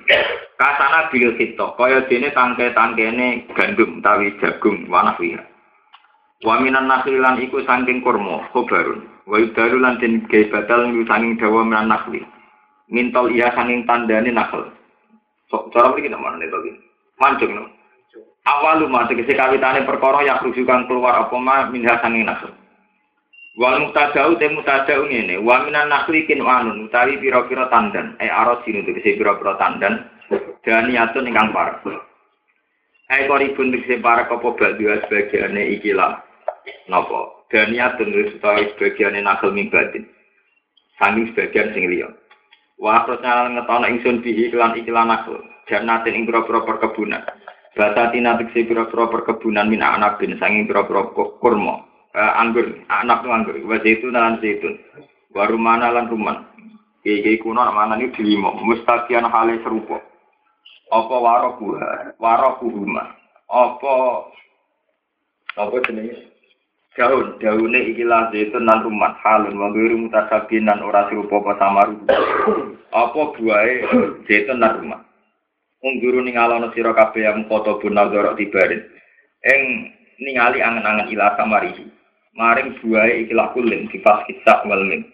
Kasana bil kita, kaya dene tangke-tangkene gandum utawi jagung wanahwiha. Wa minan nakhlilan iku saking kurma, khobarun. Wa yudalu lan den gawe batal saking dawa minan nakhli. Mintol iya saking tandane nakhl. Sok cara mriki to iki. Mancung no. Awalu ma tegese kawitane perkara yang rujukan keluar apa ma minha saking nakhl. Wal mutadau te mutadau ngene, wa minan nakhli kin wanun utawi pira-pira tandan, eh aros sinu tegese pira-pira tandan, dan niatun ingkang parek. Eh koribun tegese parek apa badua sebagiane ikilah napa? Dan niatun utawi sebagiane nakhl mimbatin. Sami sebagian sing liya. Wa prosnal ngetono ingsun bihi kelan ikilah nakhl, jannatin ing pira-pira perkebunan. Batatina tegese pira-pira perkebunan min anabin sanging pira-pira kurma. uh, anggur, anak tuh anggur, wa zaitun lan zaitun. Baru mana lan ruman. Iki kuno mana ini dilimo, mustaqian hale serupa. Apa warokuha, warokuhuma. Apa apa jenenge? Daun, daune ikilah zaitun lan ruman, halun manggiru mutasabinan ora serupa apa samaru. Apa buahe zaitun lan ruman. Ungguru ningalono sira kabeh yang foto bunazara tibarin. Eng ningali angen-angen ila samarihi maring buai ikilah kulin pas kisah walmin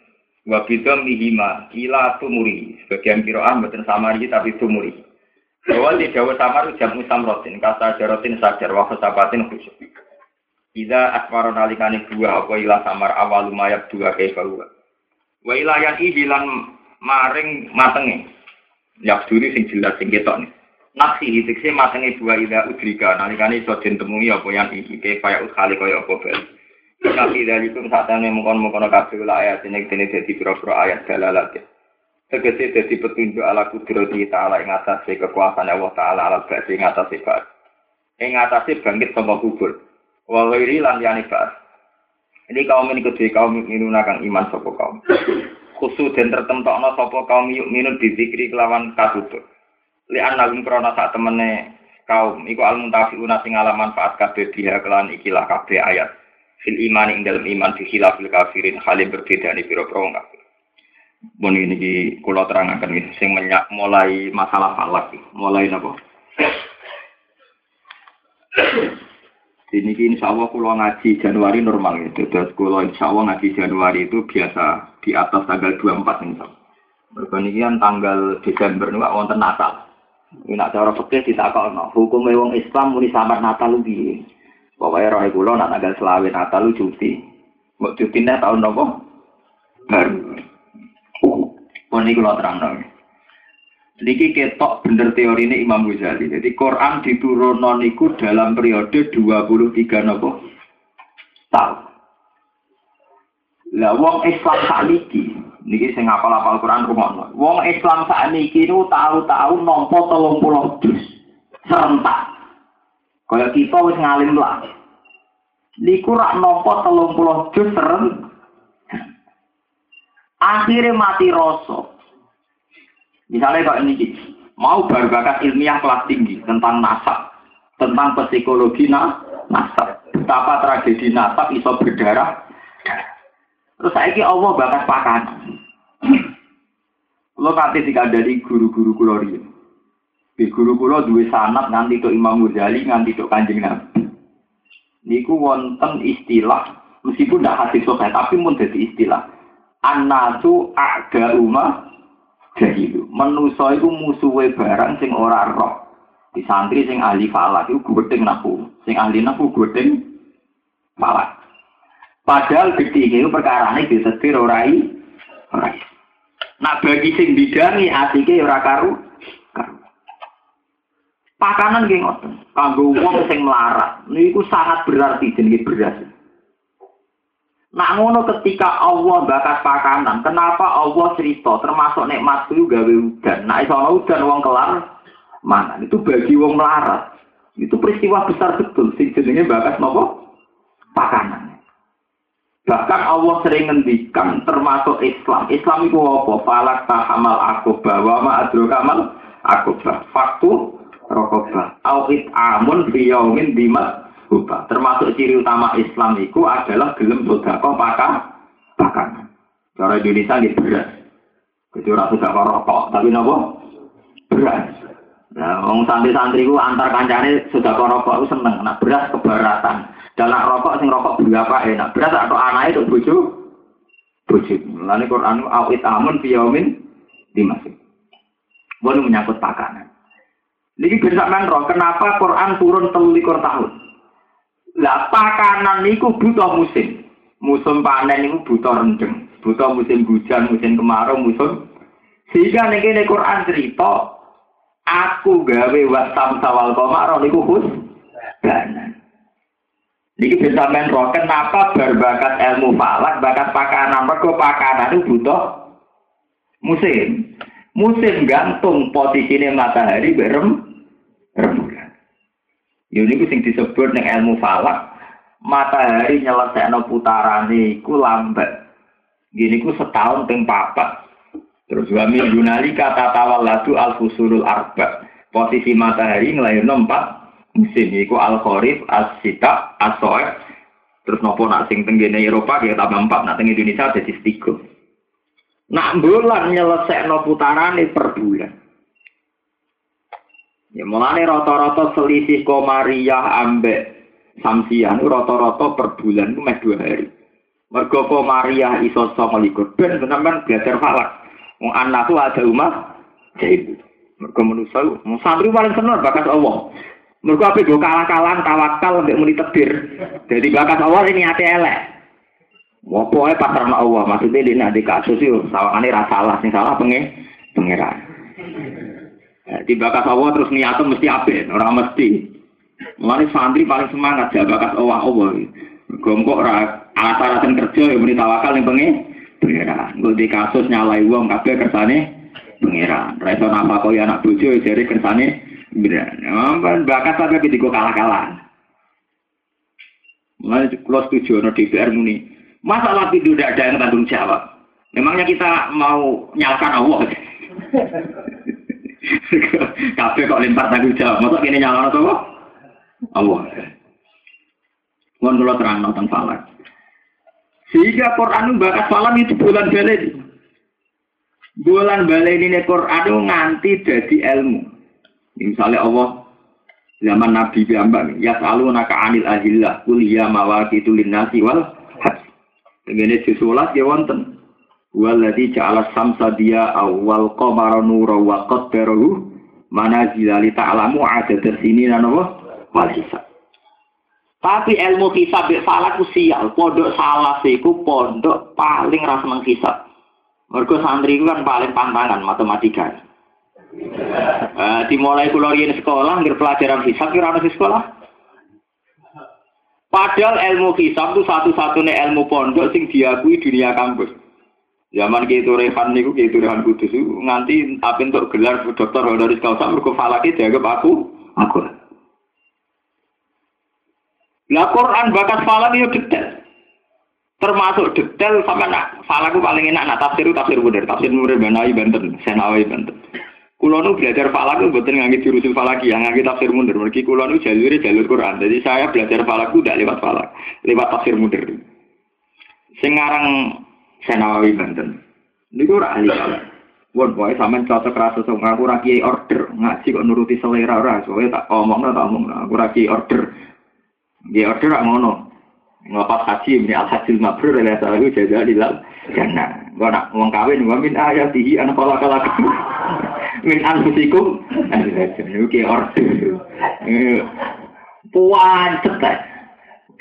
wa bidom mihima ila tumuri sebagian kiroah betul samari tapi tumuri bahwa di Jawa Samar jamu samrotin kata jarotin sajar wa sabatin khusyuk Ida asmaro nalikani dua apa ilah samar awal lumayak dua kaifa huwa. Wa ila yang ihilan maring matenge. Yabduri sing jelas sing ketok nih. Nafsi hitikse matenge dua ida udrika nalikane iso den temui apa yang iki ke kaya uskali kaya apa bel. Nabi dari itu saatnya mengkon-mengkon kabeh la ayat ini kene dadi pira-pira ayat dalalat. Tegese dadi petunjuk ala kudrati ta'ala ing atas kekuasaan Allah taala ala ba'di ing atas sifat. Ing atas bangkit sapa kubur. Wa ghairi lan yani. Ini kaum ini kedua kaum minun akan iman sapa kaum. Khusus dan tertentokno sapa kaum yuk minun dizikri kelawan katutup. li annahum krana sak temene kaum iku al muntafiuna sing ala manfaat kabeh dia kelan ikilah kabeh ayat fil iman ing dalam iman fi khilafil kafirin halim berbeda ni wong kafir. Mun ini kula terangaken sing menyak mulai masalah falak mulai napa? Ini insya Allah kalau ngaji Januari normal gitu. Terus kalau insya Allah ngaji Januari itu biasa di atas tanggal 24 insya Allah. Berbandingan tanggal Desember ini wonten Natal. Ini nak cara fikih ditakokno. Hukum wong Islam muni samar Natal piye? Pokoke roh kula nak tanggal selawe Natal lu cuti. Mbok cutine tahun nopo? Baru. Pun iki kula terangno. Niki ketok bener teori ini Imam Ghazali. Jadi Quran diturunno niku dalam periode 23 nopo? Tahun. Lah wong Islam sakniki Niki sing ngapal-apal Quran rumono. Wong Islam saat niki niku tahu-tahu nampa 30 juz serentak. Kaya kita wis ngalim lah. Niku rak nampa 30 juz serentak. Akhirnya mati rasa. Misalnya kalau ini mau berbakat ilmiah kelas tinggi tentang nasab, tentang psikologi nasab, betapa tragedi nasab iso berdarah. Terus saya Allah bakat pakan. Lo nanti jika dari guru-guru kulo Di guru kulo dua sanat nganti itu Imam Ghazali nganti itu Kanjeng Nabi. Niku wonten istilah meskipun tidak hadis sahih tapi pun jadi istilah. Anasu aga umah jahilu. Menuso itu musuhe barang sing ora roh. Di santri sing ahli falak itu gudeng naku. Sing ahli naku gudeng falak. Padahal gede itu perkara disetir orai. Orai. Nah bagi sing bidangi asike ora karu. Pakanan nggih ngoten. Kanggo wong sing melarat niku sangat berarti jenenge beras. Nak ngono ketika Allah bakat pakanan, kenapa Allah cerita termasuk nikmat itu gawe udan. Nah iso udan wong kelar mana? Itu bagi wong melarat. Itu peristiwa besar betul sing jenenge bakat nopo? Pakanan. Bahkan Allah sering ngendikan termasuk Islam. Islam itu apa? Falak tahamal akobah. Wa ma kamal akobah. Faktu. Awit amun biyaumin dimat hubah. Termasuk ciri utama Islam itu adalah gelem sodako pakan pakan. Cara Indonesia ini beras. Jadi orang sudah rokok. Tapi nopo? Beras. Nah, wong santri-santri ku antar kancane sudah rokok itu seneng. Nah, beras keberatan. Dalam rokok sing rokok berapa enak. Beras atau anak itu bojo bojo. Lalu Quran awit amun fiyamin dimasuk. Boleh menyangkut pakanan. Ini bersamaan roh, kenapa Quran turun telulikur tahun? Lah pakanan niku butuh musim. Musim panen niku butuh rendeng. Butuh musim hujan, musim kemarau, musim sehingga nih Quran cerita aku gawe wasam sawal komaro niku khus dan Niki bisa main roh, kenapa berbakat ilmu falak, bakat pakanan, mereka pakanan itu butuh musim. Musim gantung posisi matahari berem. Ini sing disebut dengan ilmu falak. Matahari nyelesaikan putaran ku lambat. Gini ku setahun ping papat. Terus nali kata tawaladu al fusulul arba. Posisi matahari ngelahirno empat musim iku al kharif as sita as soef terus nopo nak sing tenggene Eropa ya tambah empat nak teng Indonesia jadi tiga nak bulan nyelesai no putaran per bulan ya mulane rata-rata selisih komariah ambek samsian rata-rata per bulan itu meh dua hari mergo komariah iso sama likur ben teman belajar falak wong anak tuh ada rumah jadi mergo manusia mau santri paling seneng bakat Allah mereka apa gue kalah-kalah tawakal untuk muni tebir. Jadi bakat Allah ini hati elek. Mau pokoknya pasar Allah. Maksudnya di nanti kasus itu sawangane rasa salah, sing salah penge pengiran. Di bakas Allah terus niatnya mesti apik, orang mesti. Mulane santri paling semangat ya bakas Allah Allah. Gongkok ora alat-alatan kerja yang muni tawakal ning pengen pengiran. Gue di kasus nyalai uang kabeh kersane pengiran. Ra iso napa kok anak bojo jare kersane pengiran. Ampun bakat sampe digo kalah-kalah. Mulai kalau setuju no DPR muni, masalah itu tidak ada yang tanggung jawab. Memangnya kita mau nyalakan Allah? [LAUGHS] Kabeh kok lempar tanggung jawab. Masa ini nyalakan apa? Allah. Mohon kalau terang nonton falak. Sehingga Quran bakat falam itu bulan balik. Bulan balik ini Quran nganti jadi ilmu. Misalnya Allah zaman Nabi Bambang, ya selalu naka anil ahillah, kuliah mawaki tulinasi wal haj. Begini disulat ya wonten. Walladzi ja'ala samsa dia awal qamara nura wa qaddarahu manazila li ta'lamu adad sini dan apa wal hisab. Tapi ilmu hisab mek falak ku sial, pondok salah iku pondok paling ras menghisab. Mergo santri kan paling pantangan matematika. Uh, dimulai kula sekolah ngir pelajaran hisab kira ana sekolah. Padahal ilmu hisab itu satu-satunya ilmu pondok sing diakui dunia kampus. Zaman gitu Rehan niku gitu Rehan Kudus nganti apa untuk gelar dokter honoris causa mergo falaki dianggap aku aku. Lah Quran bakat falam itu detail. Termasuk detail sama nak falaku paling enak nak tafsir tafsir bener, tafsir Nurul Banawi Banten, Senawi Banten. Kulo nu belajar falak itu betul ngangge jurusul falaki, yang ngangge tafsir mundur. Mergi kulo nu jalur jalur Quran. Jadi saya belajar falak tidak lewat falak, lewat tafsir mundur. Sekarang Senawi Banten. Ini gue ahli falak. Won boy sampean cocok rasa sama aku ra order, ngaji kok nuruti selera ora, soalnya tak omong tak omong, aku ra order. Dia order rak ngono. Ngapa haji ini al hasil mabrur adalah salah jaga di dalam jannah. Gua nak mau kawin, gua min ayatihi anak pola kalak. [LAUGHS] min anfusikum. Oke order. Puancet kan.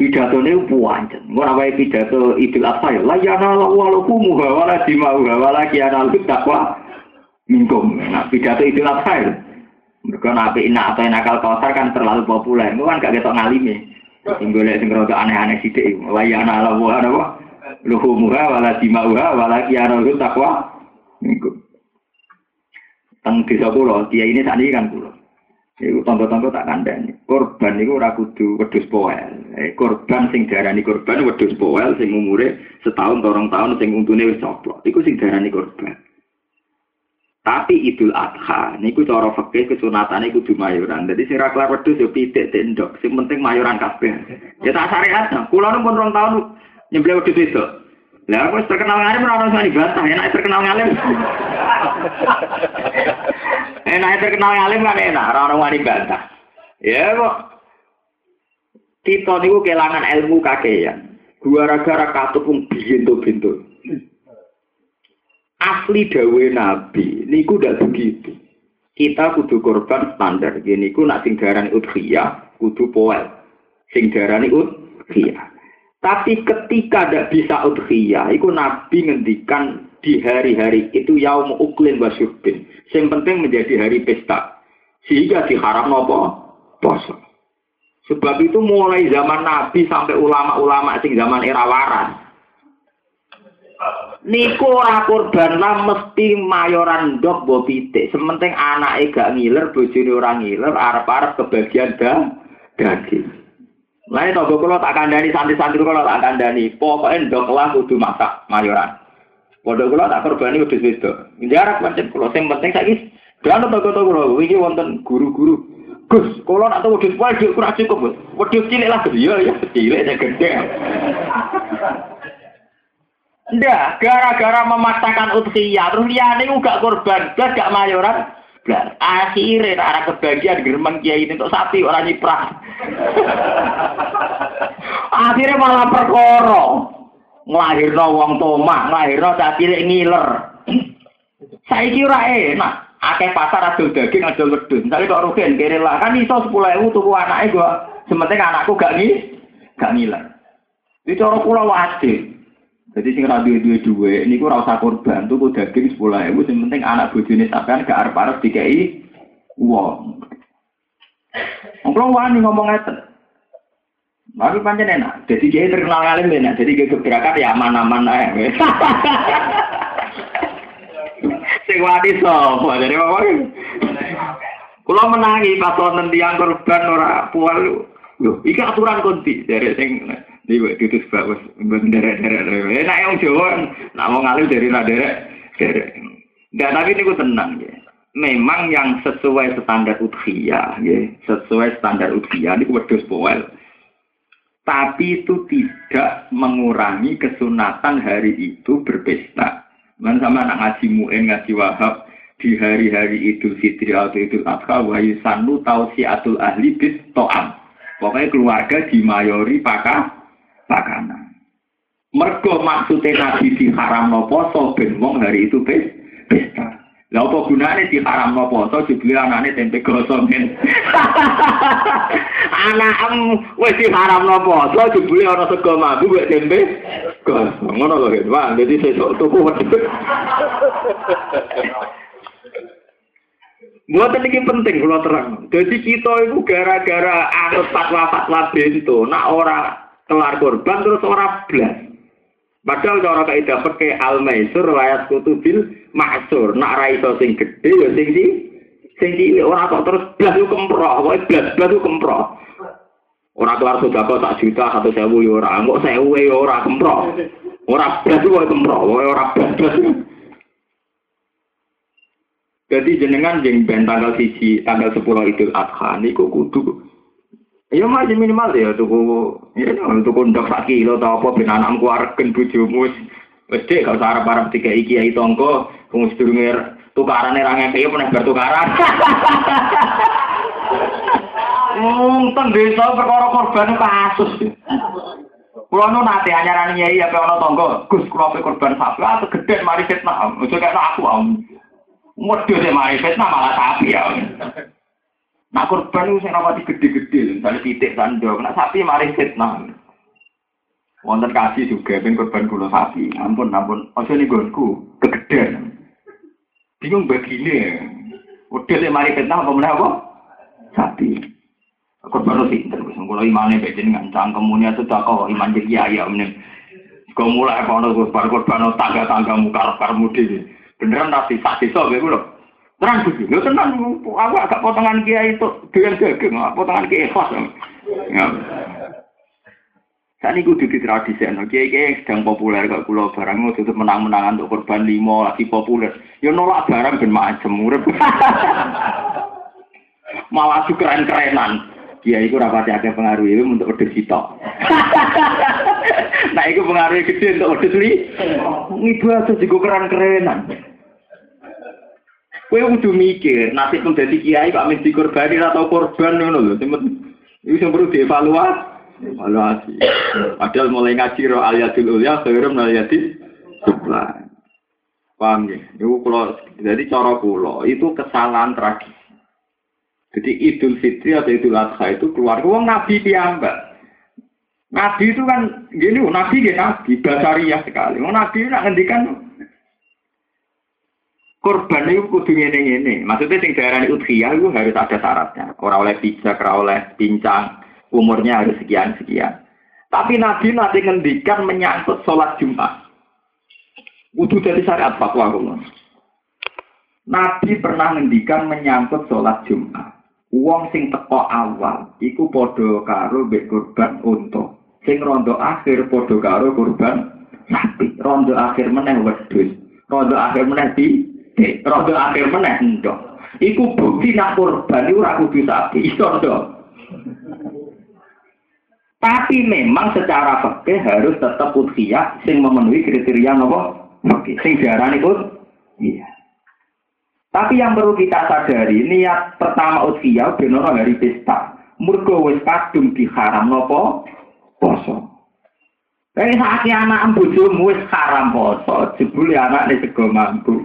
Pidato ini puancet. Gua namanya pidato idul adha ya. Layana lawaluku muha wala dimauha wala kiana lu takwa minkum. Nah pidato idul adha ya. Mereka nabi inak atau nakal kosar kan terlalu populer. Itu kan gak ketok ngalimi. Sing golek sing rada aneh-aneh sithik. Wa ya ana ala wa ana luhumuha wala dimauha wala kiyana takwa. Niku. Teng desa kula, dia ini ini kan kula. Iku tangga-tangga tak kandhani. Korban niku ora kudu wedhus poel. Eh, korban sing diarani korban wedhus poel sing umure setahun atau orang tahun sing untune wis coplok. Iku sing diarani korban. Tapi Idul Adha niku cara fikih kesunatane kudu mayoran. Dadi sing ra kelar wedhus yo pitik tendok, sing penting mayoran kabeh. Ya tak syariat. Kula pun rong tahun nyembelih wedhus itu. Lah aku terkenal ngalim ora ono sani bantah, enak terkenal ngalim. [LAUGHS] enak terkenal ngalim kan enak, ora ono wani bantah. Ya kok. Kita niku kelangan ilmu kakean. Gara-gara katupung bintu-bintu. Asli dawe nabi niku ndak begitu. Kita kudu korban standar. Gini ku nak sing darani udhiyah kudu poel. Sing darani udhiyah tapi ketika tidak bisa udhiyah iku nabi ngendikan di hari-hari itu yaum uklin wasyurbin yang penting menjadi hari pesta. Sehingga diharap nopo poso sebab itu mulai zaman nabi sampai ulama-ulama sing zaman era waras. Niku ora korban lah mesti mayoran dok bo pitik. Sementing anake gak ngiler, bojone ora ngiler, arep-arep kebagian dah daging. Lah itu kula tak kandani santri-santri kula tak kandani. Pokoke ndok lah kudu masak mayoran. Pondok kula tak korbani wedhus wedok. Jarak pancen kula sing penting saiki Kan toko-toko kula iki wonten guru-guru. Gus, kalau nak tahu wedhus wae kurang cukup, Wedhus cilik lah iya ya cilik ya gede. Ndak, gara-gara memaksakan udhiyah, terus liyane gak korban, gak mayoran. Blas, akhirnya arah kebagian geremeng kiai ini untuk sapi orang nyiprah. Akhirnya malah perkara. Nglahirno wong tomah, nglahirno cilik ngiler. Saiki ora enak. Akeh pasar adol daging adol wedhus. Misale kok rugen kene lah kan iso 10.000 tuku anake gua. Sementing anakku gak ngi gak ngiler. Iki cara kula wajib. Jadi sing radio dua dua ini ku rasa korban tuh daging sepuluh ribu. Yang penting anak bujuni sampean gak arep arep dikai Wong. Wong wani ngomong ngeten. Tapi pancen enak. Jadi dia terkenal alim enak. Jadi dia gebrakan ya aman-aman ae. [LAUGHS] Sing wani sapa? Jadi apa? Kula menangi pas wonten tiyang korban ora pual. Lho, iki aturan konti dari sing iki ditus bagus derek-derek. Enak yang Jawa, nak mau ngalih dari ra derek. Derek. Enggak, tapi niku tenang ya. Memang yang sesuai standar udhiyah, ya, sesuai standar udhiyah niku wedhus poel. Tapi itu tidak mengurangi kesunatan hari itu berpesta. Man sama anak ngaji mu'in, ngaji wahab, di hari-hari Idul Fitri atau Idul Adha yusannu tausiatul ahli bis to'am. Pokoknya keluarga dimayori pakah pakanan. Mergo maksudnya Nabi di haram no poso ben wong hari itu pes pesta. Lah apa gunane di haram no poso dibeli anane tempe gosong men. [LAUGHS] Anakmu wis di haram no poso dibeli ana sego madu wek tempe. Ngono lho, Wah, jadi sesuk tuku [LAUGHS] Buat ini penting kalau terang. Jadi kita itu gara-gara anut fatwa-fatwa bento, nak ora kelar korban terus ora blas. Padahal cara kaidah pakai al maisur layas kutubil maksur. Nak ra iso sing gede ya sing di sing di ora kok terus blas yo kemproh, pokoke blas blas yo kemproh. Ora kelar sudah kok tak juta satu sewu yo ora, kok sewu yo ora kemproh. Ora blas yo kemproh, ora blas. Jadi jenengan jeng ben tanggal siji tanggal sepuluh Idul Adha niku kudu Ya masih minimal ya tuku ya tuku ndok sak kilo ta apa ben anakmu kuwaregen bojomu wis wis dek gak usah arep-arep tiga iki ai tonggo wong sedurunge tukarane ra ngeke meneh bar tukaran. [LAUGHS] Wong teng desa perkara korban kasus. Kulo nu nate anyarane nyai apa ana tonggo, Gus kulo pe korban sapi, ah gede mari fitnah. Ojo kayak aku om. Modho sing mari fitnah malah sapi ya. Nah korban itu sing rapati gede-gede, misalnya titik sandok, nah sapi mari fitnah. Wonten kasih juga, ben korban kulo sapi. Ampun, ampun, ojo nih gonku, kegedean. Bingung begini. Udah sing mari fitnah apa meneh apa? Sapi. Korban itu pinter, bisa kalau imannya beda dengan cangkemunya sudah kok iman jadi ayah ini. Kau mulai kono korban korban tangga tangga muka karmu di. Beneran nasi saksi so, gue loh. Terang gitu, lo tenang, aku agak potongan kiai itu dengan daging, potongan kiai ikhlas. Ya. Saat ini kudu tradisi, kiai kiai sedang populer kalau pulau barang tutup menang-menangan untuk korban limo lagi populer. Ya nolak barang ben macam. [LAUGHS] Malah tuh keren-kerenan. Kiai itu rapati ada pengaruh itu untuk udah sitok. [LAUGHS] nah itu pengaruh gede untuk udah li. Ibadah juga keren-kerenan. Kowe kudu mikir, nasib menjadi kiai kok mesti dikorbani atau korban ngono lho. Iku sing perlu dievaluasi. Evaluasi. Padahal mulai ngaji ro aliyatul ulya khairum aliyati sublan. Paham ya? Iku kula jadi cara kula itu kesalahan tragis. Jadi Idul Fitri atau Idul Adha itu keluar wong nabi piyambak. Nabi itu kan gini, nabi ya nabi, basariah sekali. Nabi nak ngendikan korban itu kudu ngene-ngene. Maksudnya sing diarani udhiyah itu harus ada syaratnya. Ora oleh pijak, ora oleh pincang, umurnya harus sekian-sekian. Tapi Nabi nanti ngendikan menyangkut sholat Jumat. Kudu dari syariat fatwa Allah. Nabi pernah ngendikan menyangkut sholat Jumat. Uang sing teko awal, iku podo karo mbek korban untuk. Sing rondo akhir podo karo korban sapi. Rondo akhir meneh wedhus. Rondo akhir meneh di Rodo akhir meneh ndok. Iku bukti nak korban iku ora kudu sapi, [LAUGHS] iso ndok. Tapi memang secara fakih harus tetap udhiyah sing memenuhi kriteria nopo fakih. Sing diarani ud. Iya. Tapi yang perlu kita sadari, niat pertama udhiyah ben hari pesta. Murgo wis kadung diharam nopo poso. Tapi saat anak bojomu wis haram poso, jebule anak di sego mampu.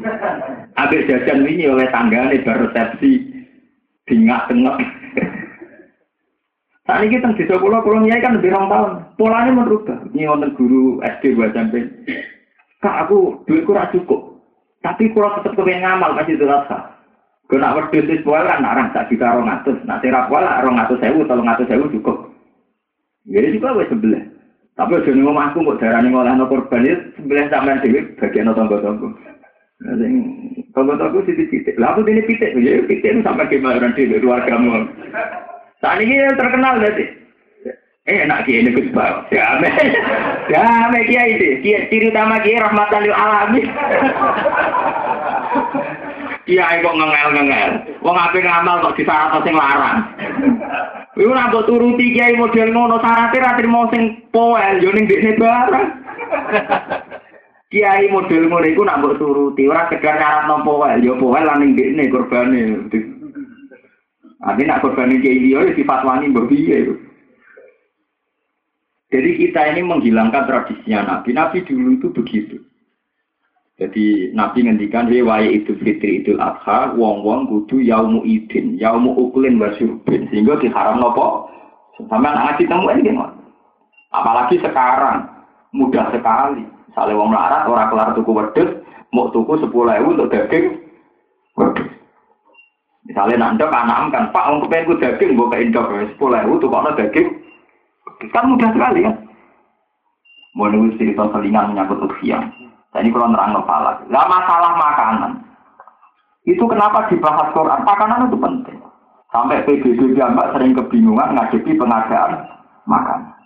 Ambil jajan ini oleh tanggane bar resepsi dingak-tengok. Saat ini kita di sekolah, kalau nyai kan lebih rong tahun. Polanya merubah. Ini wonten guru SD buat sampai. Kak, aku duitku rak cukup. Tapi kalau tetap kepengen ngamal, kasih itu rasa. Gue nak wis poel kan narang sak juta rong atus. Nak sira poel rong atus sewu, tolong atus sewu cukup. Jadi juga wis sebelah. Tapi aja ning omahku kok darane ngolahno korban itu sebelah sampean dhewe bagian tangga-tangga. Sing tangga-tangga sithik titik. Lah aku dene pitik, ya pitik sampai ke bayaran dhewe keluargamu. Saat ini terkenal berarti. Eh, enak kiai ini Gus Bal. Damai. Kiai itu. Kiai ciri utama kiai rahmatan lil alamin. Kiai kok ngengel-ngengel. Wong ape ngamal kok disyarat sing larang. Iku mbok turuti kiai model ngono syaratnya ra trimo sing poel yo ning dekne barang. Kiai model ngono iku nak mbok turuti ora sekedar syarat no poel yo poel lan ning dekne korbane. Ade nak korbane kiai liya sifat wani mbok piye. Jadi kita ini menghilangkan tradisinya Nabi. Nabi dulu itu begitu. Jadi Nabi ngendikan waya itu fitri idul adha, wong wong kudu yaumu idin, yaumu ukulin wasyurbin, sehingga diharam nopo. Sampai anak temu ini gimana? Apalagi sekarang mudah sekali. Misalnya wong melarat orang kelar tuku wedus, mau tuku sepuluh ribu untuk daging wedus. Misalnya nandok anak kan, Pak, untuk pengen daging, gue ke indok sepuluh ribu tuh kok daging. Kan mudah sekali kan. Mau nunggu cerita selingan menyangkut usia. Ini kalau nerang kepala. Gak masalah makanan. Itu kenapa dibahas Quran? Makanan itu penting. Sampai PBB mbak sering kebingungan ngadepi pengadaan makanan.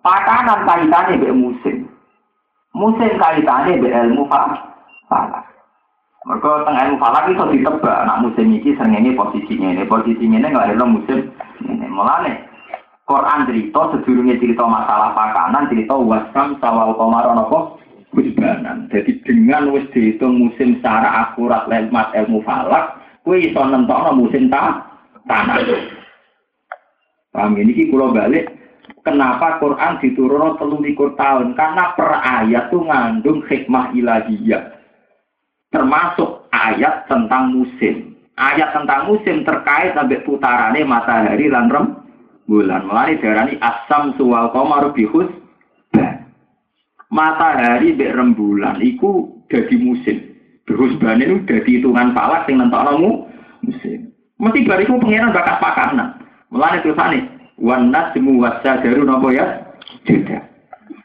Makanan kaitannya dengan musim. Musim kaitannya dengan ilmu falak. Mereka tengah ilmu falak itu ditebak. Nak musim ini sering ini posisinya ini. Posisinya ini nggak ada musim ini. Mulane Quran cerita sedurungnya cerita masalah makanan cerita wasam sawal apa husbanan. Jadi dengan wis dihitung musim secara akurat lewat ilmu falak, kue iso nentokno musim ta tanah. Paham ini kalau balik kenapa Quran diturunkan telung likur tahun karena per ayat tuh ngandung hikmah ilahiyah termasuk ayat tentang musim ayat tentang musim terkait sampai putarannya matahari dan rem bulan melani darani asam suwal komar bihus matahari mbek rembulan iku jadi musim. Terus bane itu jadi hitungan palak sing nentokno musim. Mesti bariku pengiran bakat pakanan. Mulane tulisane wan nasmu wasajaru napa ya? Tidak.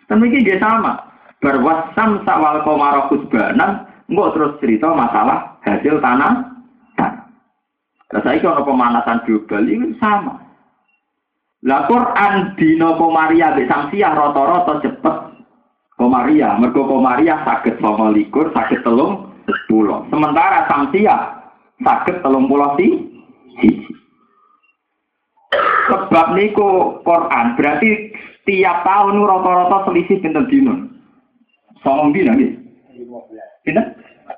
Tapi ini dia sama. Berwasam sawal komaro khusbanan, enggak terus cerita masalah hasil tanah. Nah, saya kalau pemanasan global ini sama. Lah Quran dino komaria be samsiah roto-roto cepet Komaria, mergo Komaria sakit sama likur, sakit telung pulau. Sementara sakit telung pulau si Sebab niku Quran berarti tiap tahun rata-rata selisih pinten dino. Songong dino nggih. Pinten?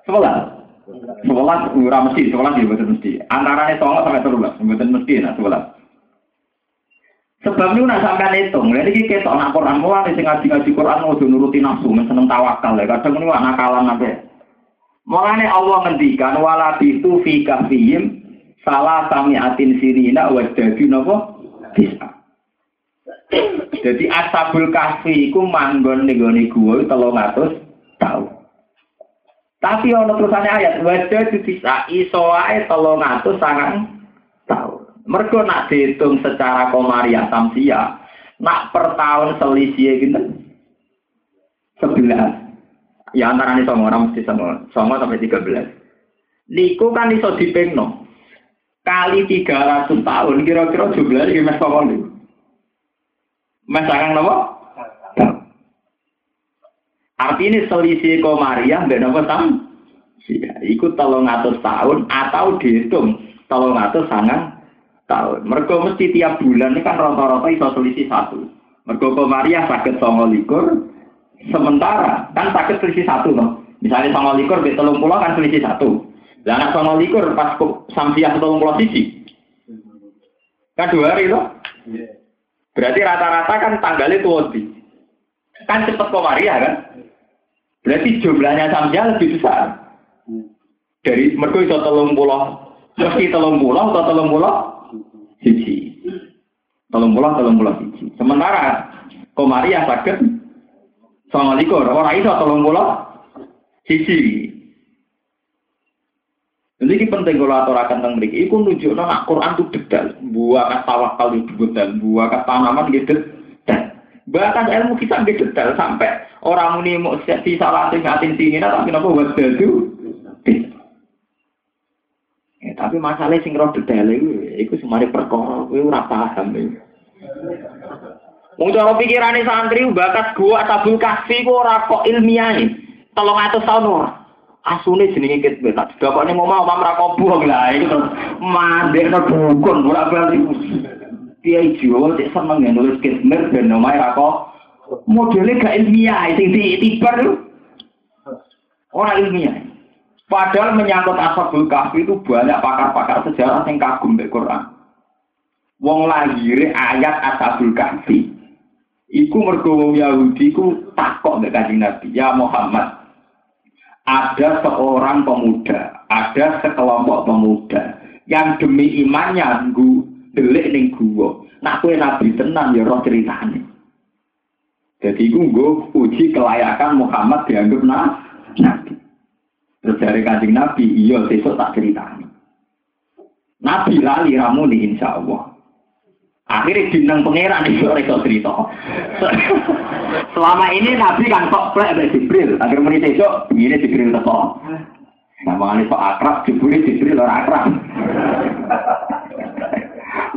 Sebelas. Sebelas ora mesti, sebelas ya betul mesti. Antaranya songo sampai terus, betul mesti nah sebelas. Sebab ini nak sampai hitung, ini kita nak Quran mulai sing ngaji ngaji Quran mau nuruti nafsu, seneng tawakal ya. Kadang wak nakalan nabe. Mulai Allah ngendikan wala itu fi kafiyim salah sami atin sirina wadadi nopo bisa. Jadi asabul kafi iku manggon ning gone telung atus tahun. Tapi ono terusane ayat wadadi bisa iso ae telung atus sangang tahun. Mergo nak dihitung secara komaria samsia, nak per tahun selisih gitu, sebelas. Ya antara ini songo, mesti songo, songo sampai tiga belas. Niku kan iso dipengno. Kali tiga ratus tahun, kira-kira jumlahnya gimana songo nih? Mas akan nopo? Artinya selisih komaria, beda nopo tam? Ikut tolong atas tahun atau dihitung tolong atas sangat tahun. Mergo mesti tiap bulan ini kan rata-rata iso selisih satu. Mergo Maria sakit songo likur, sementara kan sakit selisih satu loh. Misalnya songo likur di pulau kan selisih satu. Dan anak songo likur pas samsiah telung pulau sisi. Kan dua hari loh. Berarti rata-rata kan tanggalnya tuh Kan cepet Maria kan. Berarti jumlahnya samsiah lebih besar. Dari mergo iso telung pulau. Meski telung pulau atau telung pulau siji. Tolong pulang, tolong pulang siji. Sementara Komaria sakit sama likur. Orang itu tolong pulang siji. Jadi ini penting kalau aturakan tentang mereka. Iku nunjuk nak Quran itu detail. Buah tawakal itu detail. Buah tanaman gitu. Bahkan ilmu kita gitu detail sampai orang ini mau si salah sing atin tinggi tapi kenapa buat itu? Ya, tapi masalah sing roh detail itu, itu semari perkara, itu ora itu. Wong cara santri bakat gua tabul kasih ora kok ilmiah nih. Tolong atus tahun. Asune jenenge ket tak dapane mau mau mamra kobuh lah itu mandekno dukun ora bali. Kiai Jawa cek seneng ya nulis kismer ben omahe ra kok modele gak ilmiah sing ditibar ora ilmiah. Padahal menyangkut ashabul kahfi itu banyak pakar-pakar sejarah yang kagum di Quran. Wong lahir ayat ashabul kahfi. Iku mergo Yahudi ku takok mbek Kanjeng Nabi, "Ya Muhammad, ada seorang pemuda, ada sekelompok pemuda yang demi imannya nggu delik ning gua. Nak kowe nabi tenan ya roh ceritane. Jadi nggo uji kelayakan Muhammad dianggap nabi. Terus dari kancing Nabi, iya besok tak ceritani. Nabi lali ramu nih insya Allah. Akhirnya bintang pangeran [LAUGHS] itu rekor cerita. Selama ini Nabi kan kok plek dari Jibril. Akhir menit besok, ini Jibril teko. Nah, mengenai sok akrab, Jibril Jibril orang akrab. [LAUGHS]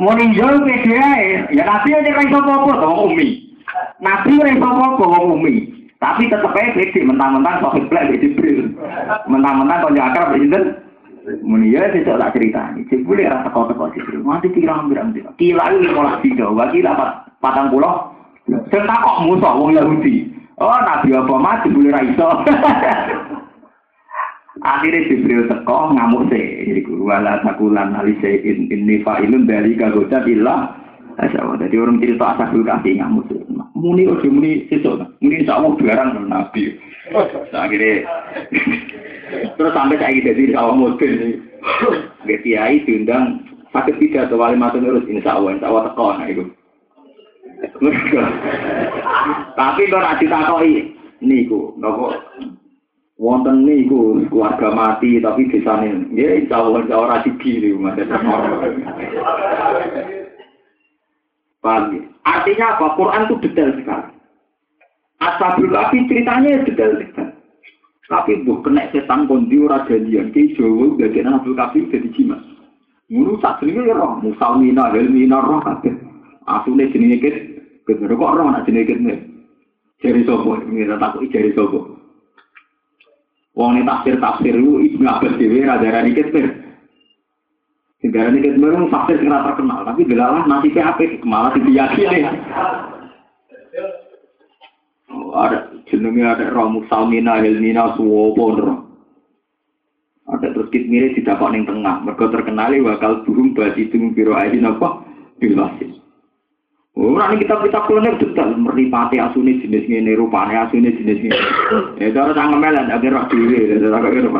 Mau ninjol PDA, ya Nabi aja raiso popo, sama Umi. Nabi raiso popo, sama Umi. Tapi tetap aja pede, mentang-mentang sohib plek Jibril. Mentang-mentang kalau akrab Jibril. Muni ya sih tak cerita ini. Cipuli rasa kau tak kau cipuli. Mati kira hampir hampir. Kila ini mau lagi. Kila patang pulau. Serta takok musuh Wong Yahudi. Oh nabi apa mati boleh ra raiso. [LAUGHS] Akhirnya Jibril teko ngamuk se. Jadi guru ala sakulan alise in ini fa'ilun dari kagoda ilah. Jadi orang cerita asal dulu kasih ngamuk sih. Muni oke muni sih Muni sama barang nabi. [LAUGHS] Akhirnya [LAUGHS] terus sampai saya jadi di awal mobil nih. Kiai diundang sakit tidak atau wali nurut insya Allah insya Allah teko nah itu. Tapi kalau nanti takoi niku, nopo wonten niku keluarga mati tapi desane ya insya Allah insya Allah. Paham ya? Artinya apa? Quran itu detail sekali. Ashabul Kahfi ceritanya detail sekali. Tapi buh kena setan kondi ora jadian ke Jawa dadi Ashabul Kahfi dadi jimat. Mulu sak jenenge ya roh, musalmina, helmina roh kabeh. Asune jenenge kit, kit kok roh nak jenenge kit Jari sapa? Ini takut jari sapa? Wong ini tafsir tafsir lu ibnu Abbas dewi raja rani kit Negara ini kita memang fakir kena terkenal, tapi belalah nasibnya apa? Malah diyakini. Oh, ada jenengnya ada Romus Salmina, Helmina, Suwopon. Ada terus kit mirip tidak paling tengah. Mereka terkenali bakal burung basi itu biro aidin apa? Bilasis. Oh, nanti kita kita kuliner detail meripati asuni jenis ini, rupanya asuni jenis ini. Ya, harus angin melan, ada roh diri, ada roh diri,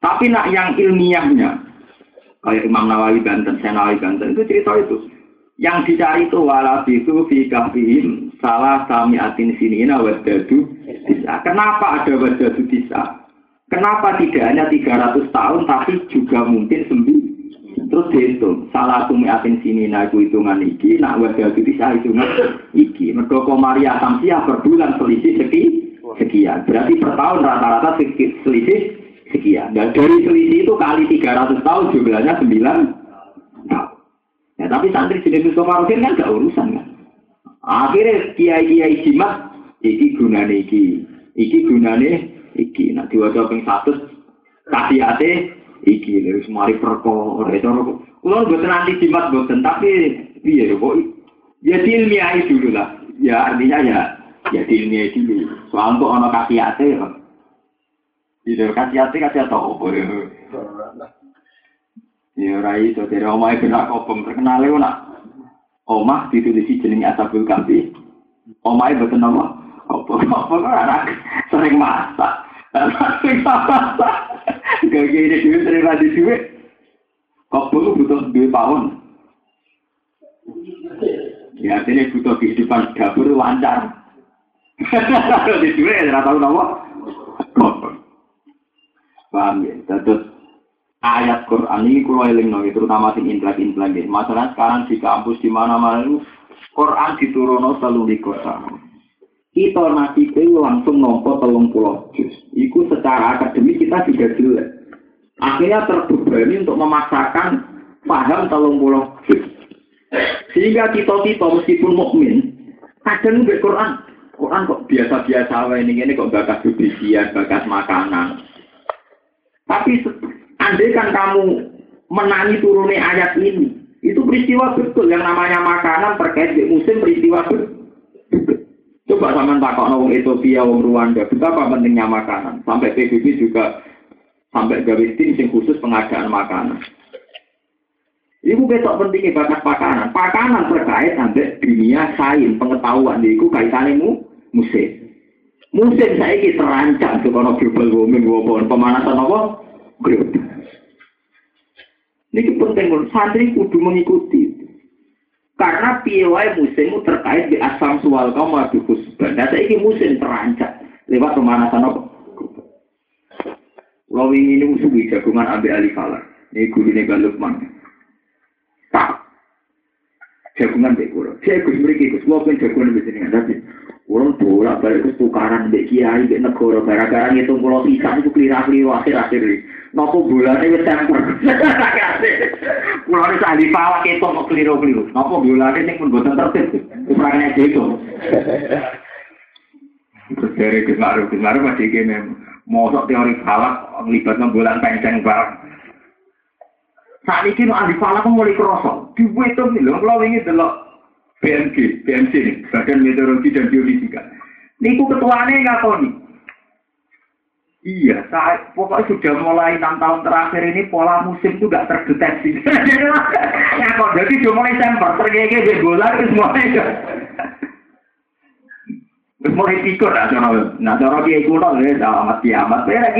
Tapi nak yang ilmiahnya, kayak Imam Nawawi Banten, saya Nawawi Banten itu cerita itu. Yang dicari itu wala itu fi kafihim salah sami atin sini wadadu bisa. Kenapa ada wadadu bisa? Kenapa tidak hanya 300 tahun tapi juga mungkin sembilan? Terus dihitung, salah sumi atin sini itu hitungan iki, nak wadadu bisa hitungan iki. Mereka Maria Samsiah per bulan selisih seki, sekian. Berarti per tahun rata-rata selisih sekian. Dan dari selisih itu kali 300 tahun jumlahnya 9 tahun. Ya, tapi santri jenis Mustafa Rufin kan gak urusan kan. Akhirnya kiai-kiai jimat, iki gunane iki. Iki gunane iki. Nah, diwajah ping satu, kasih ate, iki. Lalu semari perkor, itu Kalau buatan nanti jimat buatan, tapi iya kok. Ya ilmiah dulu lah. Ya artinya ya, ya ilmiah dulu. Soal untuk ono kasih ate, ya. Iya, kasih hati kasih hati apa ya? Ya, rai itu dari omah itu nak kopem terkenal itu nak omah ditulis jenenge Asabul Kahfi. Omahe boten nama apa apa ora sering masak. Sering masak. Gege ini dhewe sering radi dhewe. Kok perlu butuh dhewe pawon. Ya artinya butuh kehidupan dapur lancar. Kalau di dhewe ora tau nama. Paham ya, Terus ayat Quran ini kalau eling no, terutama sing intelek-intelek nggih. Masalah sekarang di kampus di mana-mana itu Quran diturunno selalu di kota. Kita nanti langsung nompo telung pulau juz. Iku secara akademik kita juga jelek. Akhirnya terbebani untuk memaksakan paham telung pulau juz. Sehingga kita-kita meskipun mukmin, kadang di Quran, Quran kok biasa-biasa ini ini kok bakas bibisian, bakas makanan. Tapi andai kan kamu menangi turunnya ayat ini, itu peristiwa betul yang namanya makanan terkait di musim peristiwa betul. Coba sama takut wong Ethiopia, wong Rwanda, betapa pentingnya makanan. Sampai PBB juga sampai gawe tim yang khusus pengadaan makanan. Ibu ketok pentingnya bakat makanan. Makanan terkait sampai dunia sains pengetahuan itu kaitannya mu musim. Musim saya ini terancam sekolah global warming, pemanasan apa? Global. Ini penting, santri kudu mengikuti. Karena piawai musim terkait di asam sual kaum wabi khusban. Nah, saya ini musim terancam lewat pemanasan apa? Kalau ini musuh jagungan ambil alih kalah. Ini guru ini Lukman. Tak. Jagungan mbek kula. Saya Gus mriki Gus, pengen jagungan mbek jenengan tapi Urung bolak balik ke tukaran mbek kiai mbek negara gara-gara ngitung pulau pisang itu kelira-keliru akhir-akhir ini. Nopo bulan ini temper. [LAUGHS] Pulau ini ahli falak itu kok keliru-keliru. Nopo bulan ini pun bosan tertib. Ukurannya itu. Terus dari Gus Maruf masih gini. Mosok teori falak melibatkan bulan panjang barang. Saat ini ahli falak mulai kerosok. Dibuat itu lho, kalau ini delok BMG, BMC Badan Meteorologi dan Geofisika. Niku ketuanya ngakoni. Iya, saya pokoknya sudah mulai enam tahun terakhir ini pola musim itu gak terdeteksi. [LAUGHS] ya kok jadi sudah mulai semper, tergege di bola itu mulai. Terus mulai pikir lah, cara nah cara ikut dong, ya selamat kiamat. Ya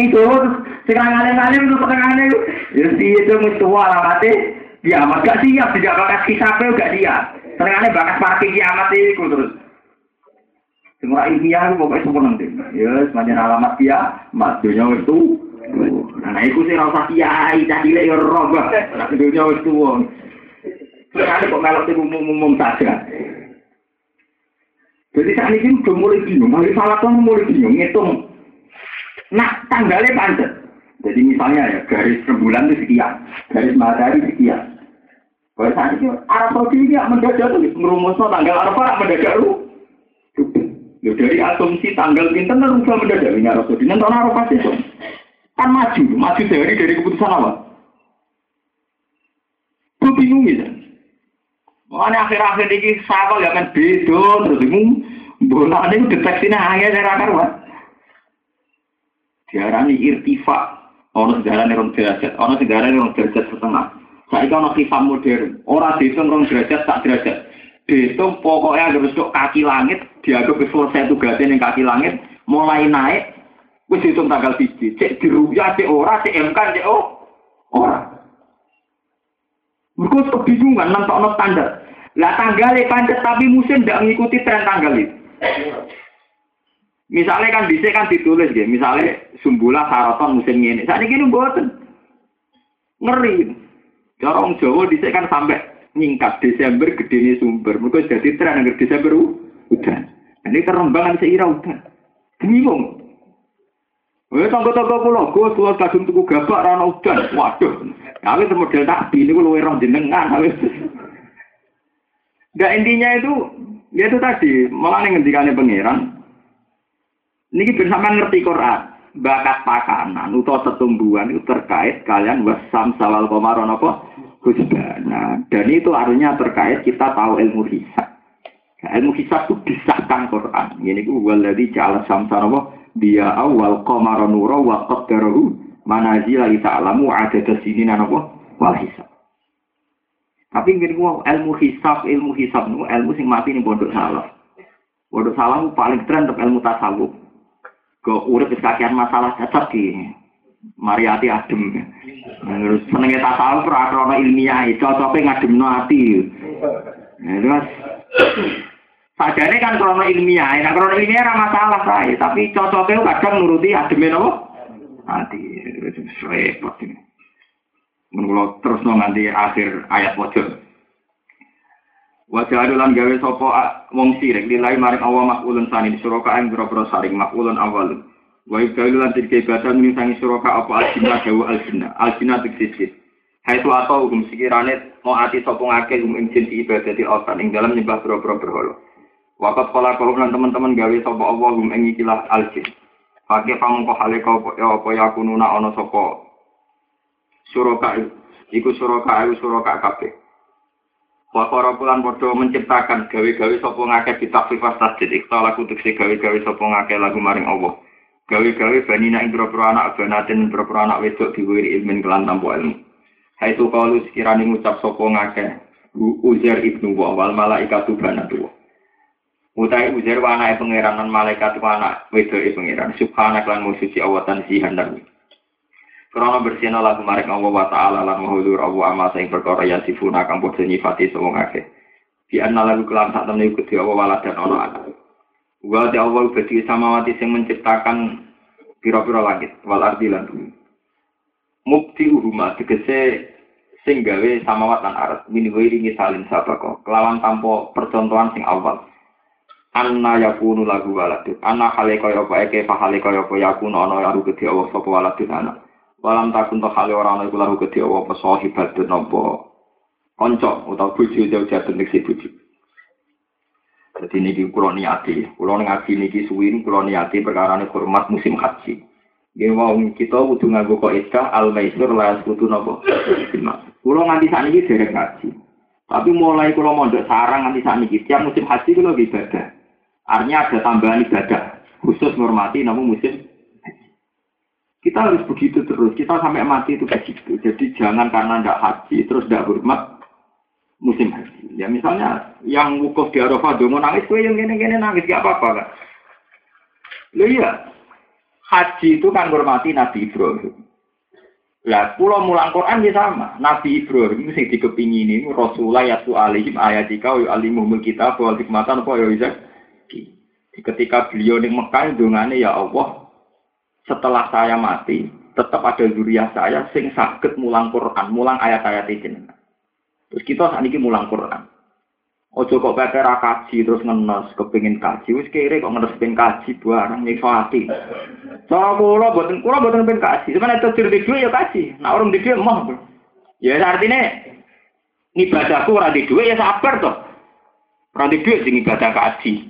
alim-alim itu sekarang itu, ya sih itu mesti alamatnya kiamat gak siap, tidak bakas kisahnya gak siap. Seringane bakas parking kiamat itu terus. Semua ilmiah itu pokoknya semua nanti. Ya, semacam alamat dia, mat dunia itu. Nah, itu sih rasa kiai, cah cilik ya roh, Nah, dunia itu. Seringane kok melok itu umum-umum saja. Jadi saat ini udah mulai bingung, hari salah kan mulai bingung, ngitung. Nah, tanggalnya pancet. Jadi misalnya ya, garis rembulan itu sekian, garis matahari sekian. Saat ini Arab Saudi ini mendadak tuh, merumusnya tanggal Arafah mendadak lu. Ya dari asumsi tanggal pinter kan rubah mendadak ini Arab Saudi. Nanti orang Arafah itu kan maju, maju dari dari keputusan apa? Gue bingung ya. Makanya akhir-akhir ini sahabat gak akan beda terus bingung. Bola ini deteksinya hanya dari akar wah. Diarani irtifa. Orang sejarah ini orang derajat, orang sejarah ini orang derajat setengah. Saya kan hisab modern. Orang dihitung rong derajat tak derajat. Dihitung pokoknya harus untuk kaki langit. Dianggap selesai tugasnya yang kaki langit. Mulai naik. Wis hitung tanggal biji. Cek diruya, cek ora, cek MK, cek oh. Ora. Mereka kebingungan, nentok standar. Lah tanggalnya pancet tapi musim tidak mengikuti tren tanggal itu. Misalnya kan bisa kan ditulis ya, misalnya sumbulah saraton musim ini. Saat ini buatan ngeri. Cara orang Jawa dhisik kan sampai nyingkat Desember gede ini sumber. Mereka jadi tren agar Desember udah. Ini kerembangan seira udah. Bingung. Eh tangga-tangga kula, Gus, kula kadung tuku gabak ra udan. Waduh. Kami itu model takbi ini luwe roh jenengan. Gak intinya itu, ya itu tadi, malah ngendikane pangeran. Niki bersama ngerti Quran bakat pakanan atau setumbuhan itu terkait kalian wasam sawal komaron apa? Husbana dan itu artinya terkait kita tahu ilmu hisab. Nah, ilmu hisab itu disahkan Quran. Ini ku waladhi ja'ala samsara apa? Dia awal komaron nura wa qaddarahu manazila ta'lamu ada sini apa? Wal hisab. Tapi gua ilmu hisab ilmu hisab itu ilmu sing mati nih pondok salah pondok salah paling tren untuk ilmu tasawuf ke urip kakian masalah cocok di Mariati adem. Terus senengnya tak tahu peraturan ilmiah, cocoknya ngadem no hati. Nah, terus Sajane kan krono ilmiah, nah krono ilmiah ora masalah saya, tapi cocoknya kadang nuruti adem no Hati, repot ini. Mengulo terus nganti akhir ayat wajah. Wajah adulan gawe sopo wong sirik nilai maring Allah makulun sani suroka yang bro saring makulun awal. Wa ibdalu lan ibadah menisangi suroka apa aljina gawe aljina. Aljina tiksisit. Hai tu atau hukum sikirane mau ati sopo ngake hukum ing jinti ibadah di otan ing dalam nyembah bro-bro berholo. Wakat pola kau lan teman-teman gawe sopo Allah hukum ing ikilah aljin. Pakai pamung kok hale kau ya apa ya kununa ono sopo suroka iku suroka iku suroka kabeh. Wakara pulan podo menciptakan gawe-gawe sopo ngake ditakfifas tasjid ikhta lagu tuksi gawe-gawe sopo ngake lagu maring Allah. Gawe-gawe banina ing bro anak banatin bro anak wedok diwiri ilmin kelan tanpa ilmu. Hai tu kalu sekirani ngucap sopo ngake Uzair ibnu wa wal malaikatu banatu. Utai Uzair wa anak pengiranan malaikat wa wedok pengiran. Subhanak lan musuci awatan sihan dan Krono bersihna lagu maring Allah wa ta'ala lan mahulur Allah ama sing perkara ya sifuna kang padha nyifati sapa ngake. Di anna lagu kelam sak temne iku Allah wala dan ana anak. Wa ta Allah beti samawati sing menciptakan pira-pira langit wal ardi lan bumi. Mukti uhuma tegese sing gawe samawat lan arat min wiri misalin sabako kelawan tanpa percontohan sing awal. Anna yakunu lagu waladun. Anna hale kaya apa eke fa hale kaya apa yakunu ana Allah sapa waladun anak. Walam takun to hale ora ana iku lahu gedhe apa sahibatun napa kanca utawa bojo jauh-jauh nek si bojo. Jadi niki kula niati, kula ngaji niki suwi kula niati perkara hormat musim haji. Nggih wong kita kudu nganggo kaidah al maisur la kudu napa? Kula nganti sakniki derek ngaji. Tapi mulai kula mondok sarang nganti sakniki tiap musim haji kula ibadah. Artinya ada tambahan ibadah khusus menghormati namun musim kita harus begitu terus. Kita sampai mati itu begitu. Jadi jangan karena tidak haji terus tidak hormat musim haji. Ya misalnya yang wukuf di Arafah mau nangis, gue yang gini-gini nangis gak apa-apa kan? Lo iya, haji itu kan hormati Nabi Ibrahim. Lah, pulau mulang Quran ya sama. Nabi Ibrahim sing dikepingini Rasulullah yatu alihim ayatika wa alimumul kita wal hikmatan apa ya bisa. Ketika beliau di Mekah dongane ya Allah, setelah saya mati, tetap ada zuriat saya sing sakit mulang Quran, mulang ayat-ayat ini. Terus kita saat ini mulang Quran. Ojo kok pepe kaji terus ngenes kepingin kaji, wis kere kok ngenes pengen kaji barang nyiksa hati. Cara kula boten kula boten pengen kaji, cuman itu dir di ya kaji. Nah orang di duit mah. Ya artinya ibadahku ora di duit ya sabar toh. Ora di duit sing ibadah kaji.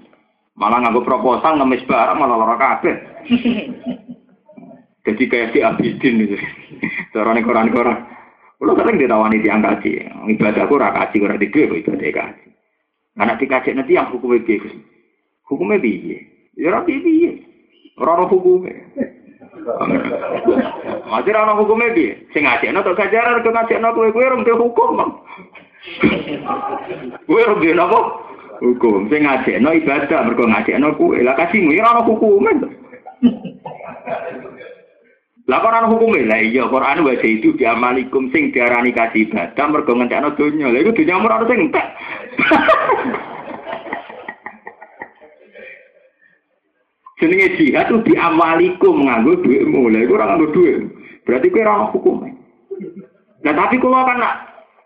Malah nganggo proposal ngemis barang malah lara kabeh. [LAUGHS] Jadi kayak si Abidin itu. Carane koran-koran. Kalau sering ditawani tiang kaji. Ibadah aku raka kaji, ora di dua ibadah kaji. Anak dikaji nanti yang hukumnya biye. Hukumnya biye. Ya rapi biye. Orang hukumnya. Masih orang hukumnya biye. Sing ngaji, no tak gajaran ke ngaji, no kue kue rum hukum bang. Kue rum dia nopo hukum. Sing ngaji, no ibadah mereka ngaji, no kue. Lah kasihmu, ya orang hukumnya. Lah Quran hukume lah iya Quran wa itu amalikum sing diarani kasih ibadah mergo ngentekno donya. Lah iku donya ora sing entek. [LAUGHS] Jenenge jihad itu diamalikum nganggo duitmu. Lah iku ora nganggo duit. Berarti kowe ora hukume. Nah tapi kalau kan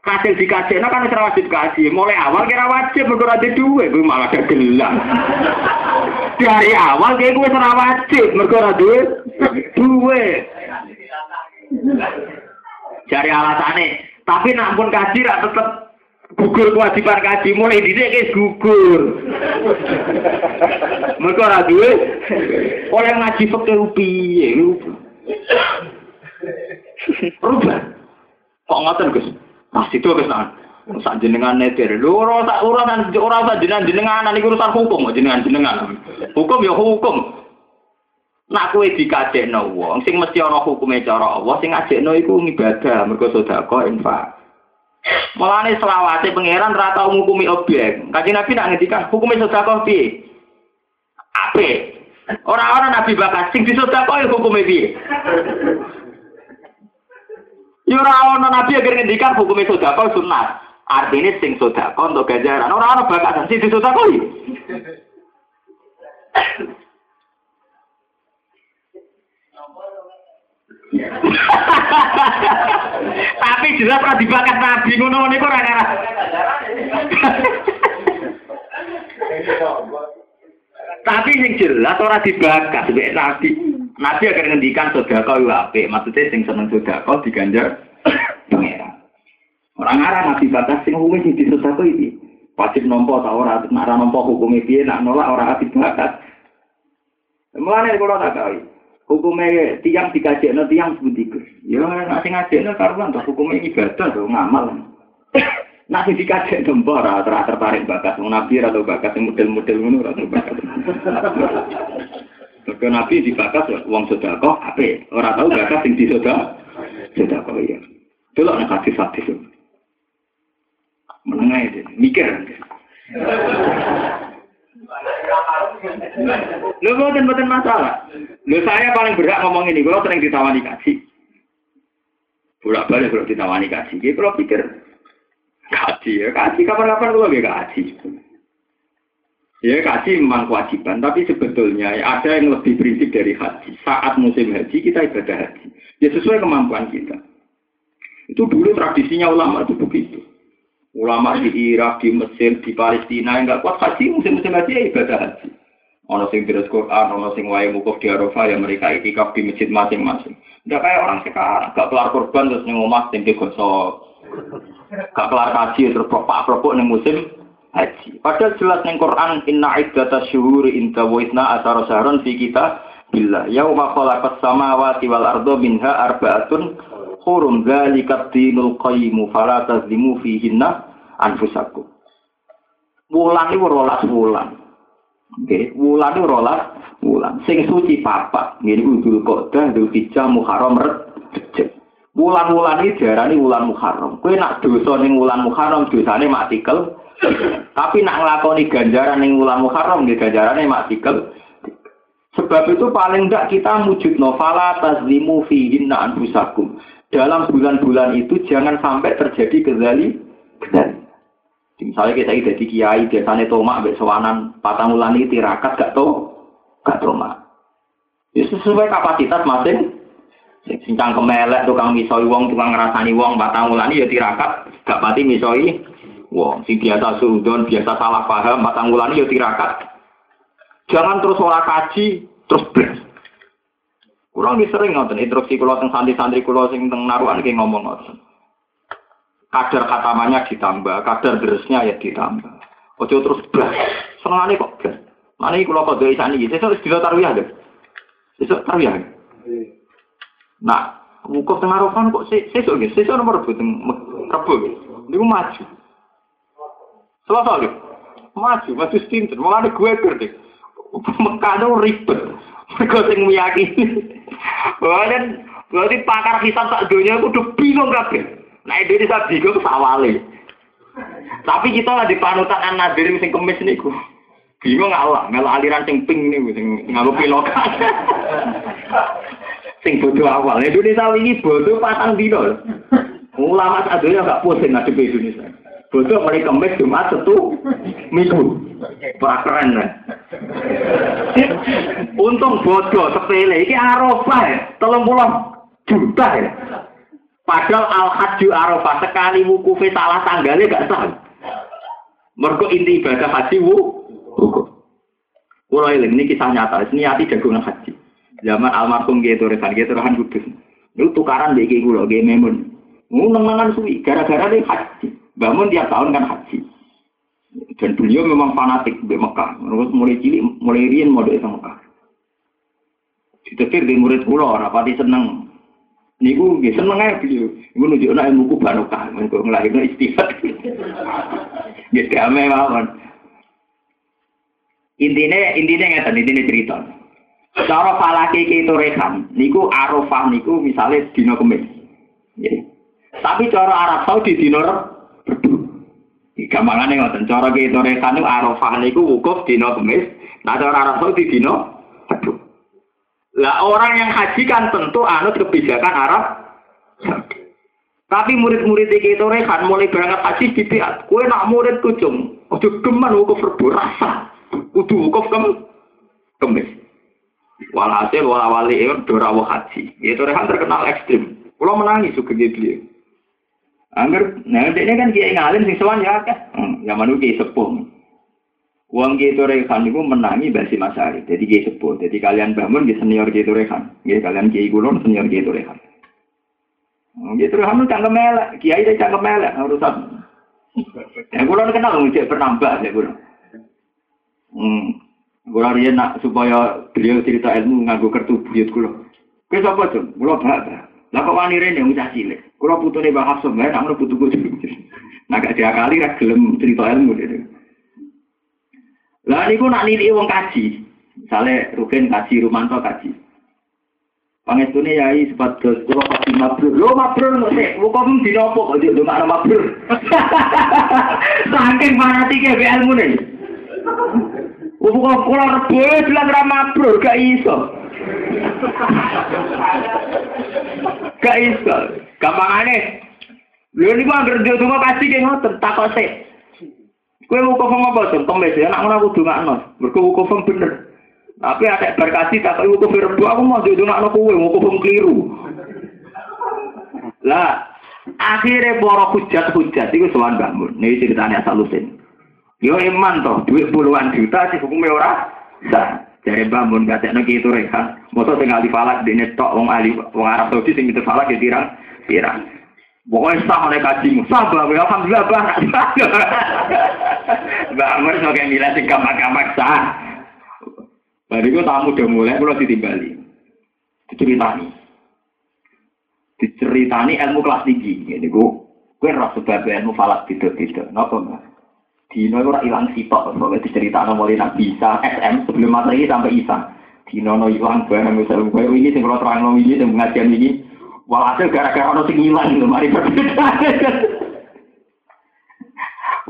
kasil dikasih, nah kan wajib kasih. Mulai awal kira wajib mergo ora duit, kowe malah gelang. Dari awal kayak gue ora wajib mergo ora duit. Duit. Cari alasannya. Tapi nak pun kaji rak tetep gugur kewajiban kaji mulai di sini gugur. Mereka ora duwe oleh ngaji fikih piye Rubah. Kok ngoten Gus? Mas itu nak. Sak jenengan netir. Lho ora sak urusan ora sak jenengan jenengan iki urusan hukum jenengan jenengan. Hukum ya hukum. Nak kowe dikajekno wong sing mesti ana hukume cara Allah sing ngajekno iku ibadah mergo sedekah infak. Mulane selawase pangeran ra tau ngukumi objek. Kanjeng Nabi nak ngendikan hukume sedekah piye? Ape? Ora-ora Nabi bakas sing disedekah hukume piye? Ya ora ana Nabi agar ngendikan hukume sedekah sunat. Artinya sing sedekah untuk ganjaran. Ora ana bakasan sing disedekah. Tapi jelas ora dibakat nabi ngono niku ora ngarah. Tapi yang jelas ora dibakat sebagai nabi. Nabi akan ngendikan sedekah yo. Maksudnya sing seneng sedekah diganjar pangeran. Orang ngarah nabi batas sing hukume sing disedekah iki. Wajib nompo ta ora nek ora nompo hukume piye nak nolak ora dibakat. Mulane kula tak kawin. Hukumnya tiang dikajekno tiang Gus. Ya nek sing ngajekno karuan to hukume ibadah to ngamal. [COUGHS] Nah sing dikajekno mbok ora tertarik wong nabi atau bakat sing model-model ngono ora bakat. [LAUGHS] Mergo nabi dibakat wong sedekah apik, ora tau bakat sing disedekah. Sedekah ya. Delok nek hadis-hadis. Menengah itu, mikir. Lu buatan buatan masalah. Lu saya paling berat ngomong ini. Kalau sering ditawani kaji. Bolak balik kalau ditawani kaji. Jadi kalau pikir kaji ya kaji kapan-kapan kalau gak kaji. Ya kaji memang kewajiban, tapi sebetulnya ya, ada yang lebih prinsip dari haji. Saat musim haji kita ibadah haji. Ya sesuai kemampuan kita. Itu dulu tradisinya ulama itu begitu. Ulama di Irak, di Mesir, di Palestina yang nggak kuat haji, musim-musim haji ya ibadah haji. Ono sing terus Quran, ono sing wae mukuf di Arafah ya mereka iktikaf di masjid masing-masing. Nggak kayak orang sekarang, gak kelar korban terus ning omah sing digosok. Gak kelar haji terus propak-propok ning musim haji. Padahal jelas ning Quran inna iddata syuhuri inta wa isna asara fi kita billah yauma khalaqas samawati wal ardo minha arba'atun hurum dzalikat dinul qayyim fala tazlimu fihinna anfusakum. Wulan iku rolas wulan. Oke, wulan iku rolas wulan. Sing suci papa, ngene iku Dzul Qa'dah, Dzul Hijjah, Muharram, Rejab. Wulan-wulan iki diarani wulan Muharram. Kowe nak dosa ning wulan Muharram dosane matikel. Tapi nak nglakoni ganjaran ning wulan Muharram nggih ganjarane matikel. Sebab itu paling enggak kita wujud novala tazlimu fihinna anfusakum dalam bulan-bulan itu jangan sampai terjadi kezali kezali. Misalnya kita jadi kiai biasanya tomak ambek sewanan patang bulan ini tirakat gak tau gak tomak. Ya sesuai kapasitas masing. Sincang kemelek tukang misoi wong tukang ngerasani wong patang bulan ya tirakat gak pati misoi wong. Si biasa sudon biasa salah paham patang bulan ya tirakat. Jangan terus ora kaji terus beres. Kulo nggih sering ngoten instruksi kulo teng santri-santri kulo sing teng naruhan nggih ngomong ngoten. Kadar katamanya ditambah, kadar deresnya ya ditambah. Ojo terus blas. Senengane kok blas. Mana iki kulo kok dhewe sani iki sesuk wis tarwiyah deh. Sesuk tarwiyah. Nah, wukuf teng naruhan kok sesuk nggih, sesuk nomor rebo teng rebo nggih. Niku maju. Selasa lho. Maju, maju stinten. Mulane gue kerja. Mekah ribet. Mereka sing meyakini. Dan berarti pakar hisab tak dunia udah bingung kabeh. Nah Indonesia bingung sawale. Tapi kita lah di panutan an nadir sing kemis niku. Bingung Allah, melu aliran sing ping niku sing nganggo pilokan. [LAUGHS] sing bodoh awal. Indonesia ini bodoh patang dino. Ulama sadonya gak pusing ngadepi Indonesia. Bodoh mulai kemis Jumat satu minggu. Wah keren kan. Untung bodoh sepele iki Arafah ya, telung puluh juta ya. Padahal al haji Arafah sekali wukufe salah tanggalnya gak sah. Mergo inti ibadah haji wu wukuf. Kulo eling ini kisah nyata, ini hati jagungan haji. Zaman almarhum gitu, rekan gitu, rekan kudus. Itu tukaran deh kulo, gak memun. Nguneng-nengan suwi, gara-gara dia haji. Bangun tiap tahun kan haji. Dan beliau memang fanatik di Mekah. Terus mulai cilik, mulai rian mau di Mekah. Ditetir di murid pulau, rapati seneng. Niku nggih seneng ae beliau. Niku nunjukna ilmu ku barokah, mergo nglahirno istighfar. [LAUGHS] Nggih damai mawon. Intine intine ngeten, intine cerita. Cara falake itu rekan, niku Arafah niku misalnya dina kemis. Tapi cara Arab Saudi dina Gampangane ngoten, cara ki rekan niku Arafah niku wukuf dina Kamis, nah cara Arab Saudi dina Aduh. Lah orang yang haji kan tentu anut kebijakan Arab Tapi murid-murid iki rekan mulai berangkat haji di pihak. Kue nak murid kucung, ojo geman wukuf rebu rasa. Kudu wukuf kem kemis. Walhasil wala wali dorawo haji. Itu rehan terkenal ekstrim. Kalau menangis juga beliau. Angger, nah ini kan kiai ngalim sing sowan ya akeh. Hmm, zaman itu kiai sepuh. Wong kiai Torehan itu menangi basi masari. Jadi kiai sepuh. Jadi kalian bangun di senior kiai Torehan. Ya kalian kiai kulon senior kiai Torehan. Hmm, kiai Torehan itu cangkem melek. Kiai itu cangkem melek. Urusan. Ya kulon kenal ngejek penambah ya kulon. Hmm. Kulon dia nak supaya beliau cerita ilmu nganggo kertu buyut kulon. Kau siapa tuh? Bahas. Lah kok wani rene ucah cilik. Kula putune Mbah Hafsah bae nak putuku. Nah gak diakali ra gelem cerita ilmu dhewe. Lah niku nak nilai wong kaji. Misale Rukin kaji, Rumanto kaji. Pangestune yai sepados kula pasti mabrur. Lho mabrur kok sik, kok dina apa kok makna mabrur. [LAUGHS] Saking fanatike be Kok kula rebo bilang ra mabrur gak iso. Gak iso. Gampangane. Lho niku anggere donga kasih ki ngoten takok sik. Kowe wukuf apa to? Tong ya anak ngono aku dongakno. Mergo wukuf bener. Tapi ada berkasih tak tahu wukuf rebu aku mau dongakno kowe wukuf keliru. Lah akhirnya boro hujat-hujat itu soal bangun. Ini ceritanya asal usin. Yo iman toh, duit puluhan juta sih hukumnya ora sah. Jadi bangun gak tekno itu rekan. Motor tinggal di falak di netok wong ali wong Arab Saudi sing itu falak ya tirang tirang. Pokoknya sah oleh kajimu, sah bahwa alhamdulillah bah. [LAUGHS] Bangun sebagai nilai sing gampang-gampang sah. Baru itu tamu udah mulai, kalau ditimbali. Diceritani. Diceritani ilmu kelas tinggi. Ini gue, gue rasa sebab ilmu falak tidak-tidak. Kenapa enggak? Dino itu hilang sitok, soalnya diceritakan mulai Nabi Isa, SM, sebelum ini sampai Isa. Dino no hilang, barang misalnya, gue ini, yang kalau terang ini, yang pengajian ini, walhasil gara-gara orang sing hilang, itu mari berbeda.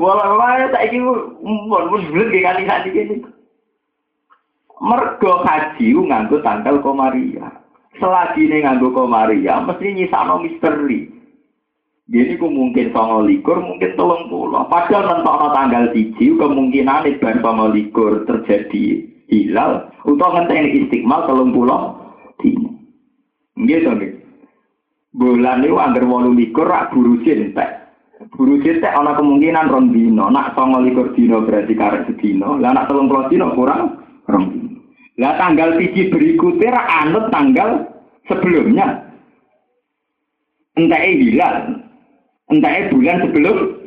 Walau walau tak ini, mun mun bulat kayak kali hati ini. Mergo haji nganggo tanggal komaria. Selagi ini nganggo komaria, mesti nyisano misteri. Jadi ku mungkin songo likur, mungkin tolong pulau. Padahal nentokno tanggal tiji, kemungkinan ibar songo likur terjadi hilal. Untuk ngenteni istiqmal tolong pulau. Gitu nih. Bulan itu anggar walu likur, rak buru cintek. Buru cintek ada kemungkinan rong dino. Nak songo likur dino berarti karet sedino. Lah nak tolong pulau dino kurang rong dino. Lah tanggal tiji berikutnya rak anut tanggal sebelumnya. Entah hilal, entah bulan sebelum